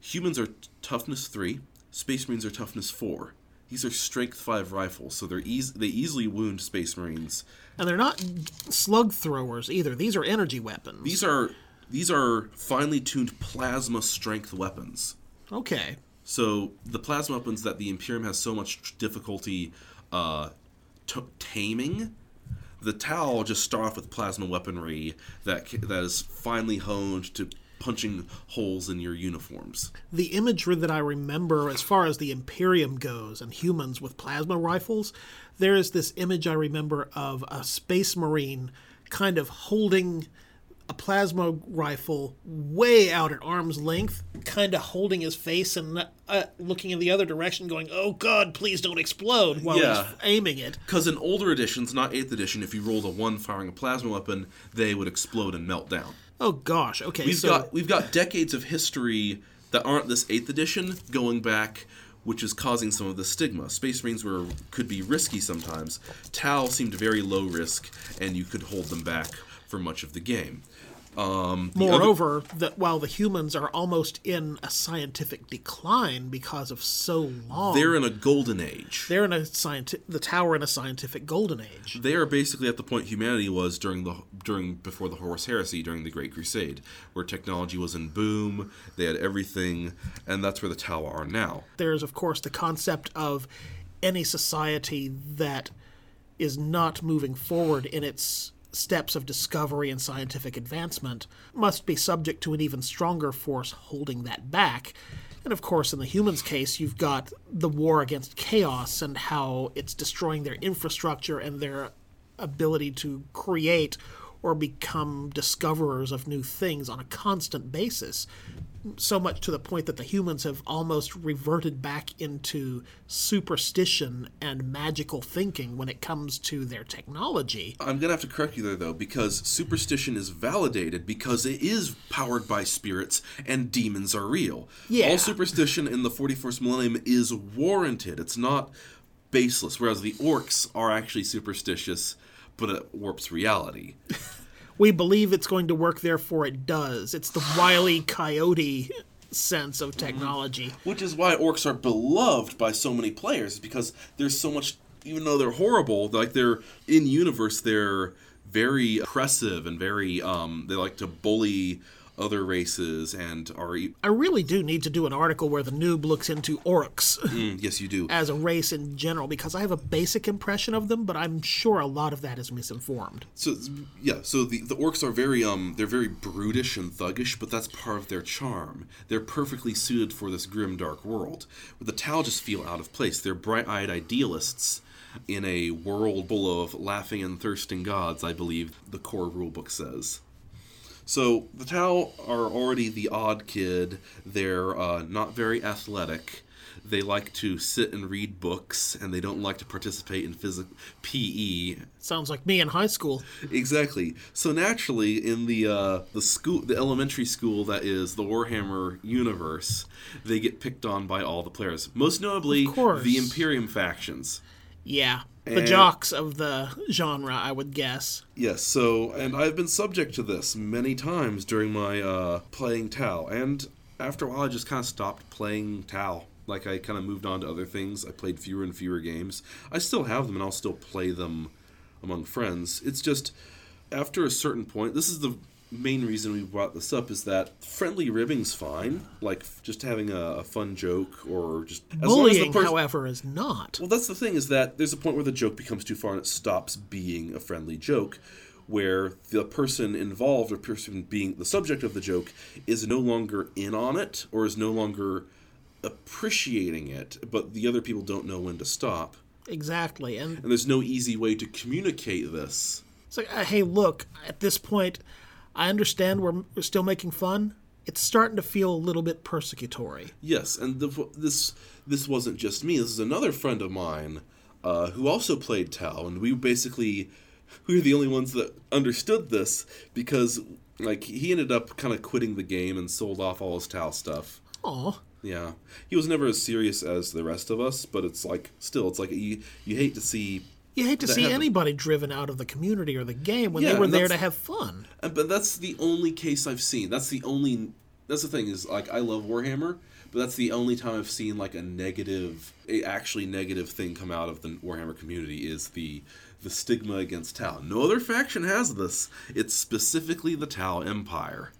Speaker 4: humans are toughness three, space marines are toughness four. These are strength five rifles, so they're easy. they easily wound space marines.
Speaker 3: and they're not slug throwers either these are energy weapons
Speaker 4: These are these are finely tuned plasma strength weapons.
Speaker 3: okay
Speaker 4: So the plasma weapons that the Imperium has so much difficulty uh, t- taming, the Tau just start off with plasma weaponry that that is finely honed to punching holes in your uniforms.
Speaker 3: the imagery that I remember as far as the Imperium goes and humans with plasma rifles, there is this image I remember of a space marine kind of holding a plasma rifle way out at arm's length, kind of holding his face and uh, looking in the other direction, going, "Oh God, please don't explode!" while
Speaker 4: Yeah.
Speaker 3: he's aiming it.
Speaker 4: Because in older editions, not 8th edition, if you rolled a 1 firing a plasma weapon, they would explode and melt down.
Speaker 3: Oh gosh, okay,
Speaker 4: We've
Speaker 3: so
Speaker 4: got we've got decades of history that aren't this eighth edition going back which is causing some of the stigma. Space Marines were could be risky sometimes. Tau seemed very low risk, and you could hold them back for much of the game. Um, the other-
Speaker 3: Moreover, that while the humans are almost in a scientific decline because of so long,
Speaker 4: they're in a golden age.
Speaker 3: they're in a scientific the tower in a scientific golden age.
Speaker 4: They are basically at the point humanity was during the during before the Horus Heresy during the Great Crusade, where technology was in boom. They had everything, and that's where the tower are now.
Speaker 3: There's of course the concept of any society that is not moving forward in its steps of discovery and scientific advancement must be subject to an even stronger force holding that back. And of course, in the humans' case, you've got the war against chaos and how it's destroying their infrastructure and their ability to create or become discoverers of new things on a constant basis. So much to the point that the humans have almost reverted back into superstition and magical thinking when it comes to their technology.
Speaker 4: I'm gonna have to correct you there though, because superstition is validated because it is powered by spirits and demons are real.
Speaker 3: Yeah.
Speaker 4: All superstition in the 41st millennium is warranted. It's not baseless. Whereas the orcs are actually superstitious, but it warps reality.
Speaker 3: We believe it's going to work, therefore it does. It's the wily coyote sense of technology.
Speaker 4: Which is why orcs are beloved by so many players, because there's so much. Even though they're horrible, like they're in universe, they're very oppressive and very. Um, they like to bully other races and are. e-
Speaker 3: I really do need to do an article where the noob looks into orcs
Speaker 4: Mm, yes, you do.
Speaker 3: as a race in general because I have a basic impression of them, but I'm sure a lot of that is misinformed.
Speaker 4: So yeah, so the, the orcs are very um they're very brutish and thuggish, but that's part of their charm. They're perfectly suited for this grim dark world. But the Tau just feel out of place. They're bright-eyed idealists in a world full of laughing and thirsting gods, I believe the core rulebook says. So the Tau are already the odd kid. They're uh, not very athletic. They like to sit and read books, and they don't like to participate in physical PE
Speaker 3: Sounds like me in high school.
Speaker 4: Exactly. So naturally, in the uh, the school, the elementary school that is the Warhammer universe, they get picked on by all the players. Most notably, the Imperium factions.
Speaker 3: Yeah, the
Speaker 4: And-
Speaker 3: jocks of the genre, I would guess.
Speaker 4: Yes. So, and I've been subject to this many times during my uh, playing Tau, and after a while, I just kind of stopped playing Tau. Like I kind of moved on to other things. I played fewer and fewer games. I still have them, and I'll still play them among friends. It's just after a certain point. This is the main reason we brought this up is that friendly ribbing's fine, like just having a, a fun joke or just as long as the
Speaker 3: Bullying,
Speaker 4: person-
Speaker 3: however, is not.
Speaker 4: well, that's the thing is that there's a point where the joke becomes too far and it stops being a friendly joke, where the person involved or person being the subject of the joke is no longer in on it or is no longer appreciating it, but the other people don't know when to stop.
Speaker 3: Exactly. And
Speaker 4: And there's no easy way to communicate this.
Speaker 3: It's like, uh, hey, look, at this point, I understand we're, we're still making fun. It's starting to feel a little bit persecutory.
Speaker 4: Yes, and the, this this wasn't just me. This is another friend of mine uh, who also played Tau, and we basically we were the only ones that understood this because like he ended up kind of quitting the game and sold off all his Tau stuff.
Speaker 3: Aw.
Speaker 4: Yeah, he was never as serious as the rest of us, but it's like still, it's like you you hate to see.
Speaker 3: You hate to see anybody driven out of the community or the game when
Speaker 4: Yeah,
Speaker 3: they were there to have fun.
Speaker 4: Uh, but that's the only case I've seen. That's the only. That's the thing is like I love Warhammer, but that's the only time I've seen like a negative, a actually negative thing come out of the Warhammer community is the the stigma against Tau. No other faction has this. It's specifically the Tau Empire.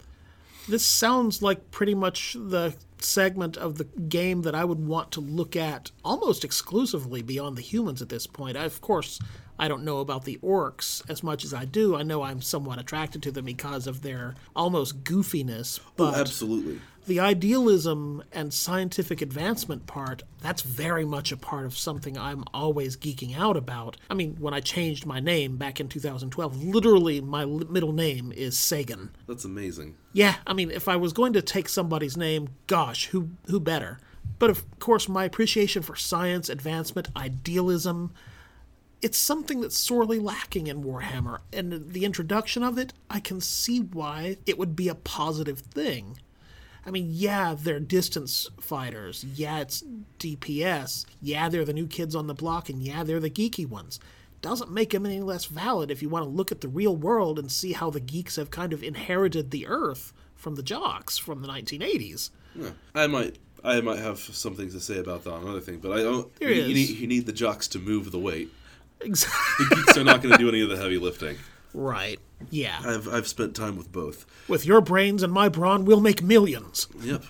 Speaker 3: This sounds like pretty much the segment of the game that I would want to look at almost exclusively beyond the humans at this point. I, of course, I don't know about the orcs as much as I do. I know I'm somewhat attracted to them because of their almost goofiness, oh, but
Speaker 4: oh, absolutely.
Speaker 3: The idealism and scientific advancement part, that's very much a part of something I'm always geeking out about. I mean, when I changed my name back in 2012, literally my middle name is Sagan.
Speaker 4: That's amazing.
Speaker 3: Yeah, I mean, if I was going to take somebody's name, gosh, who who better? But of course, my appreciation for science, advancement, idealism, it's something that's sorely lacking in Warhammer. And the introduction of it, I can see why it would be a positive thing. I mean, yeah, they're distance fighters. Yeah, it's DPS. Yeah, they're the new kids on the block, and yeah, they're the geeky ones. Doesn't make them any less valid if you want to look at the real world and see how the geeks have kind of inherited the Earth from the jocks from the 1980s.
Speaker 4: Yeah. I might I might have some things to say about that on another thing, but I don't. You, you need, you need the jocks to move the weight.
Speaker 3: Exactly.
Speaker 4: The geeks are not going to do any of the heavy lifting.
Speaker 3: Right. Yeah.
Speaker 4: I've I've spent time with both.
Speaker 3: With your brains and my brawn, we'll make millions.
Speaker 4: Yep.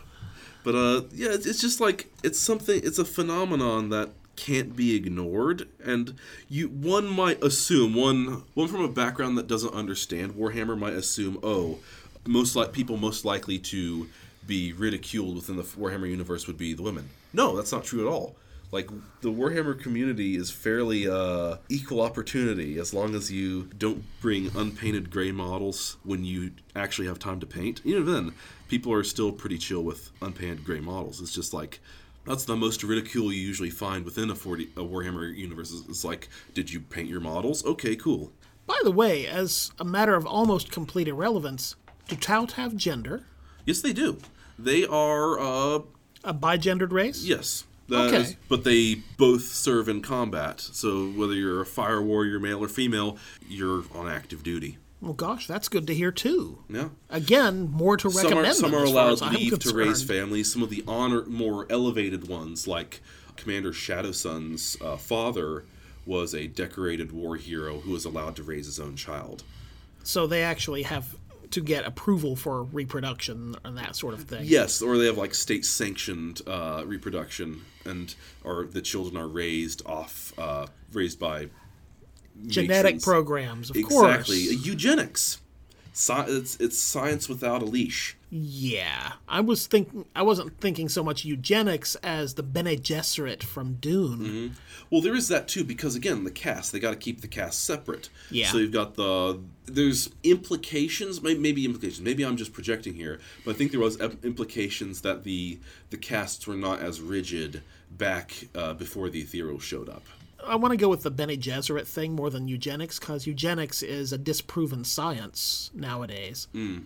Speaker 4: But uh, yeah, it's, it's just like it's something. It's a phenomenon that can't be ignored, and you one might assume one one from a background that doesn't understand Warhammer might assume, oh, most like people most likely to be ridiculed within the Warhammer universe would be the women. No, that's not true at all. Like the Warhammer community is fairly uh, equal opportunity as long as you don't bring unpainted gray models when you actually have time to paint. Even then, people are still pretty chill with unpainted gray models. It's just like that's the most ridicule you usually find within a 40 a Warhammer universe. Is- It's like, did you paint your models? Okay, cool.
Speaker 3: By the way, as a matter of almost complete irrelevance, do Tau have gender?
Speaker 4: Yes, they do. They are uh,
Speaker 3: A bigendered race?
Speaker 4: Yes. That
Speaker 3: Okay.
Speaker 4: is- but they both serve in combat. So whether you're a fire warrior, male or female, you're on active duty.
Speaker 3: Well, gosh, that's good to hear too.
Speaker 4: Yeah.
Speaker 3: Again, more to
Speaker 4: Some
Speaker 3: recommend.
Speaker 4: are, some are allowed leave to raise families. Some of the honor, more elevated ones, like Commander Shadowsun's uh, father, was a decorated war hero who was allowed to raise his own child.
Speaker 3: So they actually have to get approval for reproduction and that sort of thing.
Speaker 4: Yes, or they have like state sanctioned uh, reproduction, and or the children are raised off, uh, raised by
Speaker 3: Genetic
Speaker 4: matrons.
Speaker 3: programs, of
Speaker 4: exactly.
Speaker 3: course.
Speaker 4: Exactly, eugenics. Sci- it's, it's science without a leash.
Speaker 3: Yeah, I was thinking. I wasn't thinking so much eugenics as the Bene Gesserit from Dune.
Speaker 4: Mm-hmm. Well, there is that too, because again, the caste they got to keep the caste separate.
Speaker 3: Yeah.
Speaker 4: So you've got the there's implications, maybe implications. Maybe I'm just projecting here, but I think there was implications that the the castes were not as rigid back uh, before the ethereal showed up.
Speaker 3: I want to go with the Bene Gesserit thing more than eugenics because eugenics is a disproven science nowadays.
Speaker 4: Mm.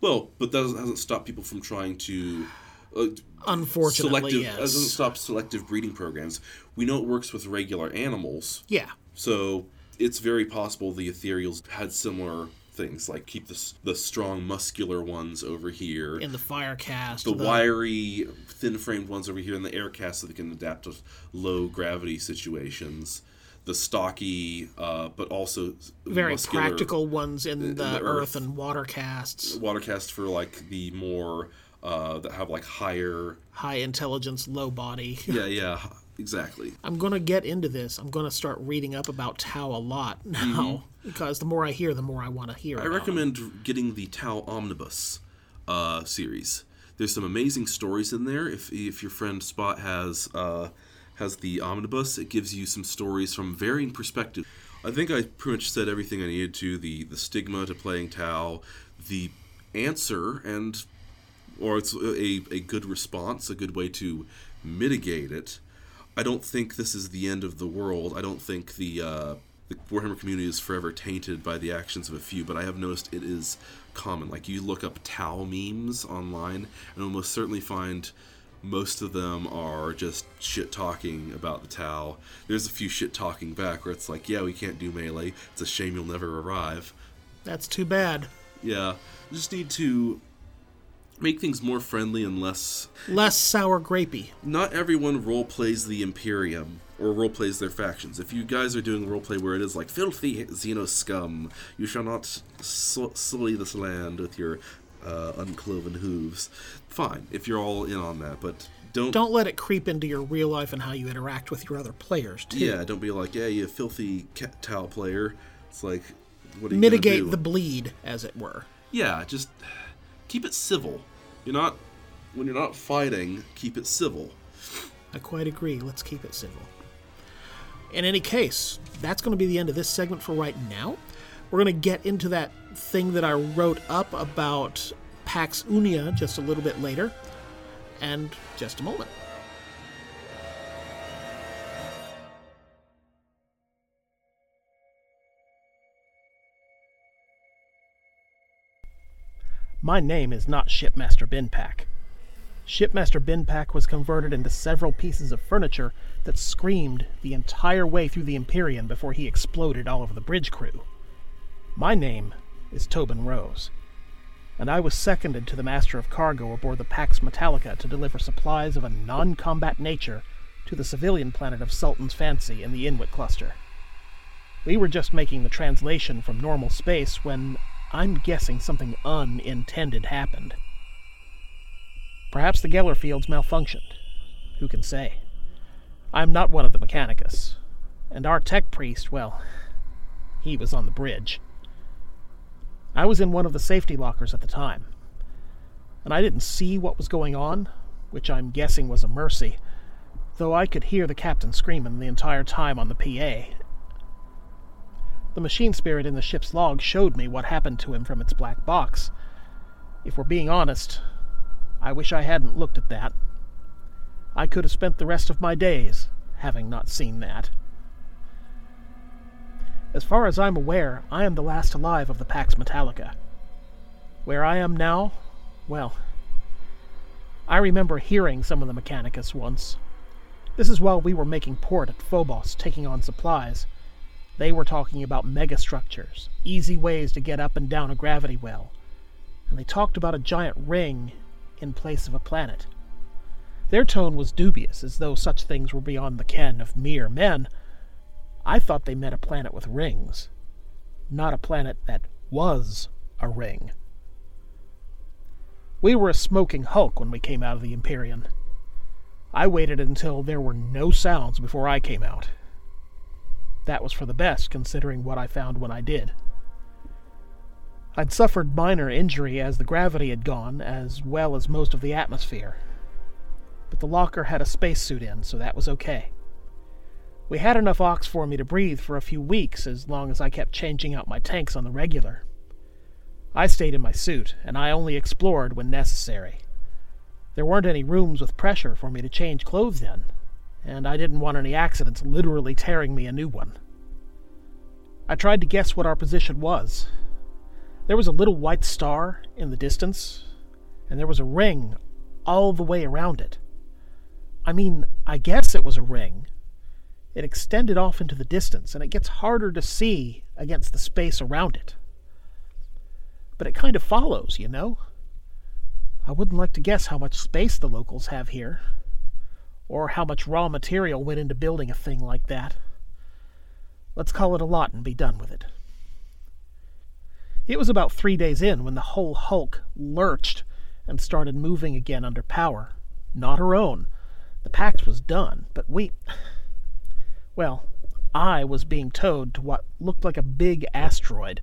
Speaker 4: Well, but that doesn't, hasn't stopped people from trying to. Uh,
Speaker 3: Unfortunately,
Speaker 4: selective,
Speaker 3: yes.
Speaker 4: doesn't stop selective breeding programs. We know it works with regular animals.
Speaker 3: Yeah.
Speaker 4: So it's very possible the ethereals had similar things, like keep the, the strong muscular ones over here,
Speaker 3: In the fire caste,
Speaker 4: the wiry, thin framed ones over here in the air caste so they can adapt to low gravity situations. The stocky, uh, but also
Speaker 3: very
Speaker 4: muscular
Speaker 3: practical ones in,
Speaker 4: in
Speaker 3: the,
Speaker 4: the
Speaker 3: earth.
Speaker 4: earth.
Speaker 3: and water castes,
Speaker 4: water caste for like the more uh, that have like higher.
Speaker 3: high intelligence, low body.
Speaker 4: Yeah, yeah, exactly.
Speaker 3: I'm going to get into this. I'm going to start reading up about Tau a lot now
Speaker 4: Mhm.
Speaker 3: Because the more I hear, the more I want to hear.
Speaker 4: I recommend getting the Tau Omnibus uh, series. There's some amazing stories in there. If if your friend Spot has uh, has the Omnibus, it gives you some stories from varying perspectives. I think I pretty much said everything I needed to. The the stigma to playing Tau, the answer, and or it's a, a good response, a good way to mitigate it. I don't think this is the end of the world. I don't think the uh, the Warhammer community is forever tainted by the actions of a few, but I have noticed it is common. Like you look up Tau memes online, and almost certainly find most of them are just shit talking about the Tau. There's a few shit talking back where it's like, yeah, we can't do melee. It's a shame you'll never arrive.
Speaker 3: That's too bad.
Speaker 4: Yeah, just need to make things more friendly and less
Speaker 3: Less sour grapey.
Speaker 4: not everyone role plays the Imperium or role plays their factions. If you guys are doing role play where it is like filthy Xeno scum, you shall not su- sully this land with your uh, uncloven hooves. Fine, if you're all in on that, but don't.
Speaker 3: Don't let it creep into your real life and how you interact with your other players too.
Speaker 4: Yeah, don't be like, yeah, you filthy cat towel player. It's like, what are you
Speaker 3: Mitigate the bleed, as it were.
Speaker 4: Yeah, just keep it civil. You're not when you're not fighting. Keep it civil.
Speaker 3: I quite agree. Let's keep it civil. In any case, that's going to be the end of this segment for right now. We're going to get into that thing that I wrote up about Pax Unia just a little bit later. And just a moment. My name is not Shipmaster Binpack. Shipmaster Binpack was converted into several pieces of furniture that screamed the entire way through the Empyrean before he exploded all over the bridge crew. My name is Tobin Rose, and I was seconded to the Master of Cargo aboard the Pax Metallica to deliver supplies of a non combat nature to the civilian planet of Sultan's Fancy in the Inwit cluster. We were just making the translation from normal space when I'm guessing something unintended happened. Perhaps the Geller fields malfunctioned. Who can say? I'm not one of the Mechanicus. And our tech priest, well, he was on the bridge. I was in one of the safety lockers at the time. And I didn't see what was going on, which I'm guessing was a mercy, though I could hear the captain screaming the entire time on the PA. The machine spirit in the ship's log showed me what happened to him from its black box. If we're being honest, I wish I hadn't looked at that. I could have spent the rest of my days having not seen that. As far as I'm aware, I am the last alive of the Pax Metallica. Where I am now, well, I remember hearing some of the Mechanicus once. This is while we were making port at Phobos, taking on supplies. They were talking about megastructures, easy ways to get up and down a gravity well, and they talked about a giant ring in place of a planet. Their tone was dubious, as though such things were beyond the ken of mere men. I thought they meant a planet with rings, not a planet that was a ring. We were a smoking hulk when we came out of the Empyrean. I waited until there were no sounds before I came out. That was for the best, considering what I found when I did. I'd suffered minor injury as the gravity had gone, as well as most of the atmosphere. But the locker had a spacesuit in, so that was okay. We had enough ox for me to breathe for a few weeks as long as I kept changing out my tanks on the regular. I stayed in my suit, and I only explored when necessary. There weren't any rooms with pressure for me to change clothes in, and I didn't want any accidents literally tearing me a new one. I tried to guess what our position was, there was a little white star in the distance, and there was a ring all the way around it. I mean, I guess it was a ring. It extended off into the distance, and it gets harder to see against the space around it. But it kind of follows, you know? I wouldn't like to guess how much space the locals have here, or how much raw material went into building a thing like that. Let's call it a lot and be done with it. It was about three days in when the whole hulk lurched and started moving again under power. Not her own. The Pax was done, but we. Well, I was being towed to what looked like a big asteroid,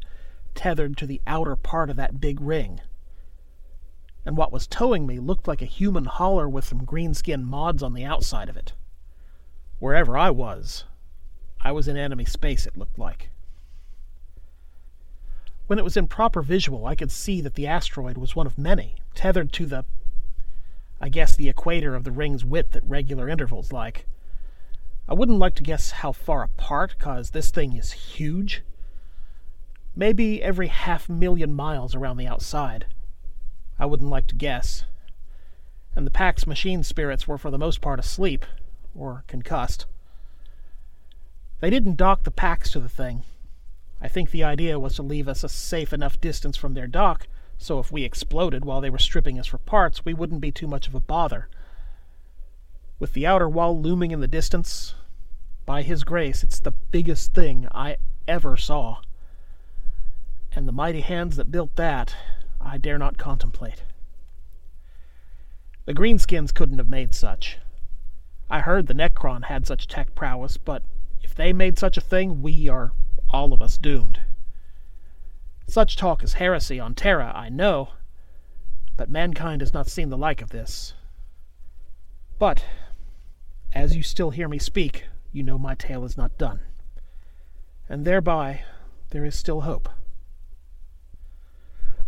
Speaker 3: tethered to the outer part of that big ring. And what was towing me looked like a human hauler with some greenskin mods on the outside of it. Wherever I was, I was in enemy space, it looked like. When it was in proper visual, I could see that the asteroid was one of many, tethered to the. I guess the equator of the ring's width at regular intervals, like. I wouldn't like to guess how far apart, cause this thing is huge. Maybe every half million miles around the outside. I wouldn't like to guess. And the pack's machine spirits were for the most part asleep, or concussed. They didn't dock the packs to the thing, I think the idea was to leave us a safe enough distance from their dock, so if we exploded while they were stripping us for parts, we wouldn't be too much of a bother. With the outer wall looming in the distance, by His grace, it's the biggest thing I ever saw. And the mighty hands that built that, I dare not contemplate. The Greenskins couldn't have made such. I heard the Necron had such tech prowess, but if they made such a thing, we are all of us doomed. Such talk is heresy on Terra, I know, but mankind has not seen the like of this. But, as you still hear me speak, you know my tale is not done. And thereby, there is still hope.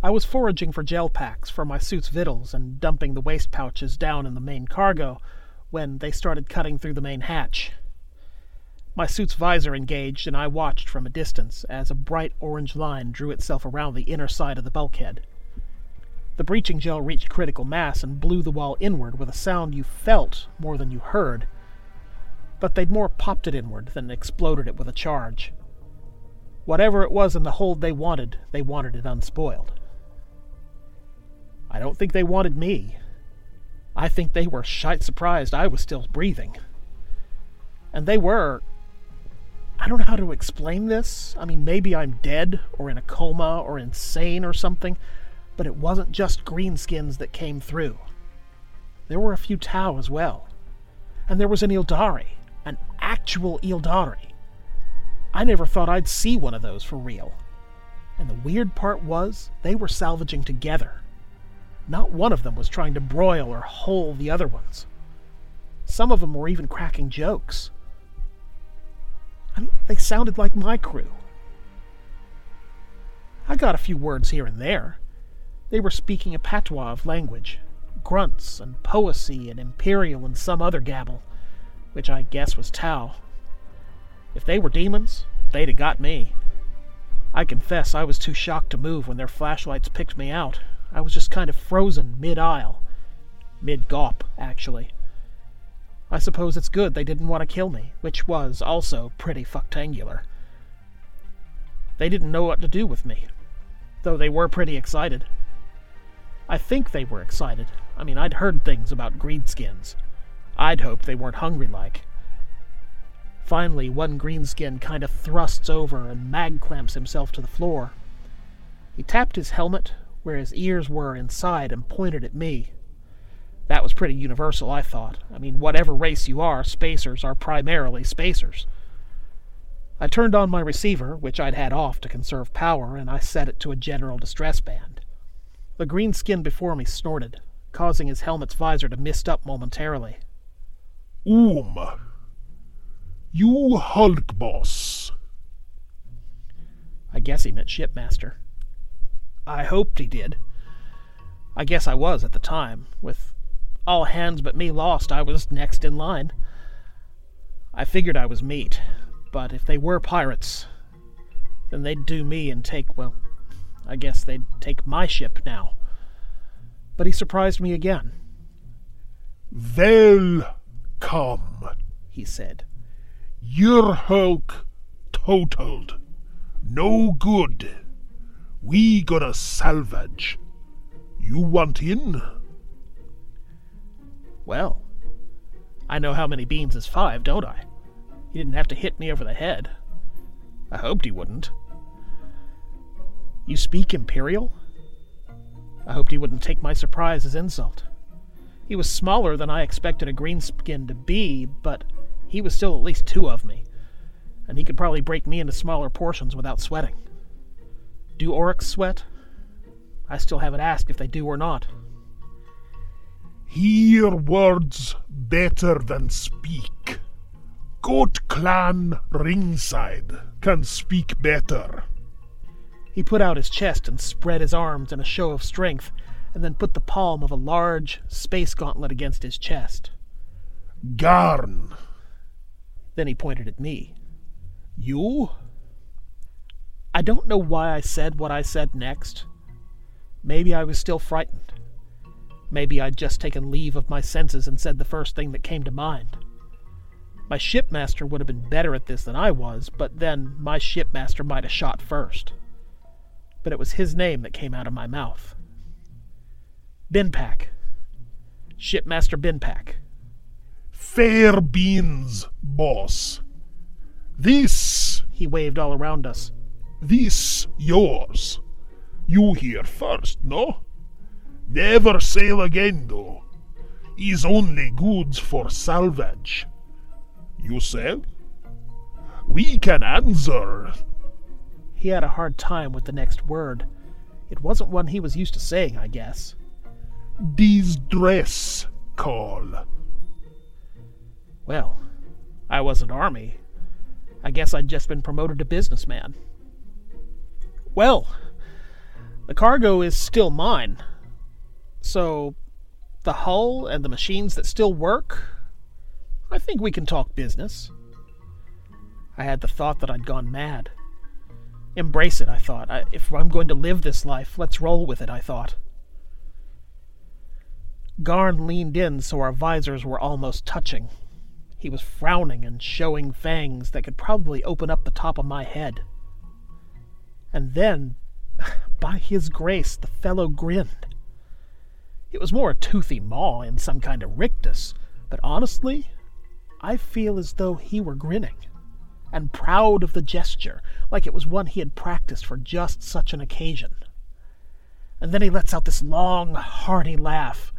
Speaker 3: I was foraging for gel packs for my suit's victuals and dumping the waste pouches down in the main cargo when they started cutting through the main hatch. My suit's visor engaged, and I watched from a distance as a bright orange line drew itself around the inner side of the bulkhead. The breaching gel reached critical mass and blew the wall inward with a sound you felt more than you heard, but they'd more popped it inward than exploded it with a charge. Whatever it was in the hold they wanted, they wanted it unspoiled. I don't think they wanted me. I think they were shite surprised I was still breathing. And they were. I don't know how to explain this. I mean, maybe I'm dead, or in a coma, or insane, or something, but it wasn't just greenskins that came through. There were a few Tau as well. And there was an Aeldari, an actual Aeldari. I never thought I'd see one of those for real. And the weird part was, they were salvaging together. Not one of them was trying to broil or hole the other ones. Some of them were even cracking jokes. I mean, they sounded like my crew. I got a few words here and there. They were speaking a patois of language, grunts and poesy and imperial and some other gabble, which I guess was Tau. If they were demons, they'd have got me. I confess I was too shocked to move when their flashlights picked me out. I was just kind of frozen mid aisle. Mid gawp, actually. I suppose it's good they didn't want to kill me, which was also pretty fuctangular. They didn't know what to do with me, though they were pretty excited. I think they were excited. I mean, I'd heard things about greenskins. I'd hoped they weren't hungry like. Finally, one greenskin kind of thrusts over and mag clamps himself to the floor. He tapped his helmet where his ears were inside and pointed at me. That was pretty universal, I thought. I mean, whatever race you are, spacers are primarily spacers. I turned on my receiver, which I'd had off to conserve power, and I set it to a general distress band. The green skin before me snorted, causing his helmet's visor to mist up momentarily.
Speaker 1: Um. You Hulk boss.
Speaker 3: I guess he meant shipmaster. I hoped he did. I guess I was at the time. With all hands but me lost, I was next in line. I figured I was meat, but if they were pirates, then they'd do me and take, well, I guess they'd take my ship now. But he surprised me again.
Speaker 1: They'll come,
Speaker 3: he said.
Speaker 1: Your Hulk totaled. No good. We gotta salvage. You want in?
Speaker 3: Well, I know how many beans is five, don't I? He didn't have to hit me over the head. I hoped he wouldn't. You speak Imperial? I hoped he wouldn't take my surprise as insult. He was smaller than I expected a greenskin to be, but he was still at least two of me, and he could probably break me into smaller portions without sweating. Do orks sweat? I still haven't asked if they do or not.
Speaker 1: Hear words better than speak. Goat Clan ringside can speak better.
Speaker 3: He put out his chest and spread his arms in a show of strength, and then put the palm of a large space gauntlet against his chest.
Speaker 1: Garn.
Speaker 3: Then he pointed at me.
Speaker 1: You?
Speaker 3: I don't know why I said what I said next. Maybe I was still frightened. Maybe I'd just taken leave of my senses and said the first thing that came to mind. My shipmaster would have been better at this than I was, but then my shipmaster might have shot first. But it was his name that came out of my mouth. Binpack. Shipmaster Binpack.
Speaker 1: Fair beans, boss. This,
Speaker 3: He waved all around us.
Speaker 1: This yours. You here first, no? Never sail again, though. Is only goods for salvage. You said? We can answer.
Speaker 3: He had a hard time with the next word. It wasn't one he was used to saying, I guess.
Speaker 1: Distress call.
Speaker 3: Well, I wasn't Army. I guess I'd just been promoted to businessman. Well, the cargo is still mine. So, the hull and the machines that still work, I think we can talk business. I had the thought that I'd gone mad. Embrace it, I thought. I, if I'm going to live this life, let's roll with it, I thought. Garn leaned in so our visors were almost touching. He was frowning and showing fangs that could probably open up the top of my head. And then, by his grace, the fellow grinned. It was more a toothy maw in some kind of rictus, but honestly, I feel as though he were grinning, and proud of the gesture, like it was one he had practiced for just such an occasion. And then he lets out this long, hearty laugh.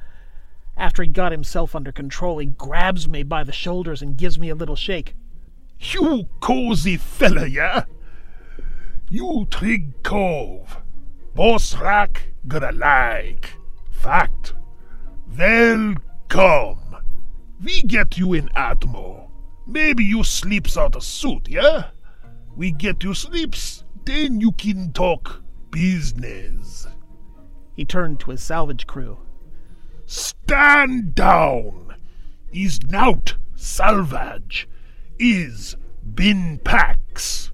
Speaker 3: After he got himself under control, he grabs me by the shoulders and gives me a little shake.
Speaker 1: You cozy fella, yeah? You Trig Cove. Boss Rack gonna like. Fact. Welcome. We get you in Atmo. Maybe you sleeps out a suit, yeah? We get you sleeps, then you can talk business.
Speaker 3: He turned to his salvage crew.
Speaker 1: Stand down. Is nout salvage. Is bin packs.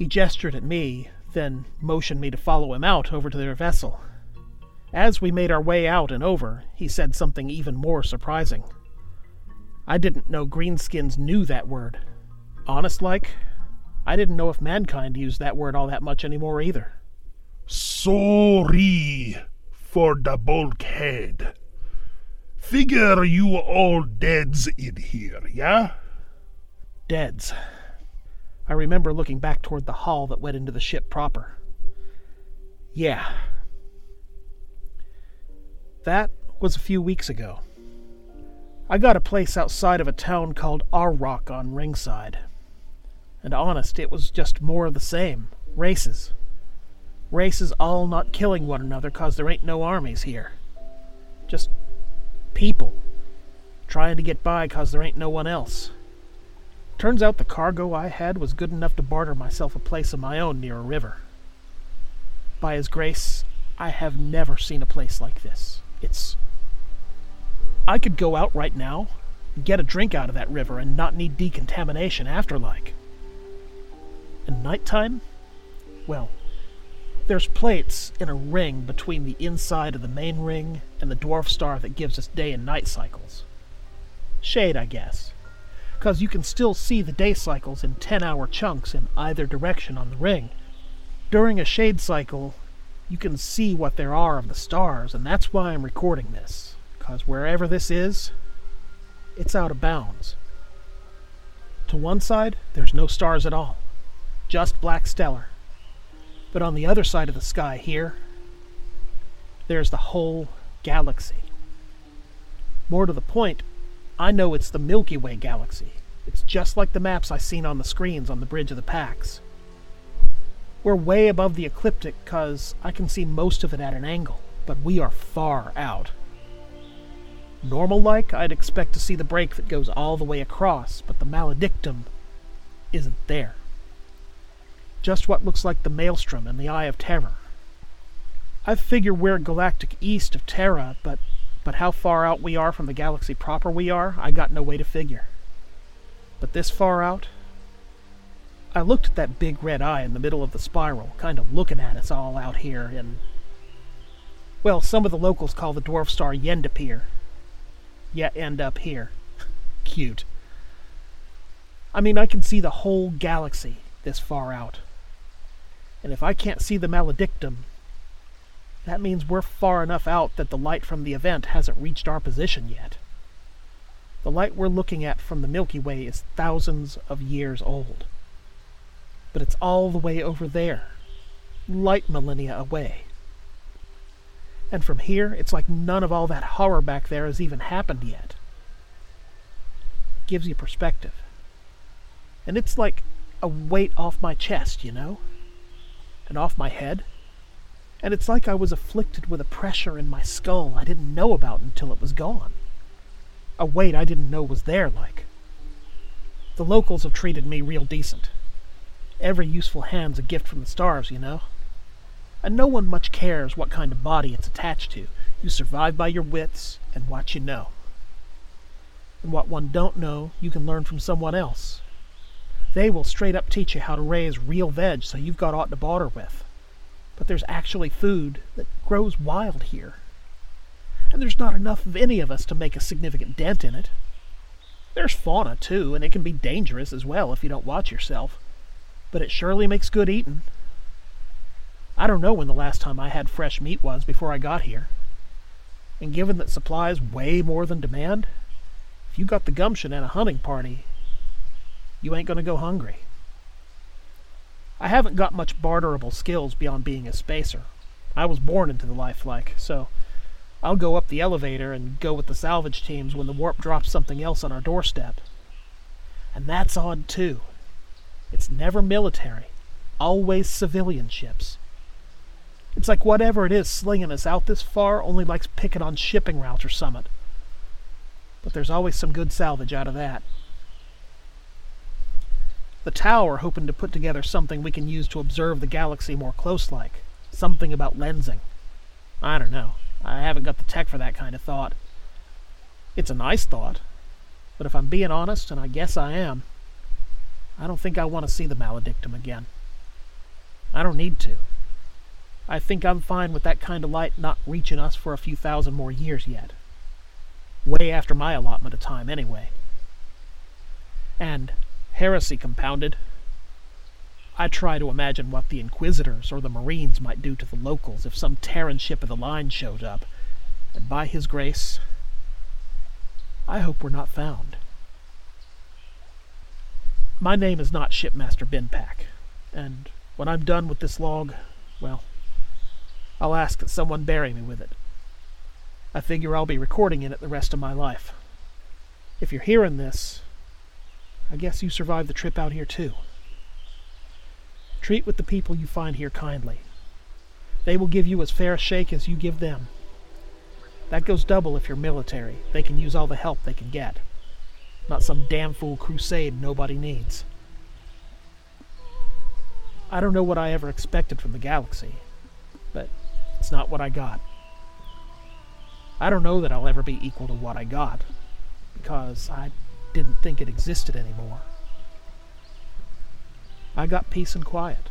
Speaker 3: He gestured at me, then motioned me to follow him out over to their vessel. As we made our way out and over, he said something even more surprising. I didn't know greenskins knew that word. Honest like, I didn't know if mankind used that word all that much anymore either.
Speaker 1: Sorry for the bulkhead. Figure you all deads in here, yeah?
Speaker 3: Deads. I remember looking back toward the hall that went into the ship proper. Yeah. That was a few weeks ago. I got a place outside of a town called Arrock on Ringside. And honest, it was just more of the same races. Races all not killing one another because there ain't no armies here. Just people trying to get by because there ain't no one else. Turns out the cargo I had was good enough to barter myself a place of my own near a river. By His grace, I have never seen a place like this. It's. I could go out right now and get a drink out of that river and not need decontamination after like. And nighttime? Well, there's plates in a ring between the inside of the main ring and the dwarf star that gives us day and night cycles. Shade, I guess. Because you can still see the day cycles in 10 hour chunks in either direction on the ring. During a shade cycle, you can see what there are of the stars, and that's why I'm recording this. Because wherever this is, it's out of bounds. To one side, there's no stars at all, just black stellar. But on the other side of the sky here, there's the whole galaxy. More to the point, I know it's the Milky Way galaxy. It's just like the maps I seen on the screens on the bridge of the Pax. We're way above the ecliptic because I can see most of it at an angle, but we are far out. Normal like, I'd expect to see the break that goes all the way across, but the maledictum isn't there. Just what looks like the maelstrom and the Eye of Terror. I figure we're galactic east of Terra, but but how far out we are from the galaxy proper we are, I got no way to figure. But this far out, I looked at that big red eye in the middle of the spiral, kind of looking at us all out here, and. Well, some of the locals call the dwarf star Yendapir. Yet end up here. Cute. I mean, I can see the whole galaxy this far out. And if I can't see the maledictum, that means we're far enough out that the light from the event hasn't reached our position yet. The light we're looking at from the Milky Way is thousands of years old but it's all the way over there, light millennia away. And from here, it's like none of all that horror back there has even happened yet. It gives you perspective. And it's like a weight off my chest, you know? And off my head. And it's like I was afflicted with a pressure in my skull I didn't know about until it was gone. A weight I didn't know was there, like. The locals have treated me real decent. Every useful hand's a gift from the stars, you know. And no one much cares what kind of body it's attached to. You survive by your wits and what you know. And what one don't know, you can learn from someone else. They will straight up teach you how to raise real veg so you've got aught to barter with. But there's actually food that grows wild here. and there's not enough of any of us to make a significant dent in it. There's fauna, too, and it can be dangerous as well if you don't watch yourself, but it surely makes good eating. I don't know when the last time I had fresh meat was before I got here. And given that supply is way more than demand, if you got the gumption at a hunting party, you ain't gonna go hungry. I haven't got much barterable skills beyond being a spacer. I was born into the lifelike, so I'll go up the elevator and go with the salvage teams when the warp drops something else on our doorstep. And that's odd too. It's never military, always civilian ships. It's like whatever it is slinging us out this far only likes picking on shipping routes or summit. But there's always some good salvage out of that. The are hoping to put together something we can use to observe the galaxy more close like. Something about lensing. I don't know. I haven't got the tech for that kind of thought. It's a nice thought, but if I'm being honest, and I guess I am, I don't think I want to see the maledictum again. I don't need to. I think I'm fine with that kind of light not reaching us for a few thousand more years yet. Way after my allotment of time, anyway. And, heresy compounded, I try to imagine what the Inquisitors or the Marines might do to the locals if some Terran ship of the line showed up, and by His grace, I hope we're not found. My name is not Shipmaster Binpack, and when I'm done with this log, well, I'll ask that someone bury me with it. I figure I'll be recording in it the rest of my life. If you're hearing this, I guess you survived the trip out here too. Treat with the people you find here kindly. They will give you as fair a shake as you give them. That goes double if you're military. They can use all the help they can get. Not some damn fool crusade nobody needs. I don't know what I ever expected from the galaxy, but it's not what I got. I don't know that I'll ever be equal to what I got, because I didn't think it existed anymore. I got peace and quiet.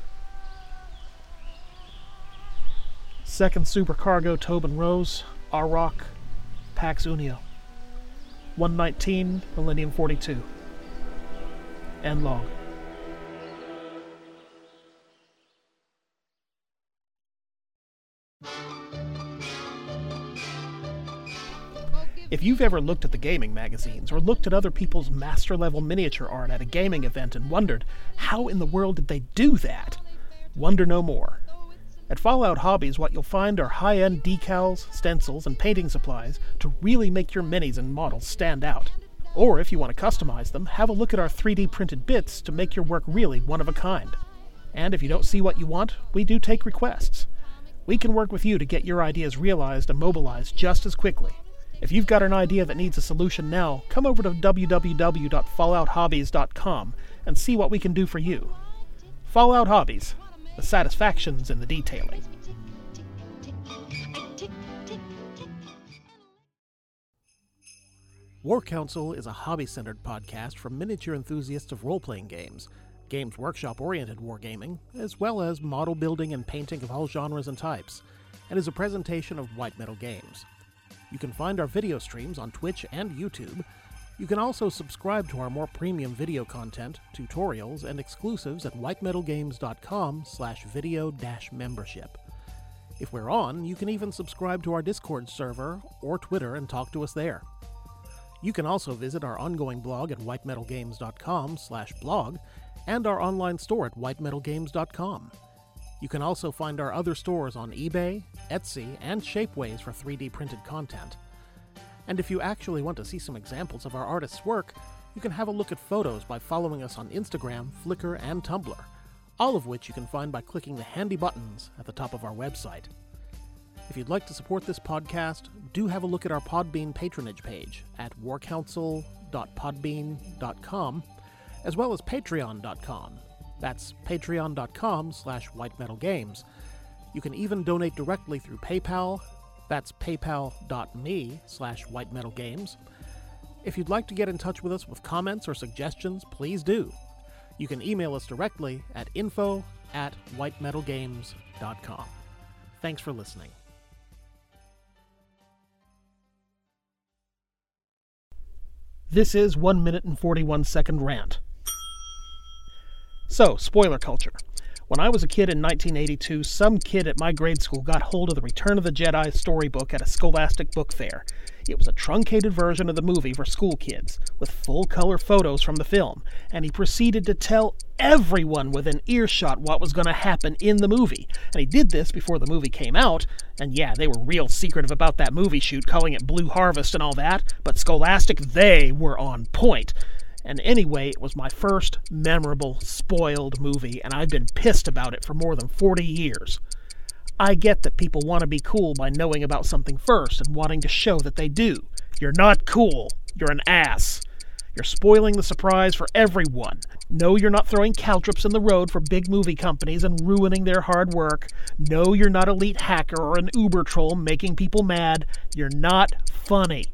Speaker 3: Second supercargo Tobin Rose, Arrock, Pax Unio. 119, Millennium 42. End log. If you've ever looked at the gaming magazines or looked at other people's master level miniature art at a gaming event and wondered, how in the world did they do that? Wonder no more. At Fallout Hobbies, what you'll find are high end decals, stencils, and painting supplies to really make your minis and models stand out. Or if you want to customize them, have a look at our 3D printed bits to make your work really one of a kind. And if you don't see what you want, we do take requests. We can work with you to get your ideas realized and mobilized just as quickly. If you've got an idea that needs a solution now, come over to www.fallouthobbies.com and see what we can do for you. Fallout Hobbies. The satisfaction's in the detailing. War Council is a hobby centered podcast for miniature enthusiasts of role playing games, Games Workshop oriented wargaming, as well as model building and painting of all genres and types, and is a presentation of White Metal Games. You can find our video streams on Twitch and YouTube. You can also subscribe to our more premium video content, tutorials, and exclusives at whitemetalgames.com slash video dash membership. If we're on, you can even subscribe to our Discord server or Twitter and talk to us there. You can also visit our ongoing blog at whitemetalgames.com slash blog and our online store at whitemetalgames.com. You can also find our other stores on eBay, Etsy, and Shapeways for 3D printed content. And if you actually want to see some examples of our artists' work, you can have a look at photos by following us on Instagram, Flickr, and Tumblr, all of which you can find by clicking the handy buttons at the top of our website. If you'd like to support this podcast, do have a look at our Podbean patronage page at warcouncil.podbean.com, as well as patreon.com. That's patreon.com slash whitemetalgames. You can even donate directly through PayPal. That's paypal.me slash whitemetalgames. If you'd like to get in touch with us with comments or suggestions, please do. You can email us directly at info at whitemetalgames.com. Thanks for listening. This is 1 minute and 41 second rant. So, spoiler culture. When I was a kid in 1982, some kid at my grade school got hold of the Return of the Jedi storybook at a Scholastic book fair. It was a truncated version of the movie for school kids, with full color photos from the film, and he proceeded to tell everyone within earshot what was going to happen in the movie. And he did this before the movie came out, and yeah, they were real secretive about that movie shoot, calling it Blue Harvest and all that, but Scholastic, they were on point. And anyway, it was my first memorable, spoiled movie, and I've been pissed about it for more than 40 years. I get that people want to be cool by knowing about something first and wanting to show that they do. You're not cool. You're an ass. You're spoiling the surprise for everyone. No, you're not throwing caltrops in the road for big movie companies and ruining their hard work. No, you're not elite hacker or an Uber troll making people mad. You're not funny.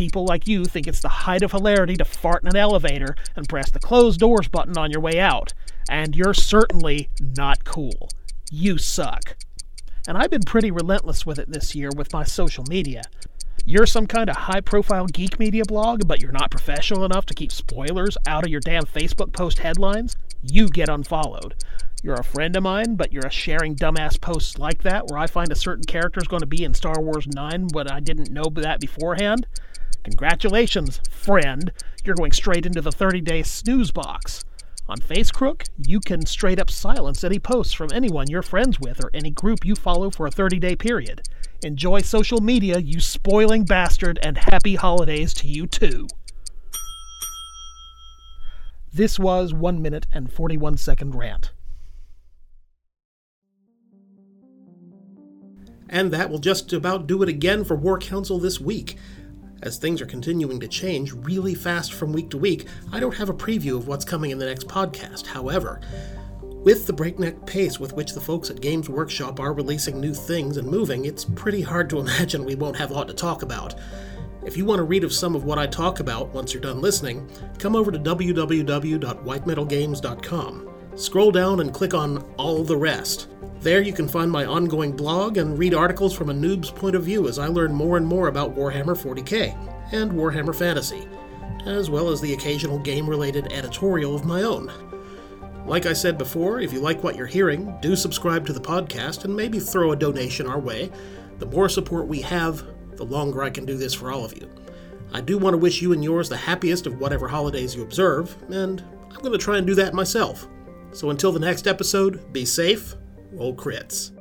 Speaker 3: People like you think it's the height of hilarity to fart in an elevator and press the closed doors button on your way out. And you're certainly not cool. You suck. And I've been pretty relentless with it this year with my social media. You're some kind of high profile geek media blog, but you're not professional enough to keep spoilers out of your damn Facebook post headlines? You get unfollowed. You're a friend of mine, but you're sharing dumbass posts like that where I find a certain character is going to be in Star Wars 9, but I didn't know that beforehand? Congratulations, friend. You're going straight into the 30 day snooze box. On FaceCrook, you can straight up silence any posts from anyone you're friends with or any group you follow for a 30 day period. Enjoy social media, you spoiling bastard, and happy holidays to you too. This was 1 minute and 41 second rant. And that will just about do it again for War Council this week. As things are continuing to change really fast from week to week, I don't have a preview of what's coming in the next podcast. However, with the breakneck pace with which the folks at Games Workshop are releasing new things and moving, it's pretty hard to imagine we won't have a lot to talk about. If you want to read of some of what I talk about once you're done listening, come over to www.whitemetalgames.com. Scroll down and click on All the Rest. There you can find my ongoing blog and read articles from a noob's point of view as I learn more and more about Warhammer 40k and Warhammer Fantasy, as well as the occasional game related editorial of my own. Like I said before, if you like what you're hearing, do subscribe to the podcast and maybe throw a donation our way. The more support we have, the longer I can do this for all of you. I do want to wish you and yours the happiest of whatever holidays you observe, and I'm going to try and do that myself. So until the next episode, be safe, roll crits.